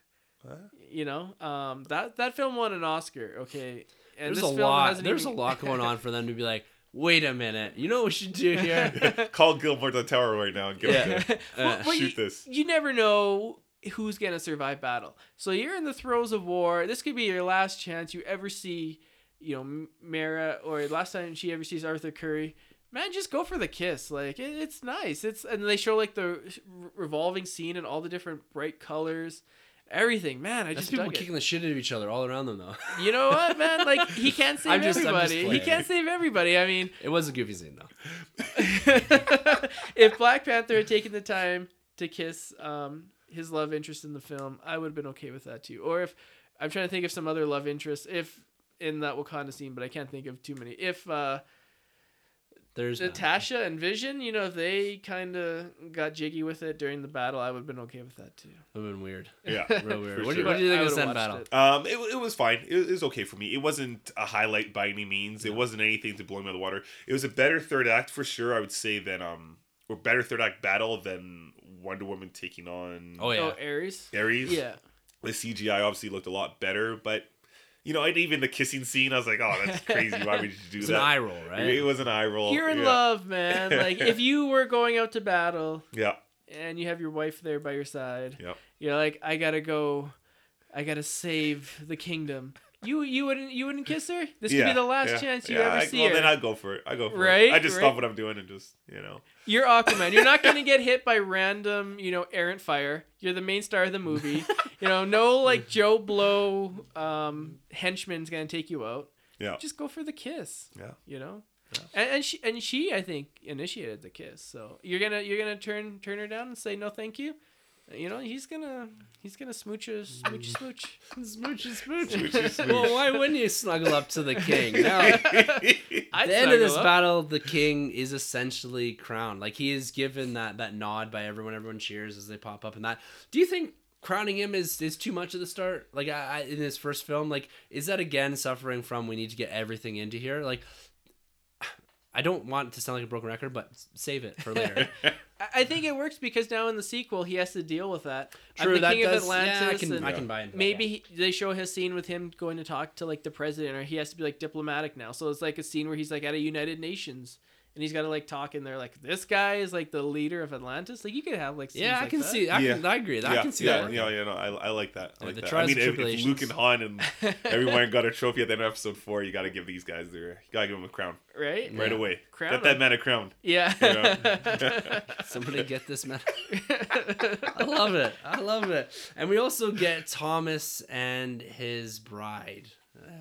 Huh? You know, um, that that film won an Oscar. Okay, and There's this a film lot. There's even- a lot going on for them to be like, wait a minute, you know what we should do here? Call Gilbert the tower right now and get Yeah. him Well, Uh, well, shoot you, this. You never know who's gonna survive battle. So you're in the throes of war. This could be your last chance you ever see, you know, Mera or last time she ever sees Arthur Curry. Man, just go for the kiss. Like it, it's nice. It's and they show like the re- revolving scene and all the different bright colors, everything. Man, I That's just people kicking the shit out of each other all around them though. You know what, man? Like he can't save I'm just- I'm just everybody. he can't save everybody. I mean, It was a goofy scene though. if Black Panther had taken the time to kiss um, his love interest in the film, I would have been okay with that too. Or if I'm trying to think of some other love interest, if in that Wakanda scene, but I can't think of too many. If uh, There's none. Natasha and Vision, you know, if they kind of got jiggy with it during the battle, I would have been okay with that too. Would've been weird. Yeah. Real weird. What, do you, sure. what do you think I of would've the battle? it. Um, it, it was fine. It, it was okay for me. It wasn't a highlight by any means. It wasn't anything to blow me out of the water. It was a better third act for sure. I would say than um, or better third act battle than Wonder Woman taking on Oh yeah. Oh, Ares. Ares. Yeah. The CGI obviously looked a lot better, but you know, and even the kissing scene, I was like, oh, that's crazy. Why would you do It's that? an eye roll, right? It was an eye roll. You're in yeah. love, man. Like if you were going out to battle Yeah. and you have your wife there by your side, Yep. you're like, I gotta go, I gotta save the kingdom. You you wouldn't you wouldn't kiss her? This could be the last yeah, chance you yeah, ever I, see well, her. then I'd go for it. I go for Right, it. I just right. stop what I'm doing and just you know. You're Aquaman. You're not gonna get hit by random, you know, errant fire. You're the main star of the movie. you know, no like Joe Blow um, henchman's gonna take you out. Yeah. Just go for the kiss. Yeah. You know. And, and she and she I think initiated the kiss. So you're gonna you're gonna turn turn her down and say no thank you. You know he's gonna he's gonna smooch a smooch a smooch. Smoochy smooch. Smoochy smooch. well, why wouldn't you snuggle up to the king? Now, I'd the end of this up. battle, the king is essentially crowned. Like he is given that that nod by everyone. Everyone cheers as they pop up. And that. Do you think crowning him is is too much at the start? Like I, I, in his first film, like is that again suffering from we need to get everything into here? Like. I don't want it to sound like a broken record, but save it for later. I- think it works because now in the sequel he has to deal with that. I'm True, the that king does. of Atlantis. yeah, I can, and I can buy into maybe he, they show his scene with him going to talk to like the president, or he has to be like diplomatic now. So it's like a scene where he's like at a United Nations and he's got to like talk, and they're like, "This guy is like the leader of Atlantis." Like you could have like Yeah, I like can that. see. I, Yeah. can, I agree. I can see yeah, that. working. yeah, yeah, no, I, I like that. I like the that. I mean, if, if. Luke and Han and everyone got a trophy at the end of episode four, you got to give these guys their, you got to give them a crown right? right Yeah. away. Crown Get that them. man a crown. Yeah. Yeah. Somebody get this man. I love it. I love it. And we also get Thomas and his bride,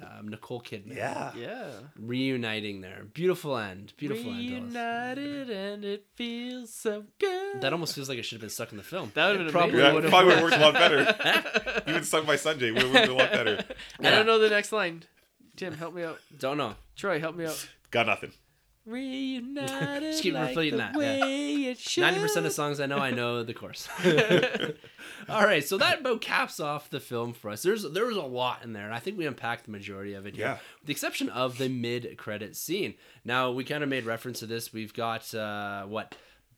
um, Nicole Kidman. Yeah. yeah. Reuniting there. Beautiful end. Beautiful end. Reunited and it feels so good. That almost feels like it should have been stuck in the film. That would've been probably amazing. Yeah, would have probably worked. worked a lot better. Even sung by Sunjay would have worked a lot better. I don't know the next line. Tim, help me out. Don't know. Troy, help me out. Got nothing. Reunited. Just keep like repeating the that, yeah. Way it should. Ninety percent of songs I know, I know the chorus. All right, so that about caps off the film for us. There's there was a lot in there, and I think we unpacked the majority of it here, Yeah. with the exception of the mid-credit scene. Now we kind of made reference to this. We've got uh, what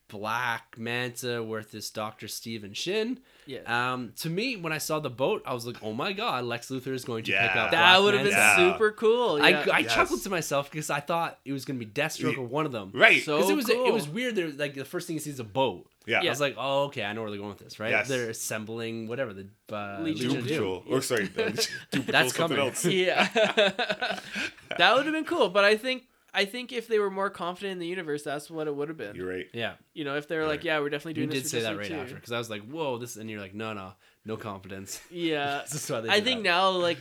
Black Manta with this Doctor Stephen Shin. Yeah. Um, to me, when I saw the boat, I was like, "Oh my God, Lex Luthor is going to pick up." that would have been Yeah. super cool. I, yeah. I Yes. chuckled to myself because I thought it was going to be Deathstroke or one of them. Right. So- it was cool. it was weird. There, like the first thing you see is a boat. yeah. I was like, oh, okay, I know where they're going with this, right? Yes. They're assembling whatever the uh, Legion Legion, of of Doom Doom. Patrol. Or sorry, uh, Doom Patrol, That's something coming. else. yeah. that would have been cool, but I think I think if they were more confident in the universe, that's what it would have been. You're right. Yeah, You know, if they were like, Right. "Yeah, we're definitely doing you doing did say that right League after because I was like, whoa, this, and you're like, no, no, no confidence. Yeah, this is why they I do think that. now like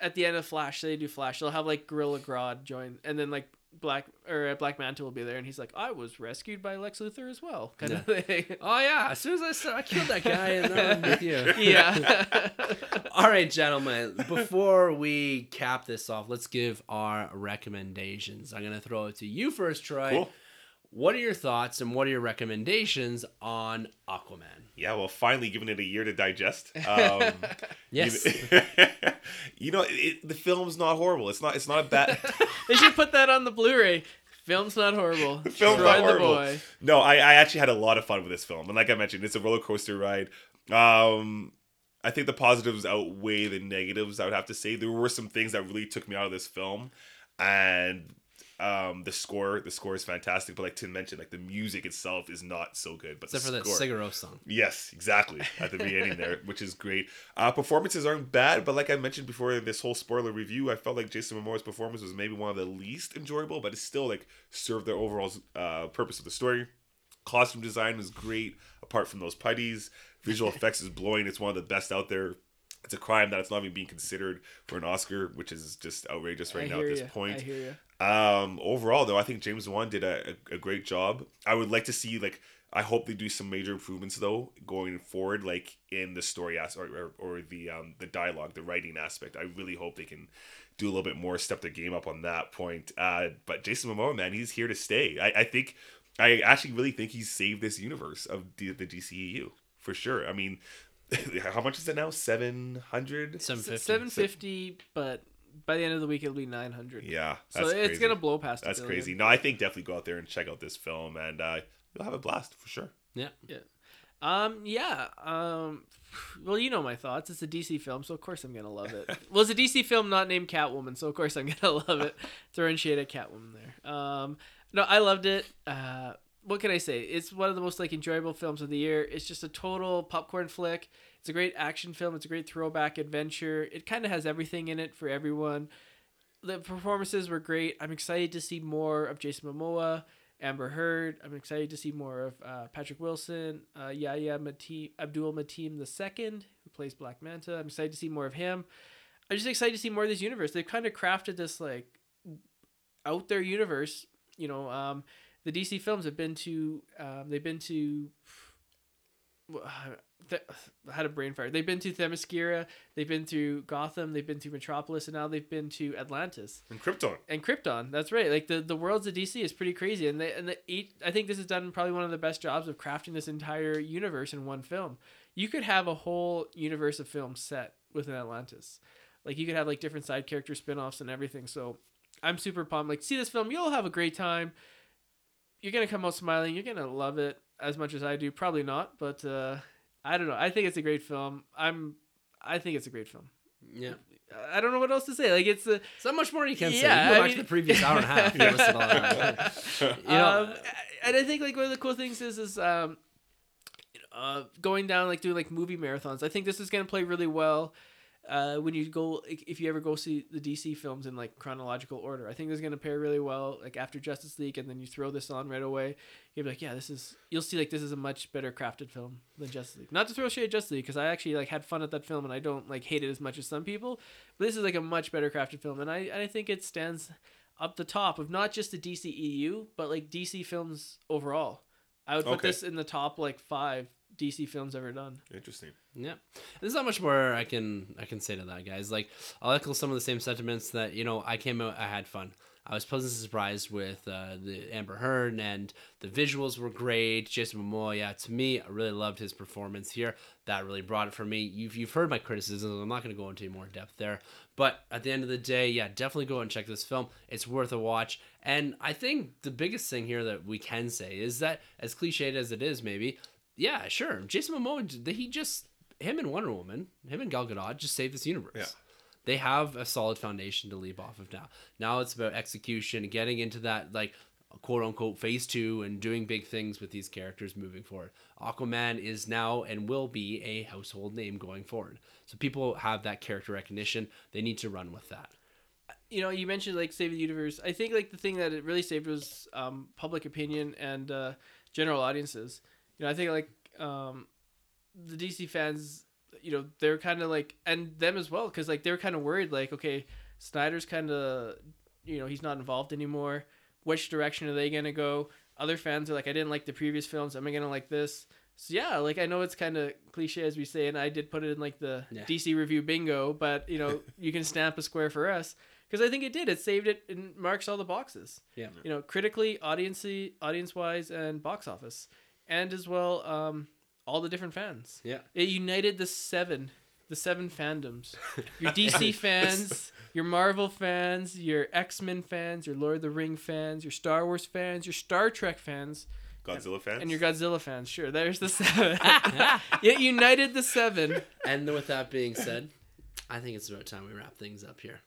at the end of Flash, they do Flash, they'll have like Gorilla Grodd join, and then like Black or uh, Black Manta will be there, and he's like, "I was rescued by Lex Luthor as well," kind of thing. Oh yeah, as soon as I start, I killed that guy, and now I'm with you. yeah. All right, gentlemen. Before we cap this off, let's give our recommendations. I'm gonna throw it to you first, Troy. Cool. What are your thoughts and what are your recommendations on Aquaman? Yeah, well, finally giving it a year to digest. Um, Yes. You, you know, it, the film's not horrible. It's not. It's not a bad. they should put that on the Blu-ray. Film's not horrible. The film's not horrible. No, I, I actually had a lot of fun with this film, and like I mentioned, it's a roller coaster ride. Um, I think the positives outweigh the negatives. I would have to say there were some things that really took me out of this film, and um, the score, the score is fantastic. But like Tim mentioned, like the music itself is not so good. But Except for the that score, Sigur Rós song. Yes, exactly. At the beginning there, which is great. Uh, performances aren't bad, but like I mentioned before in this whole spoiler review, I felt like Jason Momoa's performance was maybe one of the least enjoyable, but it still like served the overall uh, purpose of the story. Costume design was great, apart from those putties. Visual effects is blowing. It's one of the best out there. It's a crime that it's not even being considered for an Oscar, which is just outrageous right I now at this ya. point. I hear you. Um, overall, though, I think James Wan did a, a, a great job. I would like to see like I hope they do some major improvements though going forward, like in the story aspect or, or, or the um the dialogue, the writing aspect. I really hope they can do a little bit more, step their game up on that point. Uh, but Jason Momoa, man, he's here to stay. I, I think I actually really think he's saved this universe of the, the DCEU for sure. I mean. How much is it now? Seven hundred. Seven fifty. Seven fifty, but by the end of the week it'll be nine hundred. Yeah, So that's it's crazy. gonna blow past. That's crazy. No, I think definitely go out there and check out this film, and uh, you'll have a blast for sure. Yeah yeah. Um. Yeah. Um. Well, you know my thoughts. It's a DC film, so of course I'm gonna love it. well, it's a DC film not named Catwoman, so of course I'm gonna love it. Throwing shade at Catwoman there. Um. No, I loved it. Uh. What can I say? It's one of the most like enjoyable films of the year. It's just a total popcorn flick. It's a great action film. It's a great throwback adventure. It kind of has everything in it for everyone. The performances were great. I'm excited to see more of Jason Momoa. Amber Heard. I'm excited to see more of uh, Patrick Wilson, uh, Yahya Mateen, Abdul Mateen II, who plays Black Manta. I'm excited to see more of him. I'm just excited to see more of this universe. They've kind of crafted this like out there universe. You know, um, the DC films have been to um, they've been to th- I had a brain fire. They've been to Themyscira, they've been to Gotham, they've been to Metropolis, and now they've been to Atlantis And Krypton. and Krypton. That's right. Like the the worlds of DC is pretty crazy, and they and the eight. I think this has done probably one of the best jobs of crafting this entire universe in one film. You could have a whole universe of films set within Atlantis. Like you could have like different side character spin-offs and everything. So I'm super pumped. Like see this film, you'll have a great time. You're gonna come out smiling. You're gonna love it as much as I do. Probably not, but uh, I don't know. I think it's a great film. I'm. I think it's a great film. Yeah. I don't know what else to say. Like it's a So much more you can say. Yeah, You go I mean- the previous hour and a half. listen all that. You know, um, and I think like one of the cool things is is um, uh, going down like doing like movie marathons. I think this is gonna play really well. Uh, when you go, if you ever go see the DC films in like chronological order, I think this is gonna pair really well. Like after Justice League, and then you throw this on right away, you'll be like, yeah, this is. You'll see like this is a much better crafted film than Justice League. Not to throw shade at Justice League, because I actually like had fun at that film, and I don't like hate it as much as some people. But this is like a much better crafted film, and I I think it stands up the top of not just the DC EU but like DC films overall. I would put Okay. this in the top like five DC films ever done. Interesting. Yeah, there's not much more I can I can say to that, guys. Like I'll echo some of the same sentiments that you know I came out, I had fun. I was pleasantly surprised with uh, the Amber Heard and the visuals were great. Jason Momoa, yeah, to me, I really loved his performance here. That really brought it for me. You've, you've heard my criticisms. I'm not going to go into more depth there. But at the end of the day, yeah, definitely go and check this film. It's worth a watch. And I think the biggest thing here that we can say is that, as cliched as it is, maybe, yeah, sure, Jason Momoa, he just, him and Wonder Woman, him and Gal Gadot just saved this universe. Yeah. They have a solid foundation to leap off of now. Now it's about execution, getting into that, like, quote unquote phase two and doing big things with these characters moving forward. Aquaman is now and will be a household name going forward. So people have that character recognition. They need to run with that. you know, you mentioned like save the universe. I think like the thing that it really saved was um, public opinion and uh, general audiences. You know, I think like um, the DC fans, you know, they're kind of like, and them as well, because like they're kind of worried, like, okay, Snyder's kind of, you know, he's not involved anymore. Which direction are they gonna go? Other fans are like, I didn't like the previous films. Am I gonna like this? So yeah, like I know it's kind of cliche as we say, and I did put it in like the Yeah. DC review bingo, but you know, you can stamp a square for us because I think it did. It saved it and marks all the boxes. Yeah. You know, critically, audience audience wise, and box office, and as well, um, all the different fans. Yeah. It united the seven, the seven fandoms. Your DC fans, your Marvel fans, your X Men fans, your Lord of the Ring fans, your Star Wars fans, your Star Trek fans, Godzilla fans. and your Godzilla fans. Sure, there's the seven. it united the seven. And with that being said, I think it's about time we wrap things up here.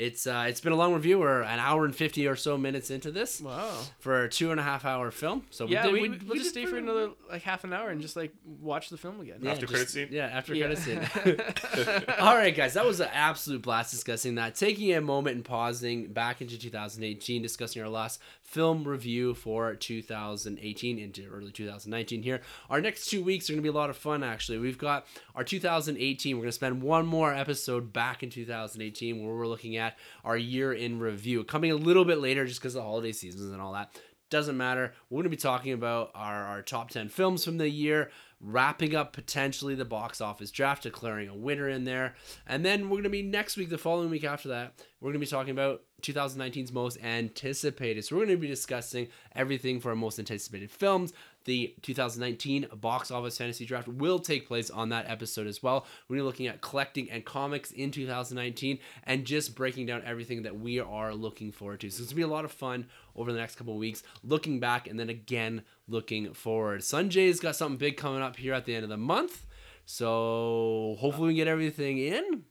It's uh, it's been a long review. We're an hour and fifty or so minutes into this Wow. for a two and a half hour film. So Yeah, did- we, we- we, we will did just stay for another like half an hour and just like watch the film again. Yeah, After just- credit scene? Yeah, after Yeah. credit scene. All right, guys, that was an absolute blast discussing that. Taking a moment and pausing back into 2018, discussing our last film review for 2018 into early 2019 here. Our next two weeks are going to be a lot of fun, actually. We've got our 2018. We're going to spend one more episode back in 2018 where we're looking at our year in review. Coming a little bit later just because the holiday seasons and all that. Doesn't matter. We're going to be talking about our, our top 10 films from the year, wrapping up potentially the box office draft, declaring a winner in there. And then we're going to be next week, the following week after that, we're going to be talking about 2019's most anticipated. So we're going to be discussing everything for our most anticipated films. The 2019 box office fantasy draft will take place on that episode as well. We're gonna be looking at collecting and comics in 2019 and just breaking down everything that we are looking forward to. So it's gonna be a lot of fun over the next couple of weeks, looking back and then again looking forward. Sunjay's got something big coming up here at the end of the month. So hopefully we get everything in.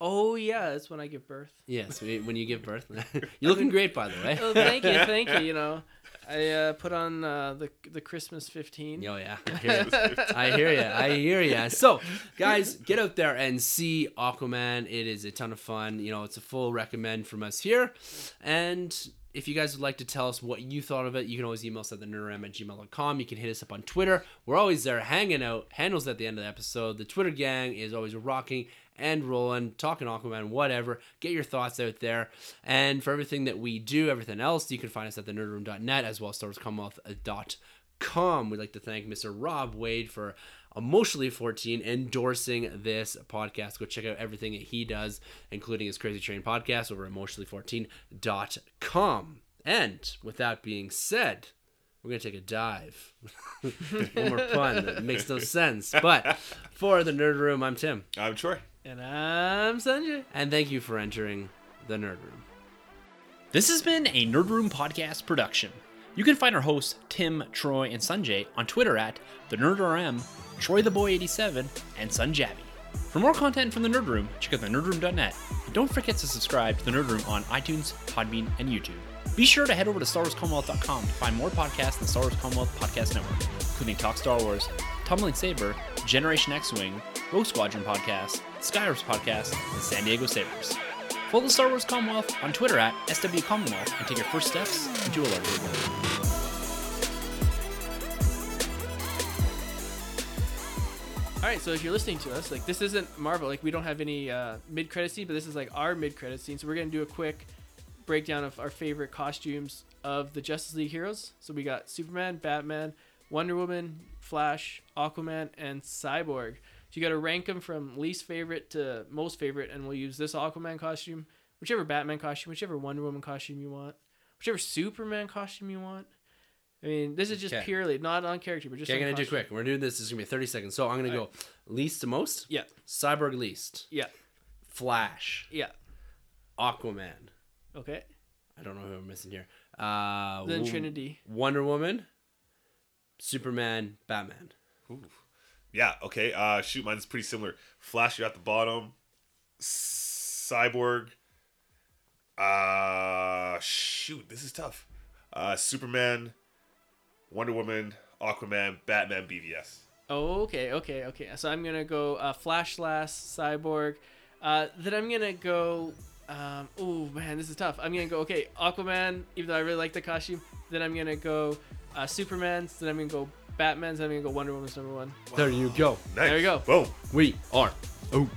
Oh yeah, that's when I give birth. Yes, when you give birth. You're looking great, by the way. Oh, thank you, thank you. You know, I uh, put on uh, the the Christmas fifteen. Oh yeah, I hear ya. I hear you. I hear you. So, guys, get out there and see Aquaman. It is a ton of fun. You know, it's a full recommend from us here. And if you guys would like to tell us what you thought of it, you can always email us at the at gmail.com. You can hit us up on Twitter. We're always there hanging out. Handles at the end of the episode. The Twitter gang is always rocking and rolling, talking Aquaman, whatever. Get your thoughts out there. And for everything that we do, everything else, you can find us at the nerdroom.net as well as StarWarsCommonwealth.com. We'd like to thank Mr. Rob Wade for Emotionally 14 endorsing this podcast. Go check out everything that he does, including his Crazy Train podcast over at emotionally14.com. And with that being said, we're to take a dive. One more pun that makes no sense. But for the Nerd Room, I'm Tim. I'm Troy. And I'm Sunjay. And thank you for entering the Nerd Room. This has been a Nerd Room podcast production. You can find our hosts Tim, Troy, and Sunjay on Twitter at the NerdRM, Troy the Boy 87, and Sunjabby. For more content from the Nerd Room, check out the thenerdroom.net. And don't forget to subscribe to the Nerd Room on iTunes, Podbean, and YouTube. Be sure to head over to StarWarsCommonwealth.com to find more podcasts in the Star Wars Commonwealth Podcast Network, including Talk Star Wars, Tumbling Saber, Generation X-Wing, Rogue Squadron Podcast, Skyhopper Podcast, and San Diego Sabers. Follow the Star Wars Commonwealth on Twitter at SW Commonwealth and take your first steps into a larger world. All right, so if you're listening to us, like this isn't Marvel, like we don't have any uh, mid credit scene, but this is like our mid credit scene. So we're gonna do a quick breakdown of our favorite costumes of the Justice League heroes. So we got Superman, Batman, Wonder Woman, Flash, Aquaman, and Cyborg. So you got to rank them from least favorite to most favorite, and we'll use this Aquaman costume, whichever Batman costume, whichever Wonder Woman costume you want, whichever Superman costume you want. I mean, this is just Okay. purely not on character, but just. Okay, I'm gonna do quick. We're doing this. This is gonna be 30 seconds. So I'm gonna go least to most. Yeah, Cyborg least. yeah, Flash. yeah. Aquaman. Okay. I don't know who I'm missing here. Uh, Then Trinity. Wonder Woman. Superman. Batman. Ooh. Yeah, okay. Uh shoot, mine's pretty similar. Flash, you're at the bottom. Cyborg. Uh shoot, this is tough. Uh Superman, Wonder Woman, Aquaman, Batman, BVS. Oh, okay, okay, okay. So I'm gonna go uh, Flash last, Cyborg. Uh, then I'm gonna go. Um, oh man, this is tough. I'm gonna go okay, Aquaman. Even though I really like the costume, then I'm gonna go uh, Superman's. Then I'm gonna go Batman's. I'm gonna go Wonder Woman's number one. There you go. Nice. There you go. Boom. We are. Oh.